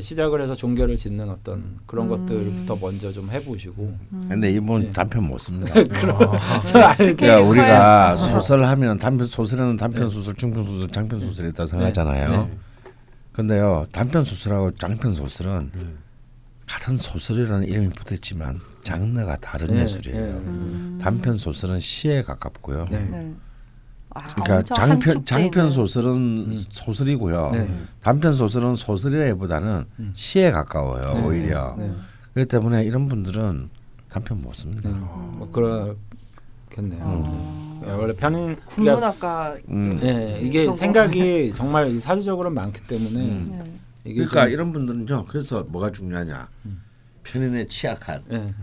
시작을 해서 종결을 짓는 어떤 그런 음. 것들부터 먼저 좀 해보시고 음. 근데 이분 네. 단편 못 씁니다. (laughs) 아, 저 아니 스케일이 그러니까 우리가 소설 하면 단편 소설에는 단편 소설, 중편 소설, 장편 소설이 있다고 생각하잖아요. 네. 근데요 단편 소설하고 장편 소설은 네. 같은 소설이라는 이름이 붙었지만 장르가 다른 네, 예술이에요. 네. 음. 단편 소설은 시에 가깝고요. 네. 네. 아, 그러니까 장편 장편. 소설은 음. 소설이고요. 네. 단편 소설은 소설이라기보다는 음. 시에 가까워요. 네. 오히려 네. 그렇기 때문에 이런 분들은 단편 못 씁니다. 네. 뭐그 렇겠네요. 아. 예, 원래 편인 그러니까 국문학과 음. 예, 이게 전공. 생각이 정말 사주적으로 많기 때문에 음. 네. 이게 그러니까 좀- 이런 분들은요. 그래서 뭐가 중요하냐? 음. 편인에 취약한 예.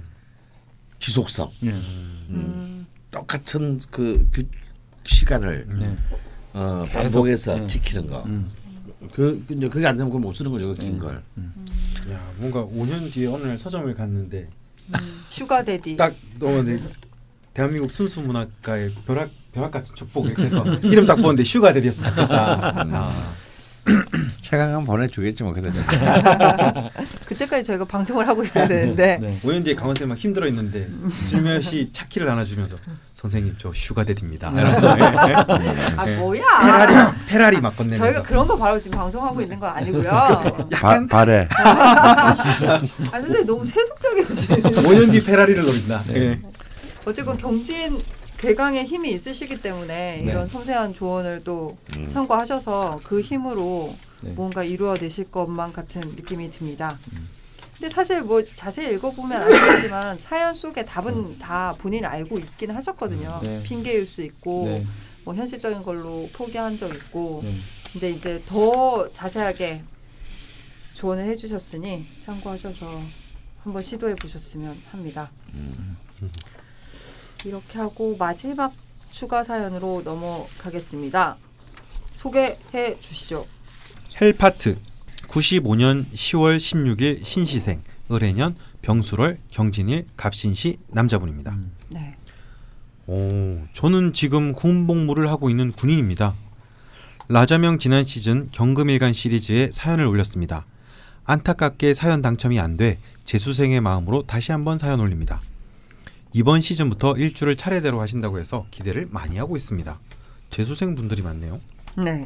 지속성, 예. 음. 똑같은 그 규- 시간을 네. 어, 반복해서 네. 지키는 거. 음. 그그 이제 그게 안 되면 그걸 못 쓰는 거죠. 그긴 네. 걸. 야 뭔가 5년 뒤에 어느 날 서점을 갔는데 Sugar Daddy. 딱 너네 대한민국 순수 문학가의 벼락 벼락 같은 축복 이렇게 해서 (laughs) 이름 딱 보는데 Sugar Daddy였으면 좋겠다. 아. (clears throat) 권 보내주겠지 뭐 그때. (laughs) 그때까지 저희가 방송을 하고 있어야 되는데. 네. 5년 뒤에 강원 쌤막 힘들어 있는데 슬며시 차키를 안겨주면서 선생님 저 Sugar Daddy입니다. 이러면서 (laughs) 아 네. 뭐야? 페라리 페라리 막 건네면서 저희가 그런 거 바로 지금 방송하고 있는 건 아니고요. 바, 발에 아 선생님 너무 세속적이지. 5년 뒤 페라리를 노린다. 네. 예. 어쨌건 경진 괴강에 힘이 있으시기 때문에 네. 이런 섬세한 조언을 또 음. 참고하셔서 그 힘으로 네. 뭔가 이루어내실 것만 같은 느낌이 듭니다. 음. 근데 사실 뭐 자세히 읽어보면 알겠지만 사연 속에 답은 다 본인이 알고 있긴 하셨거든요. 네. 핑계일 수 있고 네. 뭐 현실적인 걸로 포기한 적 있고 네. 근데 이제 더 자세하게 조언을 해주셨으니 참고하셔서 한번 시도해 보셨으면 합니다. 이렇게 하고 마지막 추가 사연으로 넘어가겠습니다. 소개해 주시죠. 헬파트 95년 10월 16일 신시생 을해년 병술월 경진일 갑신시 남자분입니다. 음. 네. 오, 저는 지금 군복무를 하고 있는 군인입니다. 라자명 지난 시즌 경금일간 시리즈에 사연을 올렸습니다. 안타깝게 사연 당첨이 안 돼 재수생의 마음으로 다시 한번 사연 올립니다. 이번 시즌부터 일주를 차례대로 하신다고 해서 기대를 많이 하고 있습니다. 재수생 분들이 많네요. 네.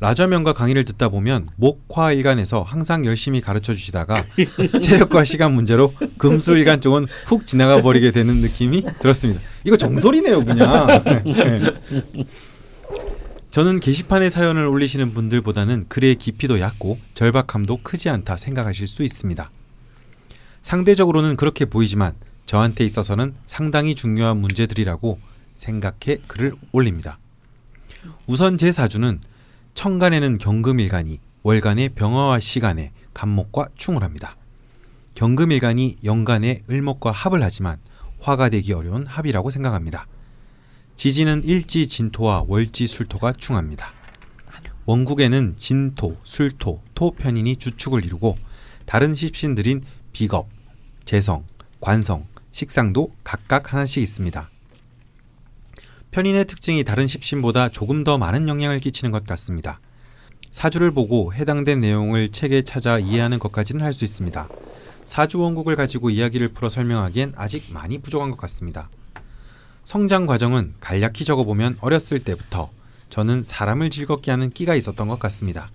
라자명과 강의를 듣다 보면 목화일간에서 항상 열심히 가르쳐 주시다가 체력과 시간 문제로 금수일간 쪽은 훅 지나가 버리게 되는 느낌이 들었습니다. 이거 정설이네요, 그냥. 네. 저는 게시판에 사연을 올리시는 분들보다는 글의 깊이도 얕고 절박함도 크지 않다 생각하실 수 있습니다. 상대적으로는 그렇게 보이지만 저한테 있어서는 상당히 중요한 문제들이라고 생각해 글을 올립니다. 우선 제 사주는 청간에는 경금일간이 월간의 병화와 시간에 간목과 충을 합니다. 경금일간이 연간의 을목과 합을 하지만 화가 되기 어려운 합이라고 생각합니다. 지지는 일지 진토와 월지 술토가 충합니다. 원국에는 진토, 술토, 토 편인이 주축을 이루고 다른 십신들인 비겁, 재성, 관성, 식상도 각각 하나씩 있습니다. 편인의 특징이 다른 십신보다 조금 더 많은 영향을 끼치는 것 같습니다. 사주를 보고 해당된 내용을 책에 찾아 이해하는 것까지는 할 수 있습니다. 사주 원국을 가지고 이야기를 풀어 설명하기엔 아직 많이 부족한 것 같습니다. 성장 과정은 간략히 적어보면 어렸을 때부터 저는 사람을 즐겁게 하는 끼가 있었던 것 같습니다.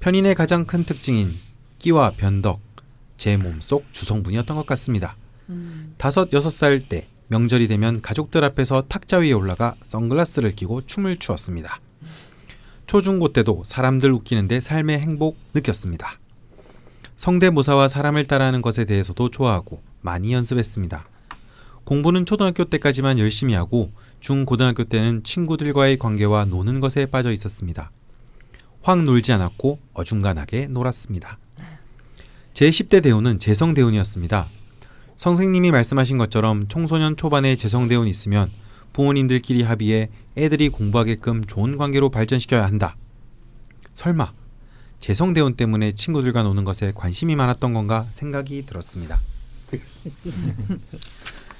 편인의 가장 큰 특징인 끼와 변덕, 제 몸속 주성분이었던 것 같습니다. 음. 다섯 여섯 살 때 명절이 되면 가족들 앞에서 탁자 위에 올라가 선글라스를 끼고 춤을 추었습니다. 초중고 때도 사람들 웃기는데 삶의 행복 느꼈습니다. 성대모사와 사람을 따라하는 것에 대해서도 좋아하고 많이 연습했습니다. 공부는 초등학교 때까지만 열심히 하고 중고등학교 때는 친구들과의 관계와 노는 것에 빠져 있었습니다. 확 놀지 않았고 어중간하게 놀았습니다. 제 10대 대운은 재성대운이었습니다. 선생님이 말씀하신 것처럼 청소년 초반에 재성대운이 있으면 부모님들끼리 합의해 애들이 공부하게끔 좋은 관계로 발전시켜야 한다. 설마 재성대운 때문에 친구들과 노는 것에 관심이 많았던 건가 생각이 들었습니다. (laughs)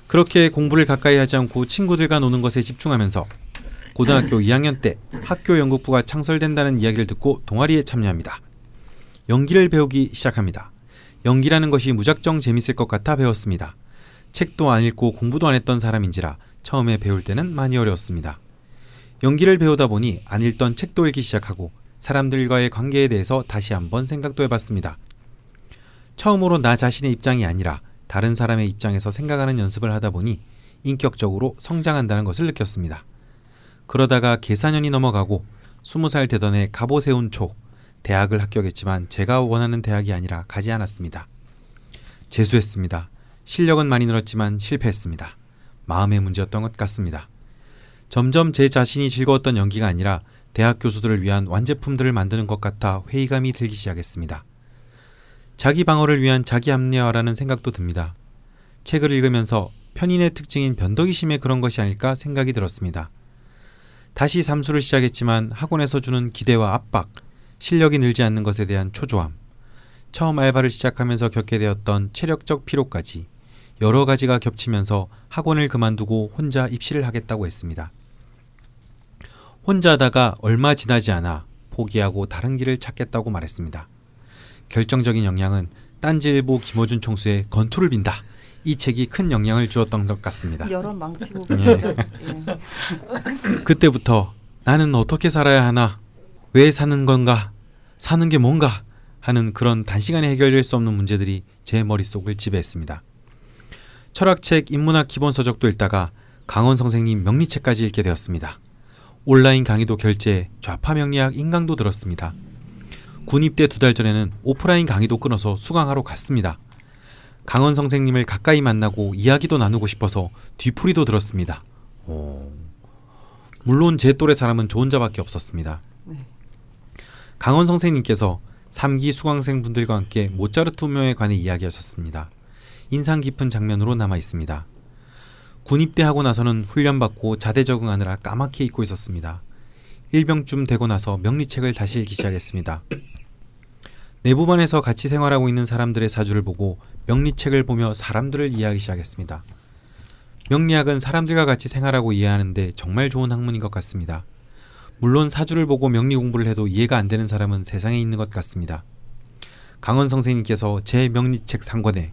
그렇게 공부를 가까이 하지 않고 친구들과 노는 것에 집중하면서 고등학교 2학년 때 학교 연극부가 창설된다는 이야기를 듣고 동아리에 참여합니다. 연기를 배우기 시작합니다. 연기라는 것이 무작정 재밌을 것 같아 배웠습니다. 책도 안 읽고 공부도 안 했던 사람인지라 처음에 배울 때는 많이 어려웠습니다. 연기를 배우다 보니 안 읽던 책도 읽기 시작하고 사람들과의 관계에 대해서 다시 한번 생각도 해봤습니다. 처음으로 나 자신의 입장이 아니라 다른 사람의 입장에서 생각하는 연습을 하다 보니 인격적으로 성장한다는 것을 느꼈습니다. 그러다가 계사년이 넘어가고 스무 살 되던 해 갑오 세운 초 대학을 합격했지만 제가 원하는 대학이 아니라 가지 않았습니다. 재수했습니다. 실력은 많이 늘었지만 실패했습니다. 마음의 문제였던 것 같습니다. 점점 제 자신이 즐거웠던 연기가 아니라 대학 교수들을 위한 완제품들을 만드는 것 같아 회의감이 들기 시작했습니다. 자기 방어를 위한 자기 합리화라는 생각도 듭니다. 책을 읽으면서 편인의 특징인 변덕이심에 그런 것이 아닐까 생각이 들었습니다. 다시 삼수를 시작했지만 학원에서 주는 기대와 압박, 실력이 늘지 않는 것에 대한 초조함, 처음 알바를 시작하면서 겪게 되었던 체력적 피로까지 여러 가지가 겹치면서 학원을 그만두고 혼자 입시를 하겠다고 했습니다. 혼자 하다가 얼마 지나지 않아 포기하고 다른 길을 찾겠다고 말했습니다. 결정적인 영향은 딴지일보 김어준 총수의 건투를 빈다. 이 책이 큰 영향을 주었던 것 같습니다. 여러 망치고. 예. (laughs) 그때부터 나는 어떻게 살아야 하나? 왜 사는 건가? 사는 게 뭔가? 하는 그런 단시간에 해결될 수 없는 문제들이 제 머릿속을 지배했습니다. 철학책 인문학 기본서적도 읽다가 강원 선생님 명리책까지 읽게 되었습니다. 온라인 강의도 결제해 좌파 명리학 인강도 들었습니다. 군입대 두 달 전에는 오프라인 강의도 끊어서 수강하러 갔습니다. 강원 선생님을 가까이 만나고 이야기도 나누고 싶어서 뒤풀이도 들었습니다. 오. 물론 제 또래 사람은 저 혼자밖에 없었습니다. 네. 강원 선생님께서 3기 수강생분들과 함께 모차르트 운명에 관해 이야기하셨습니다. 인상 깊은 장면으로 남아 있습니다. 군 입대하고 나서는 훈련받고 자대 적응하느라 까맣게 잊고 있었습니다. 일병쯤 되고 나서 명리책을 다시 읽기 시작했습니다. 내부반에서 같이 생활하고 있는 사람들의 사주를 보고 명리책을 보며 사람들을 이해하기 시작했습니다. 명리학은 사람들과 같이 생활하고 이해하는데 정말 좋은 학문인 것 같습니다. 물론 사주를 보고 명리 공부를 해도 이해가 안 되는 사람은 세상에 있는 것 같습니다. 강원 선생님께서 제 명리책 상권에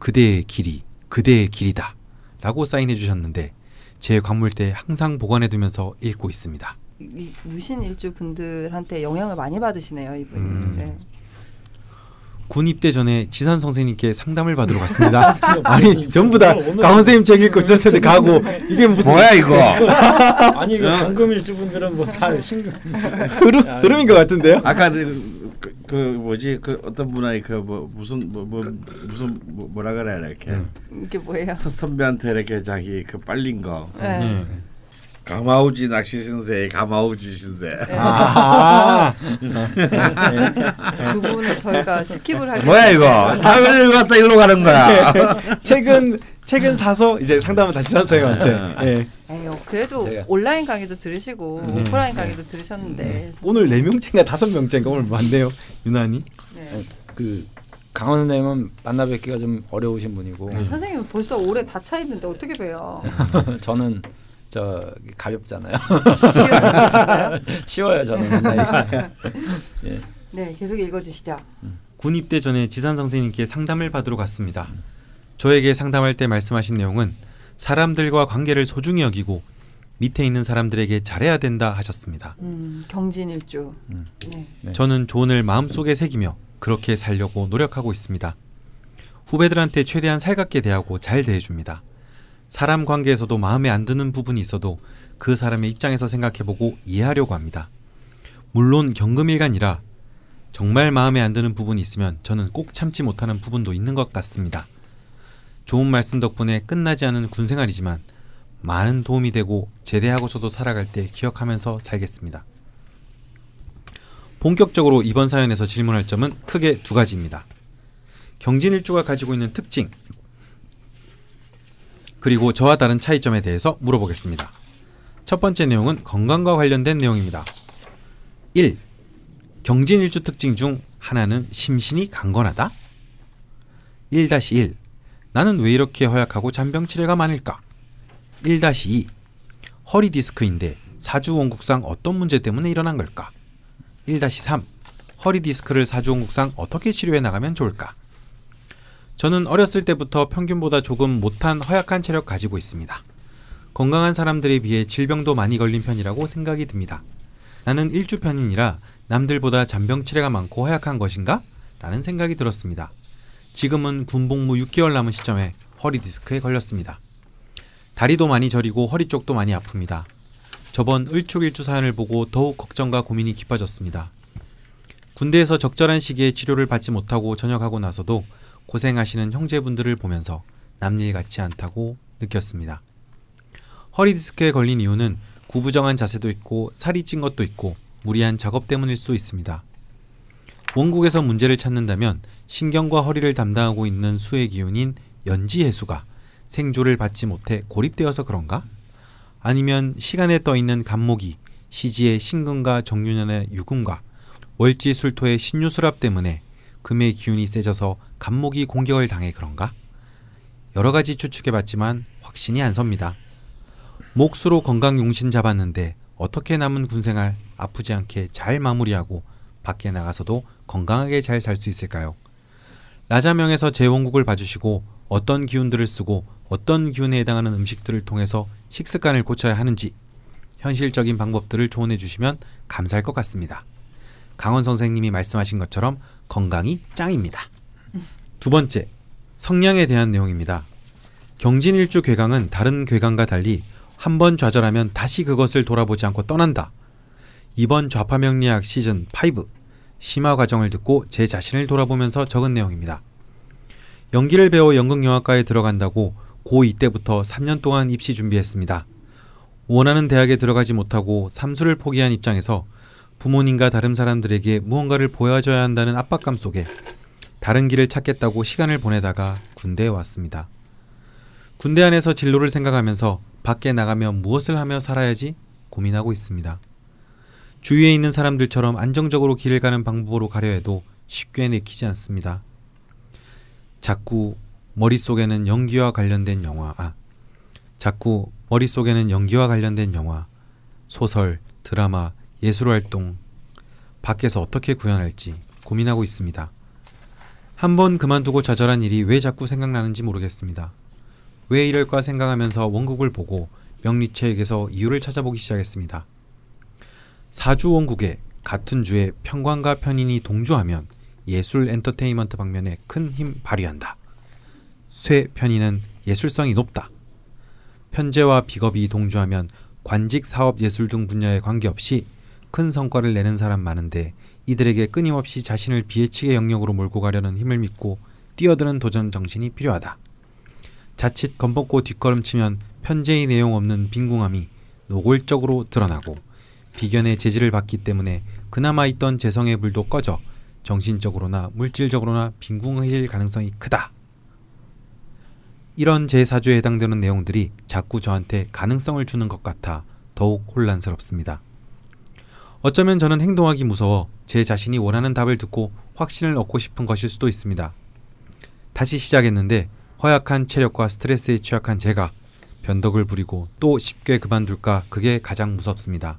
그대의 길이 그대의 길이다 라고 사인해 주셨는데 제 관물대에 항상 보관해 두면서 읽고 있습니다. 이 무신 일주 분들한테 영향을 많이 받으시네요 이분이. 음. 네. 군 입대 전에 지산 선생님께 상담을 받으러 갔습니다. 아니 전부 다 강원 선생님 책 읽고 지산 선생 가고 이게 무슨 뭐야 이거? 아니 그 경금일주 분들은 뭐 다 신금 흐름 흐름인 것 같은데요? 아까 그, 그, 그 뭐지 그 어떤 분이 그뭐 무슨 뭐, 뭐 무슨 뭐, 뭐라 그래 이렇게 이게 뭐예요? 서 선배한테 이렇게 자기 그 빨린 거 네. 네. 가마우지 낚시 신세 가마우지 신세 아, 그 부분을 저희가 skip을 하게. 뭐야 이거 다을 갖다 일로 가는 거야 (laughs) 책은 책은 사서 이제 상담은 다 지산 선생님한테. 예. 에휴, 그래도 제가- 온라인 강의도 들으시고 음. 오프라인 강의도 들으셨는데. 오늘 네 명째인가 다섯 명째인가 오늘 많네요. 유난히. 네. 그 강원 선생님은 만나 뵙기가 좀 어려우신 분이고 선생님 벌써 올해 다 차 있는데 어떻게 봬요? (laughs) 저는 저 가볍잖아요. (laughs) 쉬워요 저는. 예. (laughs) 네, 계속 읽어주시죠. 군 입대 전에 지산 선생님께 상담을 받으러 갔습니다. 저에게 상담할 때 말씀하신 내용은 사람들과 관계를 소중히 여기고 밑에 있는 사람들에게 잘해야 된다 하셨습니다. 음, 경진일주. 음. 네. 네. 저는 조언을 마음속에 새기며 그렇게 살려고 노력하고 있습니다. 후배들한테 최대한 살갑게 대하고 잘 대해줍니다. 사람 관계에서도 마음에 안 드는 부분이 있어도 그 사람의 입장에서 생각해보고 이해하려고 합니다. 물론 경금일간이라 정말 마음에 안 드는 부분이 있으면 저는 꼭 참지 못하는 부분도 있는 것 같습니다. 좋은 말씀 덕분에 끝나지 않은 군 생활이지만 많은 도움이 되고 제대하고서도 살아갈 때 기억하면서 살겠습니다. 본격적으로 이번 사연에서 질문할 점은 크게 두 가지입니다. 경진일주가 가지고 있는 특징 그리고 저와 다른 차이점에 대해서 물어보겠습니다. 첫 번째 내용은 건강과 관련된 내용입니다. 1. 경진일주 특징 중 하나는 심신이 강건하다. 1-1 나는 왜 이렇게 허약하고 잔병치레가 많을까? 1-2 허리 디스크인데 사주 원국상 어떤 문제 때문에 일어난 걸까? 1-3 허리 디스크를 사주 원국상 어떻게 치료해 나가면 좋을까? 저는 어렸을 때부터 평균보다 조금 못한 허약한 체력 가지고 있습니다. 건강한 사람들에 비해 질병도 많이 걸린 편이라고 생각이 듭니다. 나는 일주편이라 남들보다 잔병치레가 많고 허약한 것인가? 라는 생각이 들었습니다. 지금은 군복무 6개월 남은 시점에 허리 디스크에 걸렸습니다. 다리도 많이 저리고 허리 쪽도 많이 아픕니다. 저번 을축일주 사연을 보고 더욱 걱정과 고민이 깊어졌습니다. 군대에서 적절한 시기에 치료를 받지 못하고 전역하고 나서도 고생하시는 형제분들을 보면서 남일 같지 않다고 느꼈습니다. 허리 디스크에 걸린 이유는 구부정한 자세도 있고 살이 찐 것도 있고 무리한 작업 때문일 수도 있습니다. 원국에서 문제를 찾는다면 신경과 허리를 담당하고 있는 수의 기운인 연지 해수가 생조를 받지 못해 고립되어서 그런가? 아니면 시간에 떠 있는 간목이 시지의 신금과 정유년의 유금과 월지 술토의 신유수랍 때문에 금의 기운이 세져서 간목이 공격을 당해 그런가? 여러 가지 추측해 봤지만 확신이 안 섭니다. 몫으로 건강 용신 잡았는데 어떻게 남은 군생활 아프지 않게 잘 마무리하고 밖에 나가서도 건강하게 잘 살 수 있을까요? 라자명에서 제 원국을 봐주시고 어떤 기운들을 쓰고 어떤 기운에 해당하는 음식들을 통해서 식습관을 고쳐야 하는지 현실적인 방법들을 조언해 주시면 감사할 것 같습니다. 강원 선생님이 말씀하신 것처럼 건강이 짱입니다. 두 번째, 성량에 대한 내용입니다. 경진일주 괴강은 다른 괴강과 달리 한 번 좌절하면 다시 그것을 돌아보지 않고 떠난다. 이번 좌파명리학 시즌 5 심화 과정을 듣고 제 자신을 돌아보면서 적은 내용입니다. 연기를 배워 연극영화과에 들어간다고 고2 때부터 3년 동안 입시 준비했습니다. 원하는 대학에 들어가지 못하고 삼수를 포기한 입장에서 부모님과 다른 사람들에게 무언가를 보여줘야 한다는 압박감 속에 다른 길을 찾겠다고 시간을 보내다가 군대에 왔습니다. 군대 안에서 진로를 생각하면서 밖에 나가면 무엇을 하며 살아야지 고민하고 있습니다. 주위에 있는 사람들처럼 안정적으로 길을 가는 방법으로 가려 해도 쉽게 내키지 않습니다. 자꾸 머릿속에는 연기와 관련된 영화, 아, 자꾸 머릿속에는 연기와 관련된 영화, 소설, 드라마, 예술 활동, 밖에서 어떻게 구현할지 고민하고 있습니다. 한 번 그만두고 좌절한 일이 왜 자꾸 생각나는지 모르겠습니다. 왜 이럴까 생각하면서 원국을 보고 명리체에게서 이유를 찾아보기 시작했습니다. 사주 원국에 같은 주에 평관과 편인이 동주하면 예술 엔터테인먼트 방면에 큰 힘 발휘한다. 쇠 편인은 예술성이 높다. 편제와 비겁이 동주하면 관직 사업 예술 등 분야에 관계없이 큰 성과를 내는 사람 많은데 이들에게 끊임없이 자신을 비해치게 영역으로 몰고 가려는 힘을 믿고 뛰어드는 도전 정신이 필요하다. 자칫 겁먹고 뒷걸음치면 편제의 내용 없는 빈궁함이 노골적으로 드러나고 비견의 재질을 받기 때문에 그나마 있던 재성의 불도 꺼져 정신적으로나 물질적으로나 빈궁해질 가능성이 크다. 이런 제 사주에 해당되는 내용들이 자꾸 저한테 가능성을 주는 것 같아 더욱 혼란스럽습니다. 어쩌면 저는 행동하기 무서워 제 자신이 원하는 답을 듣고 확신을 얻고 싶은 것일 수도 있습니다. 다시 시작했는데 허약한 체력과 스트레스에 취약한 제가 변덕을 부리고 또 쉽게 그만둘까 그게 가장 무섭습니다.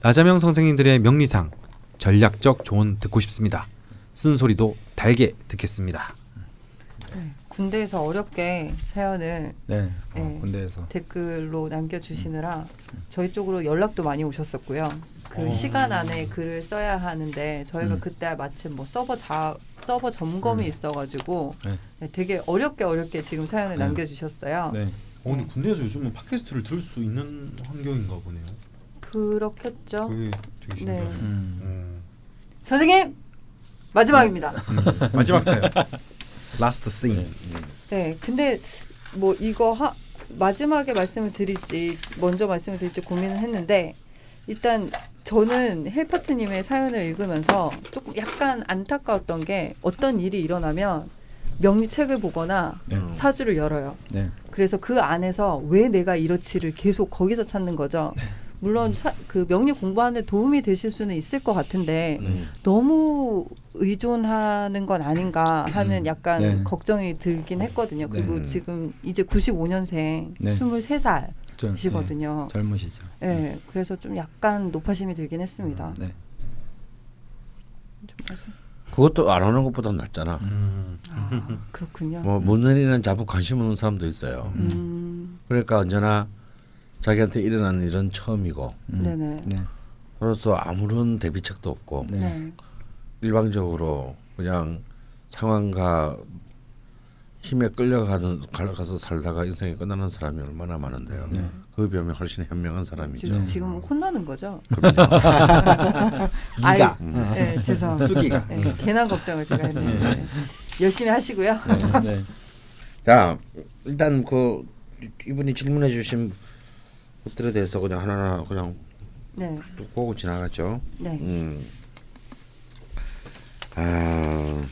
나자명 선생님들의 명리상 전략적 조언 듣고 싶습니다. 쓴소리도 달게 듣겠습니다. 네, 군대에서 어렵게 사연을 네. 네. 어, 군대에서 댓글로 남겨주시느라 저희 쪽으로 연락도 많이 오셨었고요. 그 어. 시간 안에 글을 써야 하는데 저희가 음. 그때 마침 뭐 서버 자 서버 점검이 음. 있어가지고 네. 네, 되게 어렵게 어렵게 지금 사연을 네. 남겨주셨어요. 네. 어, 근데 군대에서 요즘은 팟캐스트를 들을 수 있는 환경인가 보네요. 그렇겠죠. 그게 되게 신기하네요. 네. 음. 음. 선생님 마지막입니다. (laughs) 마지막 사연. last scene. 네, 근데 뭐 이거 하, 마지막에 말씀을 드릴지 먼저 말씀을 드릴지 고민을 했는데 일단 저는 헬파트님의 사연을 읽으면서 조금 약간 안타까웠던 게 어떤 일이 일어나면 명리책을 보거나 네. 음. 사주를 열어요. 네. 그래서 그 안에서 왜 내가 이렇지를 계속 거기서 찾는 거죠. 물론 사, 그 명리 공부하는 데 도움이 되실 수는 있을 것 같은데 음. 너무 의존하는 건 아닌가 하는 음. 약간 네. 걱정이 들긴 했거든요. 그리고 네. 지금 이제 95년생 네. 23살이 시거든요. 좀, 네, 젊으시죠. 예, 그래서 좀 약간 노파심이 들긴 했습니다. 네. 좀 말씀- 그것도 안 하는 것보다 낫잖아. 음. 아, 그렇군요. 뭐 문헌이는 자꾸 관심 없는 사람도 있어요. 음, 그러니까 언제나 자기한테 일어나는 일은 처음이고 음. 네네. 네. 그래서 아무런 대비책도 없고 네. 네. 일방적으로 그냥 상황과 힘에 끌려가는 가서 살다가 인생이 끝나는 사람이 얼마나 많은데요. 네. 그에 비하면 훨씬 현명한 사람이죠. 지금 네. 지금 혼나는 거죠? 네가 (laughs) 네, 죄송합니다. 수기가. 네, 괜한 걱정을 제가 했네요. 네. 열심히 하시고요. 네. 네. 자 일단 그 이분이 질문해 주신 것들에 대해서 그냥 하나하나 그냥 네, 뚝 보고 지나갔죠. 네, 음. 아,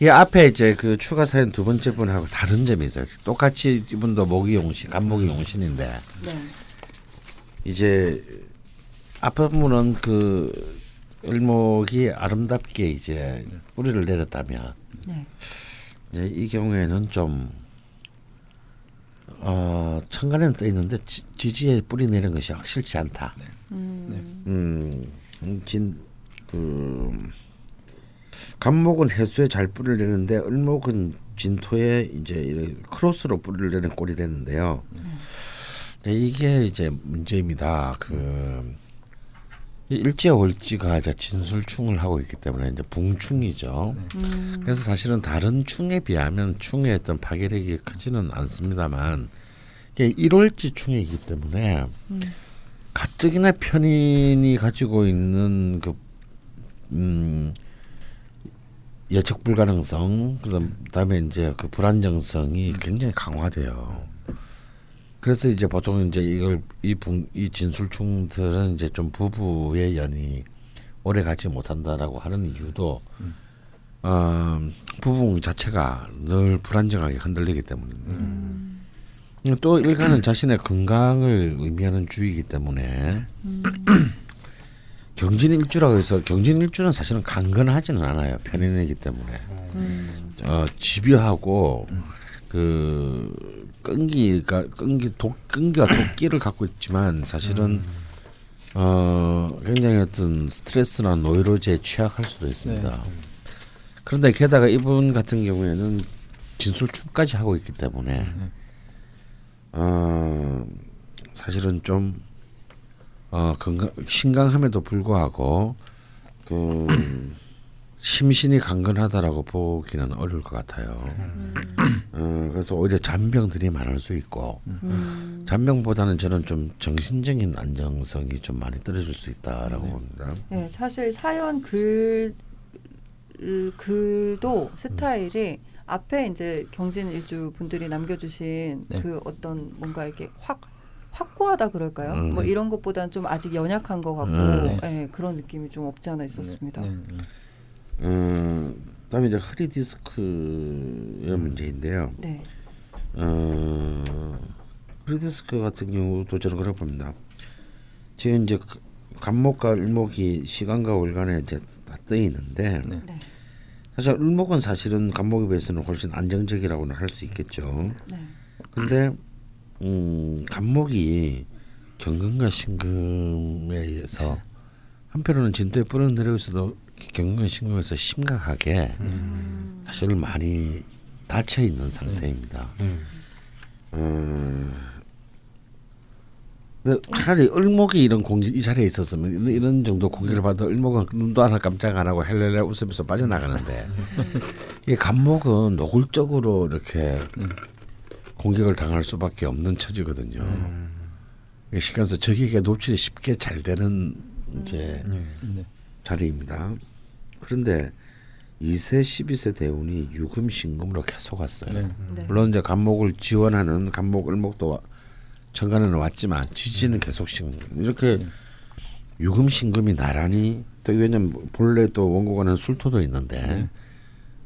이 앞에 이제 그 추가 사연 두 번째 분하고 다른 점이 있어요. 똑같이 이분도 목이 용신, 간목이 용신인데 네, 이제 앞에 분은 그 을목이 아름답게 이제 뿌리를 내렸다면 네. 이제 이 경우에는 좀 어, 천간에는 떠 있는데 지, 지지에 뿌리 내린 것이 확실치 않다. 음, 음, 진 그 간목은 해수에 잘 뿌리를 내는데 을목은 진토에 이제 크로스로 뿌리를 내는 꼴이 됐는데요. 네, 이게 이제 문제입니다. 그이 일제월지가 이제 진술충을 하고 있기 때문에 이제 붕충이죠. 음, 그래서 사실은 다른 충에 비하면 충의 어떤 파괴력이 크지는 않습니다만 이게 일월지 충이기 때문에 음. 가뜩이나 편인이 가지고 있는 그 음, 예측 불가능성 그다음에 이제 그 불안정성이 굉장히 강화돼요. 그래서 이제 보통 이제 이걸 이이 진술충들은 이제 좀 부부의 연이 오래 가지 못한다라고 하는 이유도 어, 부부 자체가 늘 불안정하게 흔들리기 때문입니다. 또 일간은 자신의 건강을 의미하는 주의이기 때문에 경진 일주라고 해서 경진 일주는 사실은 강건하지는 않아요. 편인이기 때문에 음. 어, 집요하고 그 끈기가 끈기 독 끈기와 도끼를 갖고 있지만 사실은 어 굉장히 어떤 스트레스나 노이로제에 취약할 수도 있습니다. 그런데 게다가 이분 같은 경우에는 진술충까지 하고 있기 때문에 어 사실은 좀 어, 건강 신강함에도 불구하고 그 (clears throat) 심신이 강건하다라고 보기는 어려울 것 같아요. 어, 그래서 오히려 잔병들이 많을 수 있고 음. 잔병보다는 저는 좀 정신적인 안정성이 좀 많이 떨어질 수 있다라고 봅니다. 네, 사실 사연 글 글도 스타일이 앞에 이제 경진 일주 분들이 남겨주신 네. 그 어떤 뭔가 이렇게 확 확고하다 그럴까요? 음. 뭐 이런 것보다는 좀 아직 연약한 것 같고 음. 예, 그런 느낌이 좀 없지 않아 있었습니다. 네, 네. 음, 그다음에 이제 허리 디스크의 문제인데요. 네. 어, 허리 디스크 같은 경우도 저는 그렇게 봅니다. 지금 이제 그 간목과 을목이 시간과 월간에 이제 다 떠 있는데 네. 네. 사실 을목은 사실은 간목에 비해서는 훨씬 안정적이라고는 할 수 있겠죠. 네. 근데 음, 간목이 경금과 신금에 의해서 한편으로는 진도에 뿌러내려 있어도 경금과 신금에서 심각하게 사실 많이 닫혀 있는 상태입니다. 음. 음, 근데 차라리 을목이 이런 공기 이 자리에 있었으면 이런, 이런 정도 공격을 받아 을목은 눈도 하나 깜짝 안 하고 헬렐레 웃으면서 빠져나가는데 이 간목은 노골적으로 이렇게 공격을 당할 수밖에 없는 처지거든요. 이 시간에서 적에게 노출이 쉽게 잘 되는 이제 네. 자리입니다. 그런데 2세 12세 대운이 유금 신금으로 계속 왔어요. 네. 네. 물론 이제 간목을 지원하는 간목 을목도 와- 천간에는 왔지만 지지는 계속 신금 이렇게 유금 신금이 나란히 또 왜냐면 본래 또 원고가는 술토도 있는데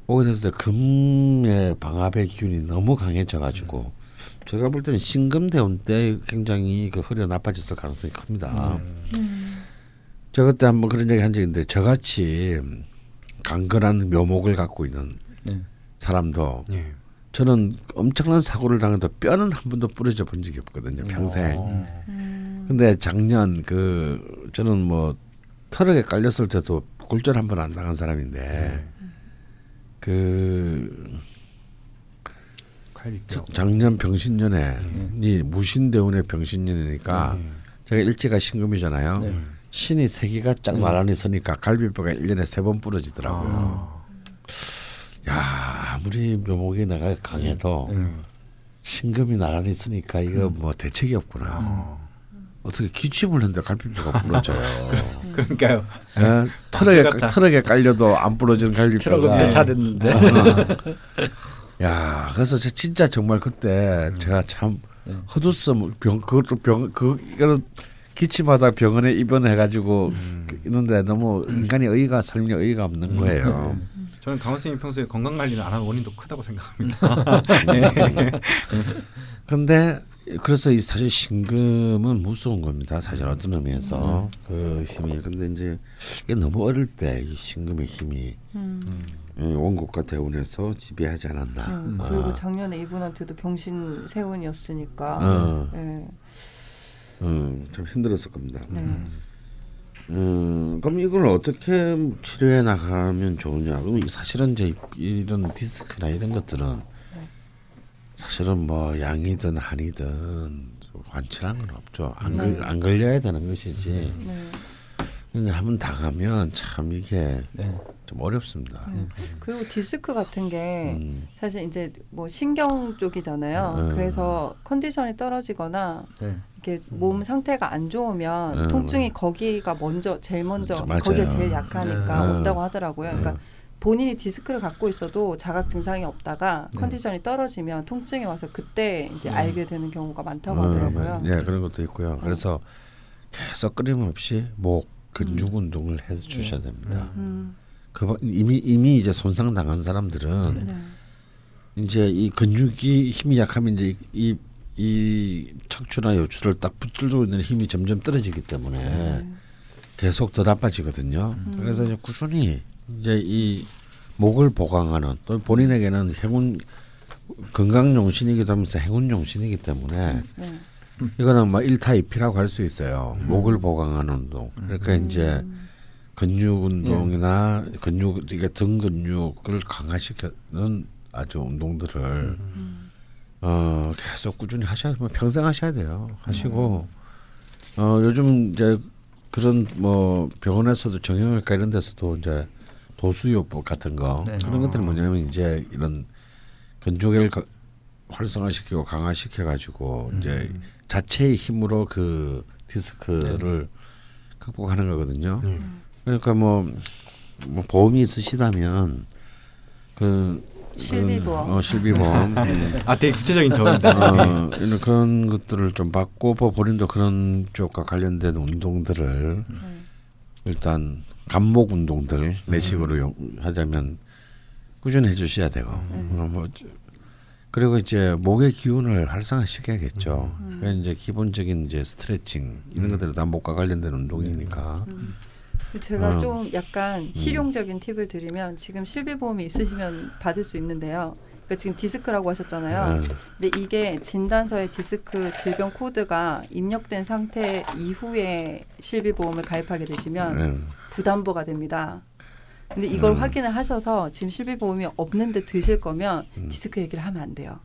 오게 됐을 때 금의 방압의 기운이 너무 강해져 가지고 제가 볼 때는 신금 대운 때 굉장히 그 허리가 나빠졌을 가능성이 큽니다. 저 그때 한번 그런 얘기 한 적이 있는데 저같이 강건한 묘목을 갖고 있는 네. 사람도 예. 저는 엄청난 사고를 당해도 뼈는 한 번도 부러져 본 적이 없거든요 평생. 음. 근데 작년 그 저는 뭐 트럭에 깔렸을 때도 골절 한 번 안 당한 사람인데 그. 자- 작년 병신년에 이 무신대운의 병신년이니까 제가 일제가 신금이잖아요. 네. 신이 세 개가 쫙 나란히 서니까 갈비뼈가 일년에 세 번 부러지더라고요. 야 아무리 묘목이 내가 강해도 신금이 나란히 있으니까 이거 뭐 대책이 없구나. 어 떻게 기침을 했는데 갈비뼈가 부러져요. (laughs) 그러니까요. 예? 트럭에 같다. 트럭에 깔려도 안 부러지는 트럭은 갈비뼈가. 몇차 됐는데. 야 그래서 저 진짜 정말 그때 제가 참 네. 헛웃음 병 그것도 병그 이거는 기침하다 병원에 입원해가지고 그 있는데 너무 인간의 의의가 삶의 의의가 없는 거예요. 저는 강원 선생님 평소에 건강 관리를 안 하는 원인도 크다고 생각합니다. (laughs) 근데 그래서 이 사실 신금은 무서운 겁니다. 사실 어떤 의미에서 그 힘이. 근데 이제 이게 너무 어릴 때 이 신금의 힘이 음. 음, 원국과 대운에서 지배하지 않았나. 음, 아. 그리고 작년에 이분한테도 병신 세운이었으니까. 어. 예. 음, 좀 힘들었을 겁니다. 네. 음, 그럼 이걸 어떻게 치료해 나가면 좋으냐? 그럼 이- 사실은 이제 이런 디스크나 이런 것들은 사실은 뭐 양이든 한이든 완치라는 건 없죠. 안, 네. 걸, 안 걸려야 되는 것이지. 네. 근데 한번 당하면 참 이게 네. 좀 어렵습니다. 네. 그리고 디스크 같은 게 음, 사실 이제 뭐 신경 쪽이잖아요. 음. 그래서 컨디션이 떨어지거나 네. 이렇게 몸 상태가 안 좋으면 음. 통증이 거기가 먼저 제일 먼저 맞아요. 거기가 제일 약하니까 네. 온다고 하더라고요. 그러니까 음. 본인이 디스크를 갖고 있어도 자각 증상이 없다가 네. 컨디션이 떨어지면 통증이 와서 그때 이제 음. 알게 되는 경우가 많다고 음, 하더라고요. 네, 그런 것도 있고요. 그래서 계속 끊임없이 목 근육 운동을 해 주셔야 됩니다. 음. 그 이미 이미 이제 손상 당한 사람들은 네. 이제 이 근육이 힘이 약하면 이제 이, 이 척추나 요추를 딱 붙들고 있는 힘이 점점 떨어지기 때문에 네. 계속 더 나빠지거든요. 음. 그래서 이제 꾸준히 이제 이 목을 보강하는 또 본인에게는 행운 건강 용신이기도 하면서 행운 용신이기 때문에 네. 이거는 뭐 일타 이피라고 할 수 있어요. 목을 보강하는 운동. 그러니까 이제 근육 운동이나 근육 이게 등 근육을 강화시키는 아주 운동들을 어 계속 꾸준히 하셔야 뭐 평생 하셔야 돼요. 하시고 어 요즘 이제 그런 뭐 병원에서도 정형외과 이런 데서도 이제 도수요법 같은 거 네. 그런 것들이 뭐냐면 이제 이런 근육을 거- 활성화시키고 강화시켜 가지고 이제 자체의 힘으로 그 디스크를 극복하는 거거든요. 음. 그러니까 뭐, 뭐 보험이 있으시다면 그 실비보험. 어, 실비보험 음. (laughs) 아 되게 구체적인 조언이다. 어, 이런 그런 것들을 좀 받고 뭐 본인도 그런 쪽과 관련된 운동들을 일단 감목 운동들 내 식으로 용- 하자면 꾸준히 해주셔야 되고. 어, 뭐 저- 그리고 이제 목의 기운을 활성화시켜야겠죠. 그러니까 이제 기본적인 이제 스트레칭 이런 것들이 다 목과 관련된 운동이니까. 제가 어. 좀 약간 실용적인 팁을 드리면 지금 실비보험이 있으시면 받을 수 있는데요. 그러니까 지금 디스크라고 하셨잖아요. 네. 근데 이게 진단서에 디스크 질병 코드가 입력된 상태 이후에 실비보험을 가입하게 되시면 네. 부담보가 됩니다. 근데 이걸 음. 확인을 하셔서 지금 실비보험이 없는데 드실 거면 음. 디스크 얘기를 하면 안 돼요.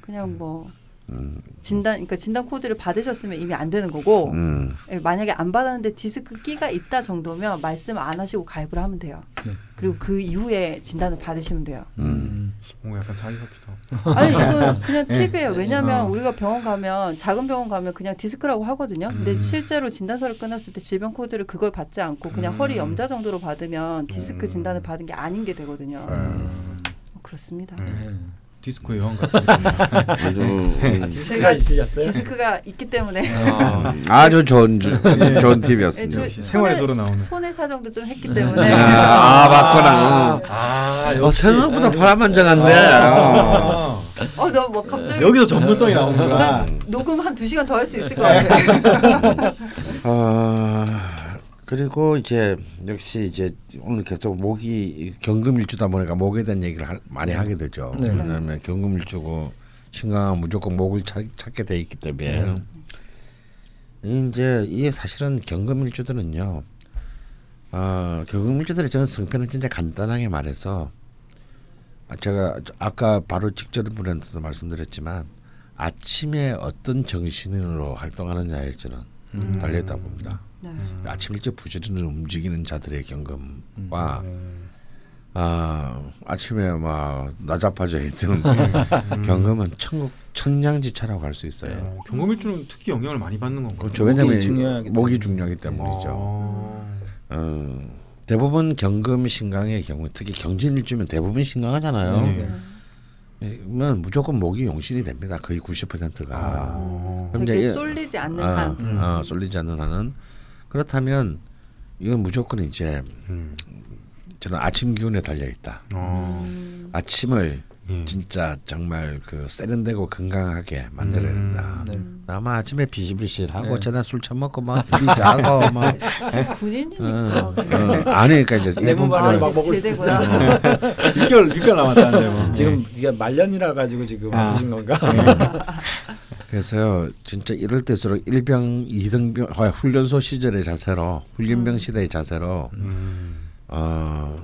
그냥 뭐 음, 진단 그러니까 진단 코드를 받으셨으면 이미 안 되는 거고 음. 예, 만약에 안 받았는데 디스크 끼가 있다 정도면 말씀 안 하시고 가입을 하면 돼요. 네. 그리고 그 이후에 진단을 받으시면 돼요. 음. 뭔가 약간 사기 같기도 하고. 아니 이거 그냥 (laughs) 팁이에요. 왜냐하면 어. 우리가 병원 가면 작은 병원 가면 그냥 디스크라고 하거든요. 근데 음. 실제로 진단서를 끊었을 때 질병 코드를 그걸 받지 않고 그냥 음. 허리 염좌 정도로 받으면 디스크 음. 진단을 받은 게 아닌 게 되거든요. 음. 어, 그렇습니다. 네. 디스코의 여왕 같은 느낌. 아주 음, 디스크가 있으셨어요? 디스크가 있기 때문에 어, 아주 좋은 예, 팁이었습니다. 저 역시 생활에서로 나오는. 손해 사정도 좀 했기 때문에 아, 맞구나. 아 어, 생각보다 파란만장한데. 아. 어, 너뭐 갑자기 여기서 전문성이 나오는구나. 녹음 한두 시간 더 할 수 있을 것 같아요. 어, 그리고 이제 역시 이제 오늘 계속 목이 경금일주다 보니까 목에 대한 얘기를 하- 많이 하게 되죠. 네. 왜냐하면 경금일주고 신강은 무조건 목을 찾, 찾게 돼 있기 때문에 이제 이게 사실은 경금일주들은요. 어, 경금일주들의 저는 성패는 진짜 간단하게 말해서 아, 제가 아까 바로 직전 분한테도 말씀드렸지만 아침에 어떤 정신으로 활동하느냐에 저는 달려있다 봅니다. 네. 아침 일찍 부지런히 움직이는 자들의 경금과 아 아침에 막 나자빠져 있던 (laughs) 경금은 천국 천냥지차라고 할 수 있어요. 어, 경험일주는 특히 영향을 많이 받는 건가요? 그렇죠. 목이 왜냐하면 중요하기 목이. 중요하기 때문이죠. 어. 어, 대부분 경금 신강의 경우 특히 경진일주면 대부분 신강하잖아요. 네. 그러면 무조건 목이 용신이 됩니다. 거의 90%가. 어. 그럼 이제 쏠리지 않는 아, 한. 음. 어, 쏠리지 않는 한은 그렇다면 이건 무조건 이제 음. 저는 아침 기운에 달려 있다. 어. 음. 아침을 예. 진짜 정말 그 세련되고 건강하게 만들어야 된다. 네. 아마 아침에 비실비실하고 네. 저녁 술 처먹고 막 자고 (laughs) 막 군인이니까. 어, 어, 아니 그러니까 이제 알아서 거- 막 먹을 수. 있잖아. 6개월 6개월 남았다는데 뭐. 지금 이게 말년이라 가지고 지금 아. 아프신 건가? (laughs) 그래서요 진짜 이럴 때일수록 일병 이등병 아, 훈련소 시절의 자세로 훈련병 시대의 자세로 음. 어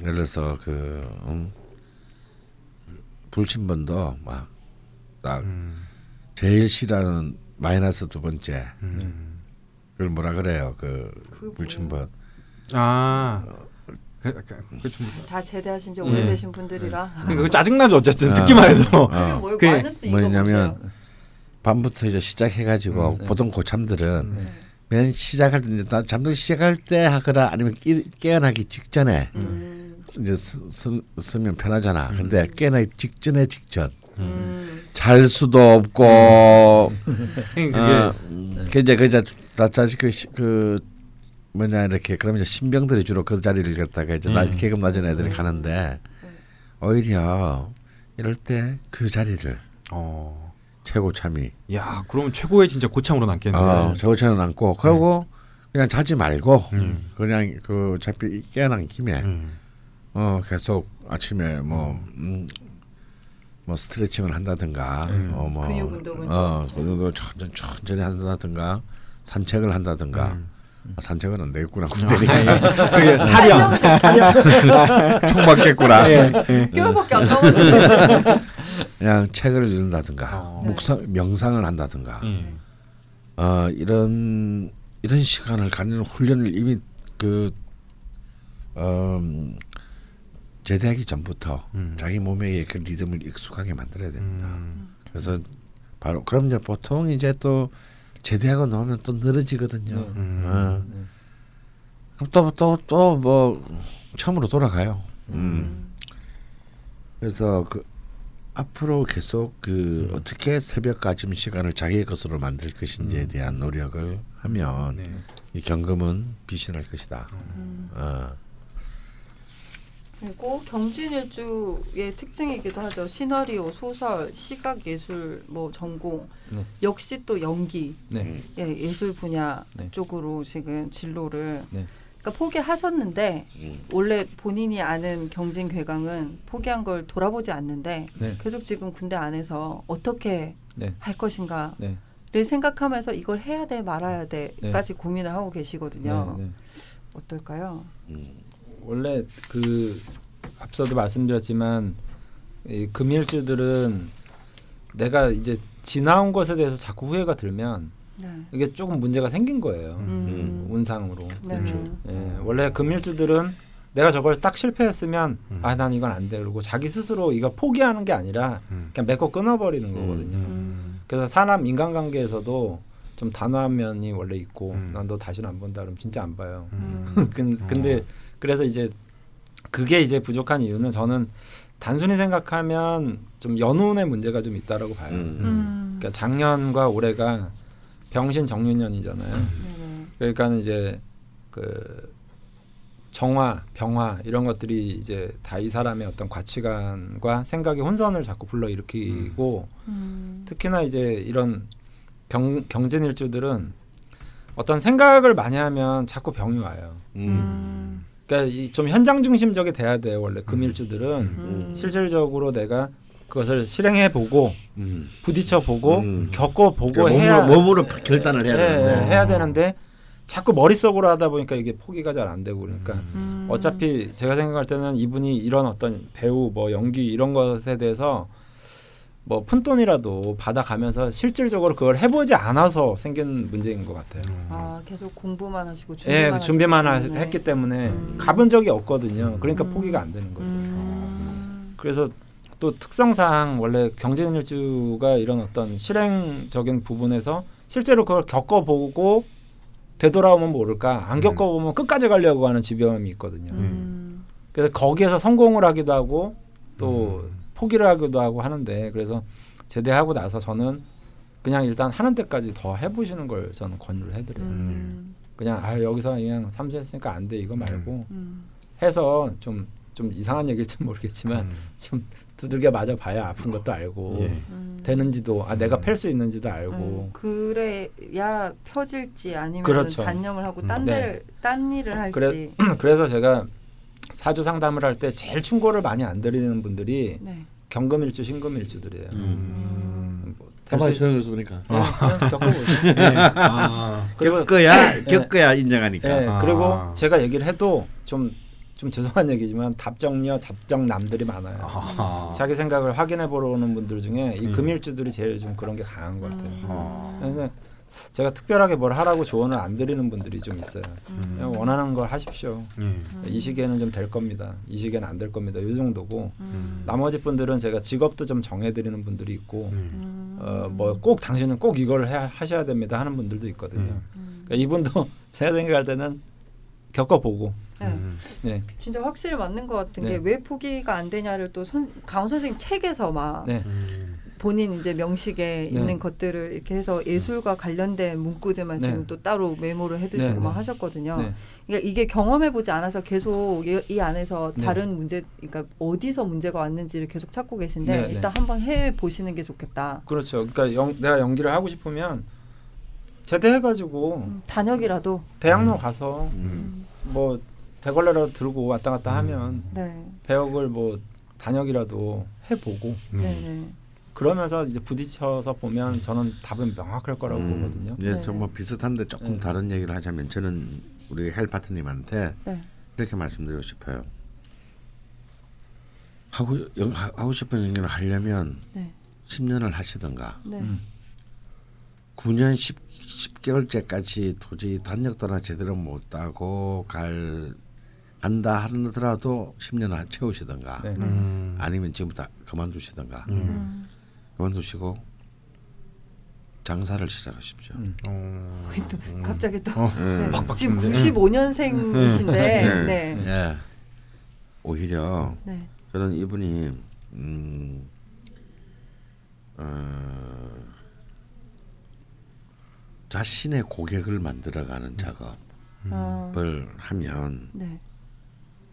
예를 들어서 그 음, 불침번도 막딱 음. 제일 싫어하는 마이너스 두 번째 음. 그걸 뭐라 그래요 그 불침번 아. 그, 그, 그 좀, 다 제대하신 지 예. 오래되신 분들이라. 그거 짜증나죠 어쨌든 어. 듣기만 해도. 그게 어, 뭐 그게 마이너스 이거 뭐냐면? 밤부터 이제 시작해가지고 음, 네. 보통 고참들은 네. 맨 시작할 때 이제 나- 잠들 시작할 때 하거나 아니면 깨, 깨어나기 직전에 음. 이제 쓰, 쓰, 쓰면 편하잖아. 근데 깨어나기 직전에 직전 음. 잘 수도 없고 (laughs) 그게 어, 그 이제 그 이제 나 자식 그, 시- 그 뭐냐 이렇게 그러면 이제 신병들이 주로 그 자리를 갖다가 이제 나, 음. 계급 낮은 애들이 가는데 오히려 이럴 때 그 자리를 어. 최고 참이 야, 그러면 최고의 진짜 고참으로 남겠네. 어, 최고 참이 남고 그리고 그냥 자지 말고 음. 그냥 그 어차피 깨어난 김에 음. 어 계속 아침에 뭐 음, 뭐 스트레칭을 한다든가 음. 어, 뭐, 근육 운동은 어, 그 정도 천천히 천천히 한다든가 산책을 한다든가 음. 아, 산책은 안 되겠구나 (laughs) 군대니까 그게 타령 (laughs) 총 맞겠구나 예. 뼈밖에 안 (laughs) 나오는데. 그냥 책을 읽는다든가 어. 묵상 명상을 한다든가 예. 어, 이런 이런 시간을 갖는 훈련을 이미 그 음, 제대하기 전부터 음. 자기 몸에 그 리듬을 익숙하게 만들어야 됩니다. 음. 그래서 바로 그럼 이제 보통 이제 또 제대하고 나오면 또 늘어지거든요. 네. 음. 어. 네. 그럼 또 또 또 뭐 처음으로 돌아가요. 음. 그래서 그 앞으로 계속 그 어떻게 새벽까지 시간을 자기의 것으로 만들 것인지에 대한 노력을 하면 네. 이 경금은 빛이 날 것이다. 어. 그리고 경진일주의 특징이기도 하죠. 시나리오, 소설, 시각 예술 뭐 전공 네. 역시 또 연기 네. 예, 예술 분야 네. 쪽으로 지금 진로를 네. 그러니까 포기하셨는데 음. 원래 본인이 아는 경진 괴강은 포기한 걸 돌아보지 않는데 네. 계속 지금 군대 안에서 어떻게 네. 할 것인가를 네. 생각하면서 이걸 해야 돼 말아야 돼까지 고민을 하고 계시거든요. 네. 네. 어떨까요? 원래 그 앞서도 말씀드렸지만 이 금일주들은 내가 이제 지나온 것에 대해서 자꾸 후회가 들면 네. 이게 조금 문제가 생긴 거예요. 음. 운상으로. 네. 예, 원래 금일주들은 내가 저걸 딱 실패했으면 음. 아난 이건 안 돼. 그러고 자기 스스로 이거 포기하는 게 아니라 음. 그냥 메꿔 끊어버리는 거거든요. 음. 그래서 사람 인간관계에서도 좀 단호한 면이 원래 있고 음. 난너 다시는 안 본다 그러면 진짜 안 봐요. 음. (laughs) 근, 근데 그래서 이제 그게 이제 부족한 이유는 저는 단순히 생각하면 좀 연운의 문제가 좀 있다라고 봐요. 음. 음. 그러니까 작년과 올해가 병신 정유년이잖아요. 네네. 그러니까 이제 그 정화, 병화 이런 것들이 이제 다 이 사람의 어떤 가치관과 생각의 혼선을 자꾸 불러일으키고 음. 특히나 이제 이런 경, 경진일주들은 어떤 생각을 많이 하면 자꾸 병이 와요. 음. 그러니까 이좀 현장 중심적이 돼야 돼요. 원래 금일주들은 음. 실질적으로 내가 그것을 실행해 보고 음. 부딪혀 보고 음. 겪어 보고 그러니까 해야 몸으로, 몸으로 결단을 해야 예, 되는데 예, 해야 되는데 자꾸 머릿속으로 하다 보니까 이게 포기가 잘 안 되고 그러니까 음. 어차피 제가 생각할 때는 이분이 이런 어떤 배우 뭐 연기 이런 것에 대해서 뭐 푼돈이라도 받아가면서 실질적으로 그걸 해보지 않아서 생긴 문제인 것 같아요. 아 계속 공부만 하시고 준비만, 예, 준비만 하. 했기 때문에 음. 가본 적이 없거든요. 그러니까 음. 포기가 안 되는 거죠. 음. 그래서 또 특성상 원래 경제일주가 이런 어떤 실행적인 부분에서 실제로 그걸 겪어보고 되돌아오면 모를까 안 음. 겪어보면 끝까지 가려고 하는 집요함이 있거든요. 음. 그래서 거기에서 성공을 하기도 하고 또 음. 포기를 하기도 하고 하는데 그래서 제대하고 나서 저는 그냥 일단 하는 데까지 더 해보시는 걸 저는 권유를 해드려요. 음. 그냥 아 여기서 그냥 삼수했으니까 안 돼 이거 말고 음. 해서 좀 좀 이상한 얘기일지 모르겠지만 음. 좀 두들겨 맞아 봐야 아픈 것도 알고 예. 음. 되는지도 아 내가 음. 팰수 있는지도 알고 음, 그래야 펴질지 아니면 그렇죠. 단념을 하고 음. 딴 네. 데를 딴 일을 할지. 그래- (clears throat) 그래서 제가 사주 상담을 할 때 제일 충고를 많이 안 드리는 분들이 네. 경금일주 신금일주들이에요. 음. 뭐 될수 가만히 있- 조용해서 보니까 예, 그냥 겪어보세요. 아. 그리고 겪어야 예. 겪어야 인정하니까 예, 아. 그리고 제가 얘기를 해도 좀좀 죄송한 얘기지만 답정녀 잡정남들이 많아요. 아하. 자기 생각을 확인해 보러 오는 분들 중에 이 음. 금일주들이 제일 좀 그런 게 강한 것 같아요. 아. 그래서 제가 특별하게 뭘 하라고 조언을 안 드리는 분들이 좀 있어요. 그냥 원하는 걸 하십시오. 예. 이 시기에는 좀 될 겁니다. 이 시기에는 안 될 겁니다. 이 정도고 음. 나머지 분들은 제가 직업도 좀 정해드리는 분들이 있고 음. 어, 뭐 꼭 당신은 꼭 이걸 해, 하셔야 됩니다 하는 분들도 있거든요. 음. 그러니까 이분도 (laughs) 제가 생각할 때는 겪어보고 네. 음. 네, 진짜 확실히 맞는 것 같은 네. 게왜 포기가 안 되냐를 또 선, 강원 선생님 책에서 막 네, 음. 본인 이제 명식에 네. 있는 것들을 이렇게 해서 예술과 관련된 문구들만 네. 지금 또 따로 메모를 해두시고 네, 막 네. 하셨거든요. 네. 그러니까 이게 경험해 보지 않아서 계속 이, 이 안에서 네. 다른 문제, 그러니까 어디서 문제가 왔는지를 계속 찾고 계신데 네, 네. 일단 한번 해 보시는 게 좋겠다. 그렇죠. 그러니까 영, 내가 연기를 하고 싶으면 제대해가지고 음, 단역이라도 대학로 가서 음. 뭐 대걸레라도 들고 왔다 갔다 하면 네. 배역을 뭐 단역이라도 해보고 음. 그러면서 이제 부딪혀서 보면 저는 답은 명확할 거라고 음. 보거든요. 예, 네. 좀뭐 비슷한데 조금 네. 다른 얘기를 하자면 저는 우리 헬 파트님한테 네. 이렇게 말씀드리고 싶어요. 하고 영, 하- 하고 싶은 연기를 하려면 네. 10년을 하시던가 네. 음. 9년 10, 10개월째까지 도저히 단역도 하나 제대로 못 따고 갈 한다 하더라도 10년을 채우시던가 네. 음. 아니면 지금부터 그만두시던가 음. 그만두시고 장사를 시작하십시오. 음. 어. 또 갑자기 또 어. 네. 팍팍 지금 치는데. 95년생이신데 네. 네. 예. 오히려 네. 저는 이분이 음, 어, 자신의 고객을 만들어가는 작업을 어, 하면 네.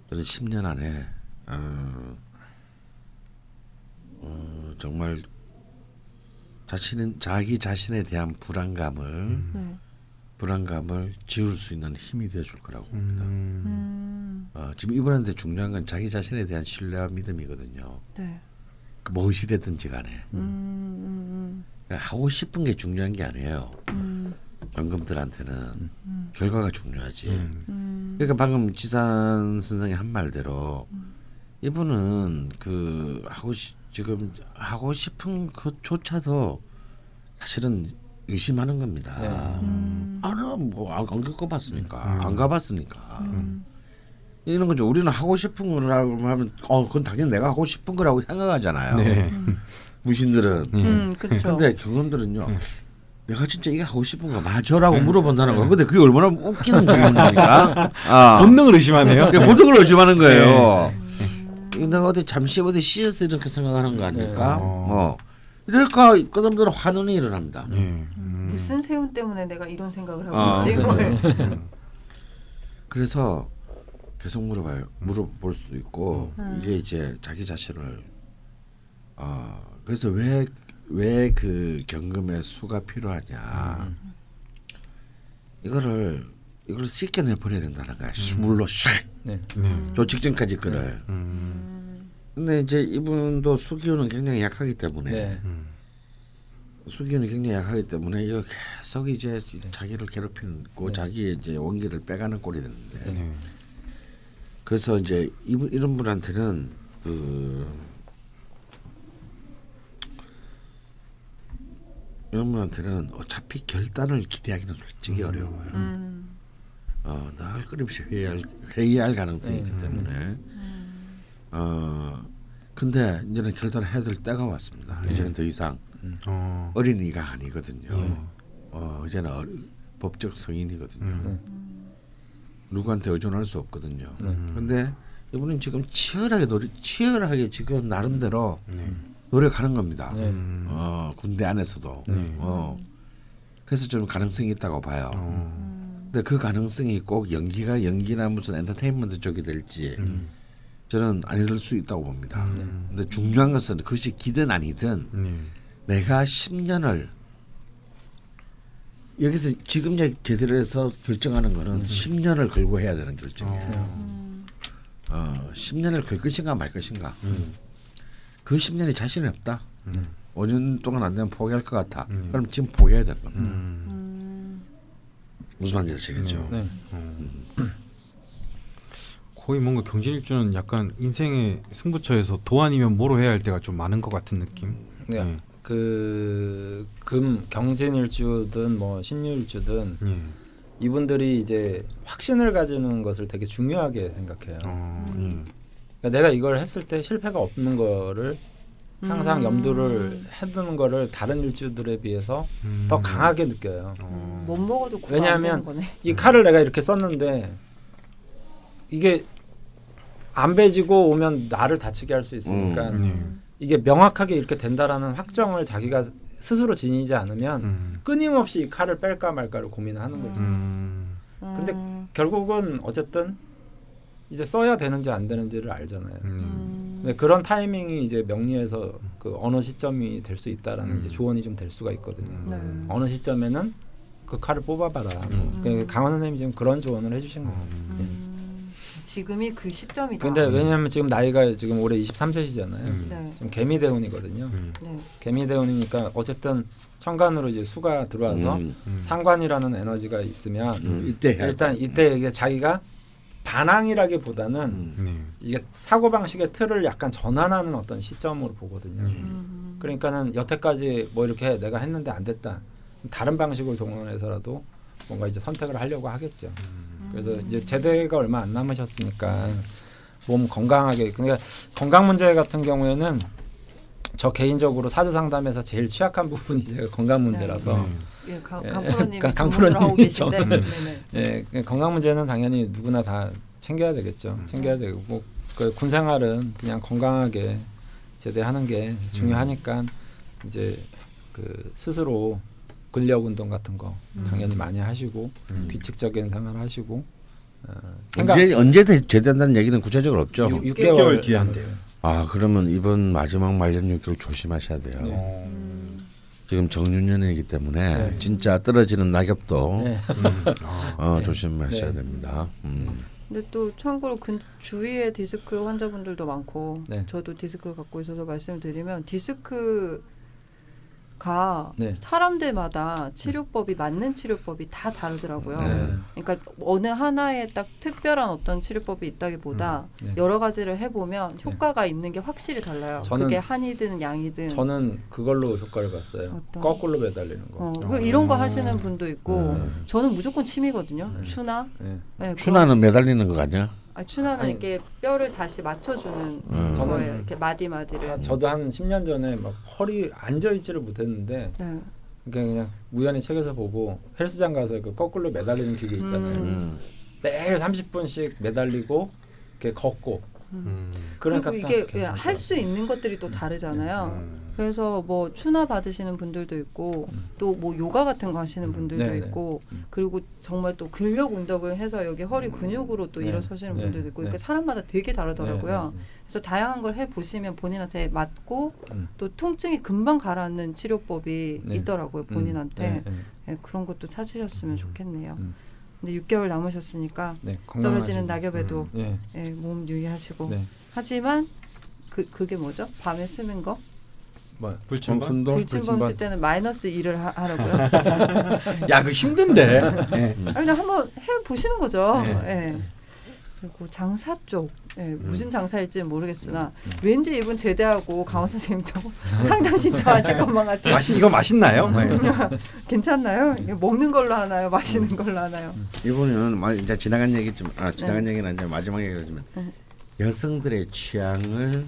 저는 10년 안에 어, 어, 정말 자신은 자기 자신에 대한 불안감을 네. 불안감을 지울 수 있는 힘이 되어줄 거라고 봅니다. 음. 음. 어, 지금 이분한테 중요한 건 자기 자신에 대한 신뢰와 믿음이거든요. 네. 그 무엇이 됐든지 간에 음. 음. 그러니까 하고 싶은 게 중요한 게 아니에요. 음. 연금들한테는 음. 결과가 중요하지. 음. 음. 그러니까 방금 지산 선생이 한 말대로 이분은 그 하고 시, 지금 하고 싶은 것조차도 사실은 의심하는 겁니다. 네. 음. 아나뭐안 겪어봤으니까 음. 안 가봤으니까 음. 이런 거죠. 우리는 하고 싶은 거라고 하면 어 그건 당연히 내가 하고 싶은 거라고 생각하잖아요. 네. 무신들은. 음. 그렇죠. 근데 경험들은요. 내가 진짜 이게 하고 싶은 거 맞아라고 물어본다는 거예요. 근데 그게 얼마나 웃기는 질문입니까? 아. (laughs) 본능을 의심하네요. 그게 본능을 의심하는 거예요. 이거 내가 어디 잠시 어디 쉬어서 이렇게 생각하는 거 아닐까? 네. 어. 이러니까 끝없는 환원이 일어납니다. 예. 음. 무슨 세운 때문에 내가 이런 생각을 하고 아, 있지? 그렇죠. 그래서 계속 물어봐요. 물어볼 수 있고 음. 이게 이제 자기 자신을 어 그래서 왜 왜 그 경금의 수가 필요하냐 이거를 이걸 씻겨 내 버려야 된다는 거야. 물로 샥. 네. 네. 저 직전까지 그래. 음. 근데 이제 이분도 수기운은 굉장히 약하기 때문에 네. 음. 수기운이 굉장히 약하기 때문에 이거 계속 이제 자기를 괴롭히고 네. 자기의 이제 원기를 빼가는 꼴이 되는데 네. 그래서 이제 이분 이런 분한테는 그 이런 분한테는 어차피 결단을 기대하기는 솔직히 어려워요. 음. 어, 늘 끊임없이 회의할 회의할 가능성이 있기 네. 때문에 어 근데 이제는 결단을 해야 될 때가 왔습니다. 이제는 더 이상 어. 어린이가 아니거든요. 네. 어 이제는 어, 법적 성인이거든요. 음. 누구한테 의존할 수 없거든요. 네. 근데 이분은 지금 치열하게 노력, 치열하게 지금 나름대로 네. 노력하는 겁니다. 네. 음. 어 군대 안에서도. 네. 어 그래서 좀 가능성이 있다고 봐요. 어. 근데 그 가능성이 꼭 연기가 연기나 무슨 엔터테인먼트 쪽이 될지 음. 저는 아닐 수 있다고 봅니다. 음. 근데 중요한 것은 그것이 기든 아니든 네. 내가 10년을 여기서 지금 이제 제대로 해서 결정하는 거는 10년을 걸고 해야 되는 결정이에요. 어. 어, 10년을 걸 것인가 말 것인가. 음. 그 10년이 자신이 없다. 음. 5년 동안 안 되면 포기할 것 같아. 음. 그럼 지금 포기해야 되는 겁니다. 음. 음. 무슨 말인지 아시겠죠? 네. 거의 뭔가 경진일주는 약간 인생의 승부처에서 도 아니면 뭐로 해야 할 때가 좀 많은 것 같은 느낌. 네. 네. 그금 경진일주든 뭐 신유일주든 예. 이분들이 이제 확신을 가지는 것을 되게 중요하게 생각해요. 어, 그러니까 내가 이걸 했을 때 실패가 없는 거를 항상 음. 염두를 해두는 거를 다른 일주들에 비해서 예. 음. 더 강하게 느껴요. 어. 못 먹어도 왜냐하면. 이 칼을 내가 이렇게 썼는데 이게 안 배지고 오면 나를 다치게 할 수 있으니까 음. 네. 이게 명확하게 이렇게 된다라는 확정을 자기가 스스로 지니지 않으면 음. 끊임없이 이 칼을 뺄까 말까를 고민하는. 음. 근데 음. 결국은 어쨌든 이제 써야 되는지 안 되는지를 알잖아요. 음. 그런 타이밍이 이제 명리에서 그 어느 시점이 될 수 있다라는 음. 이제 조언이 좀 될 수가 있거든요. 네. 어느 시점에는 그 칼을 뽑아봐라. 음. 그 강원 선생님이 지금 그런 조언을 해주신 거예요. 음, 지금이 그 시점이다. 근데 왜냐하면 지금 나이가 지금 올해 23세시잖아요. 음. 네. 지금 개미 대운이거든요. 음. 네. 개미 대운이니까 어쨌든 천간으로 이제 수가 들어와서 음. 음. 상관이라는 에너지가 있으면 음, 이때 일단 이때 이게 자기가 반항이라기보다는 음. 네. 이게 사고 방식의 틀을 약간 전환하는 어떤 시점으로 보거든요. 음. 그러니까는 여태까지 뭐 이렇게 내가 했는데 안 됐다. 다른 방식을 동원해서라도 뭔가 이제 선택을 하려고 하겠죠. 그래서 이제 제대가 얼마 안 남으셨으니까 몸 건강하게 그러니까 건강 문제 같은 경우에는 저 개인적으로 사주 상담에서 제일 취약한 부분이 제가 건강 문제라서 음. 예, 강, 예, 강프로님이 강- 계신데 전- 네네. 예, 그 건강 문제는 당연히 누구나 다 챙겨야 되겠죠. 챙겨야 되고 뭐, 그 군 생활은 그냥 건강하게 제대하는 게 중요하니까 이제 그 스스로 근력 운동 같은 거 당연히 많이 하시고 음. 규칙적인 생활 하시고 어, 생각 언제 언제 대- 제대한다는 얘기는 구체적으로 없죠. 육- 육 6개월 개월 뒤에 한대요. 아 그러면 이번 마지막 말년 6개월 조심하셔야 돼요. 네. 음. 지금 정유년이기 때문에 네. 진짜 떨어지는 낙엽도 네. 어, 네. 조심하셔야 네. 됩니다. 음. 근데 또 참고로 근 주위에 디스크 환자분들도 많고 네. 저도 디스크를 갖고 있어서 말씀을 드리면 디스크 가 네. 사람들마다 치료법이 맞는 치료법이 다 다르더라고요. 네. 그러니까 어느 하나에 딱 특별한 어떤 치료법이 있다기보다 네. 여러 가지를 해보면 효과가 있는 게 확실히 달라요. 저는- 그게 한이든 양이든. 저는 그걸로 효과를 봤어요. 어떤? 거꾸로 매달리는 거. 어, 그 이런 거 하시는 분도 있고 네. 저는 무조건 침이거든요. 네. 추나. 네. 네, 추나는 매달리는 거 아니야? 아, 추나는 아니. 이렇게 뼈를 다시 맞춰주는 음. 거예요. 이렇게 마디 마디를. 아, 저도 한 10년 전에 막 허리 앉아 있지를 못했는데 네. 그러니까 그냥 우연히 책에서 보고 헬스장 가서 그 거꾸로 매달리는 기계 있잖아요. 음. 음. 매일 30분씩 매달리고 이렇게 걷고 음. 그러니까 그리고 딱 이게. 할 수 있는 것들이 또 다르잖아요. 음. 그래서 뭐 추나 받으시는 분들도 있고 음. 또뭐 요가 같은 거 하시는 분들도 네네. 있고 음. 그리고 정말 또 근력 운동을 해서 여기 허리 근육으로 또 네. 일어서시는 네. 분들도 있고 네. 이렇게 사람마다 되게 다르더라고요. 네, 네, 그래서 다양한 걸 해 보시면 본인한테 맞고 음. 또 통증이 금방 가라앉는 치료법이 네. 있더라고요 음. 본인한테 네, 네. 네, 그런 것도 찾으셨으면 좋겠네요. 음. 근데 6개월 남으셨으니까 네, 떨어지는. 낙엽에도 네, 예, 몸 유의하시고 네. 하지만 그 그게 뭐죠? 밤에 쓰는 거? 뭐 불침번? 불침범. 쓸 때는 마이너스 2를 하, 하라고요. (laughs) 야, 그 힘든데. 예. 아 그냥 한번 해 보시는 거죠. 네. 예. 그리고 장사 쪽 예, 음. 무슨 장사일지는 모르겠으나 왠지 이분 제대하고 강원 선생님도 (laughs) 상담 신청하실 (laughs) 것만 같아요. 맛이 이거 맛있나요? 네. (laughs) 괜찮나요? 먹는 걸로 하나요? 마시는 걸로 하나요? 이분은 마- 이제 지나간 얘기지만 아 지나간 네. 얘기는 아니라 마지막 얘기지만 네. 여성들의 취향을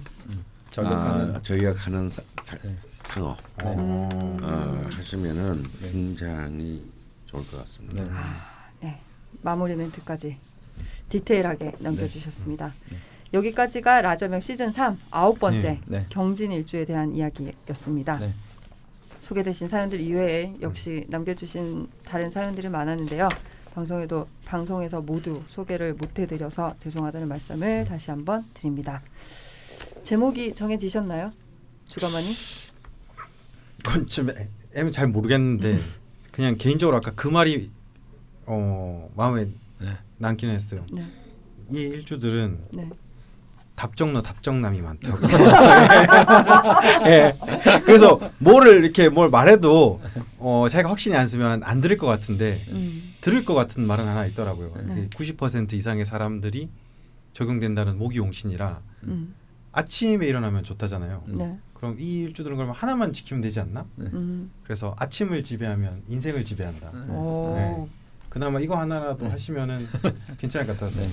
저격하는 아, 저격하는 사- 자- 네. 상어 음. 어, 하시면은 네. 굉장히 좋을 것 같습니다. 네. 네. 마무리 멘트까지 디테일하게 남겨주셨습니다. 네. 여기까지가 라저명 시즌 3 아홉 번째 네. 네. 경진 일주에 대한 이야기였습니다. 네. 소개되신 사연들 이외에 역시 남겨주신 다른 사연들이 많았는데요. 방송에도 방송에서 모두 소개를 못해드려서 죄송하다는 말씀을 다시 한번 드립니다. 제목이 정해지셨나요, 주가마니? 그건 좀 애- 애는 잘 모르겠는데 그냥 개인적으로 아까 그 말이 어 마음에 네. 남긴 했어요. 네, 이 일주들은 네. 답정너 답정남이 많다고. (laughs) 예. 그래서 뭐를 이렇게 뭘 말해도 어 자기가 확신이 안 쓰면 안 들을 것 같은데 음, 들을 것 같은 말은 하나 있더라고요. 네. 90% 이상의 사람들이 적용된다는 모기용신이라 음, 아침에 일어나면 좋다잖아요. 네, 그럼 이 일주들은 그러면 하나만 지키면 되지 않나? 음, 그래서 아침을 지배하면 인생을 지배한다. 네. 오, 그나마 이거 하나라도 네. 하시면은 (laughs) 괜찮을 것 같아서. 네.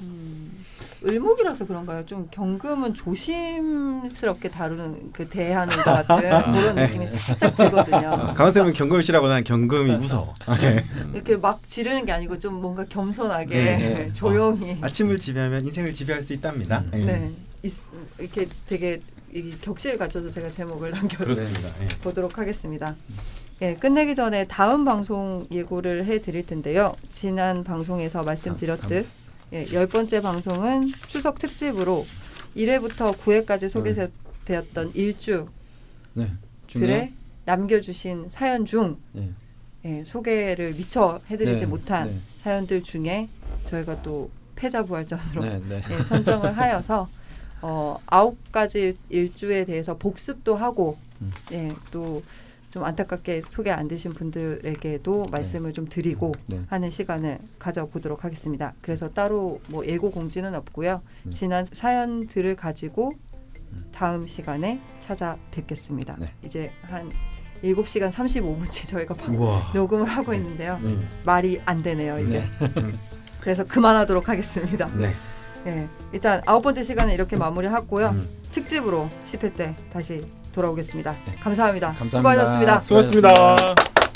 음, 을목이라서 그런가요? 좀 경금은 조심스럽게 다루는 그 대하는 것 같은 그런 느낌이 살짝 들거든요. 강원쌤은 경금이시라고 난 경금이 무서워. 네. 이렇게 막 지르는 게 아니고 좀 뭔가 겸손하게 네, 네. (laughs) 조용히 아침을 지배하면 인생을 지배할 수 있답니다. 음. 네. 네 있, 이렇게 되게 이 격식을 갖춰서 제가 제목을. 남겨보도록 하겠습니다. 예, 끝내기 전에 다음 방송 예고를 해드릴 텐데요. 지난 방송에서 말씀드렸듯 예, 열 번째 방송은 추석 특집으로 1회부터 9회까지 소개되었던 일주들의 네. 중에 남겨주신 사연 중 예. 예, 소개를 미처 해드리지 네, 못한 네. 사연들 중에 저희가 또 패자 부활전으로 네, 네. 예, 선정을 하여서 어, 아홉 가지 일주에 대해서 복습도 하고 음. 예, 또 좀 안타깝게 소개 안 되신 분들에게도 말씀을 좀 드리고 네. 하는 시간을 가져보도록 하겠습니다. 그래서 따로 뭐 예고 공지는 없고요. 네. 지난 사연들을 가지고 음. 다음 시간에 찾아뵙겠습니다. 네. 이제 한 7시간 35분째 저희가. 녹음을 하고 있는데요. 네. 말이 안 되네요, 이제. 네. (laughs) 그래서 그만하도록 하겠습니다. 네. 예, 일단 아홉 번째 시간은 이렇게 마무리하고요. 음. 특집으로 10회 때 다시 돌아오겠습니다. 네. 감사합니다. 감사합니다. 수고하셨습니다. 수고하셨습니다.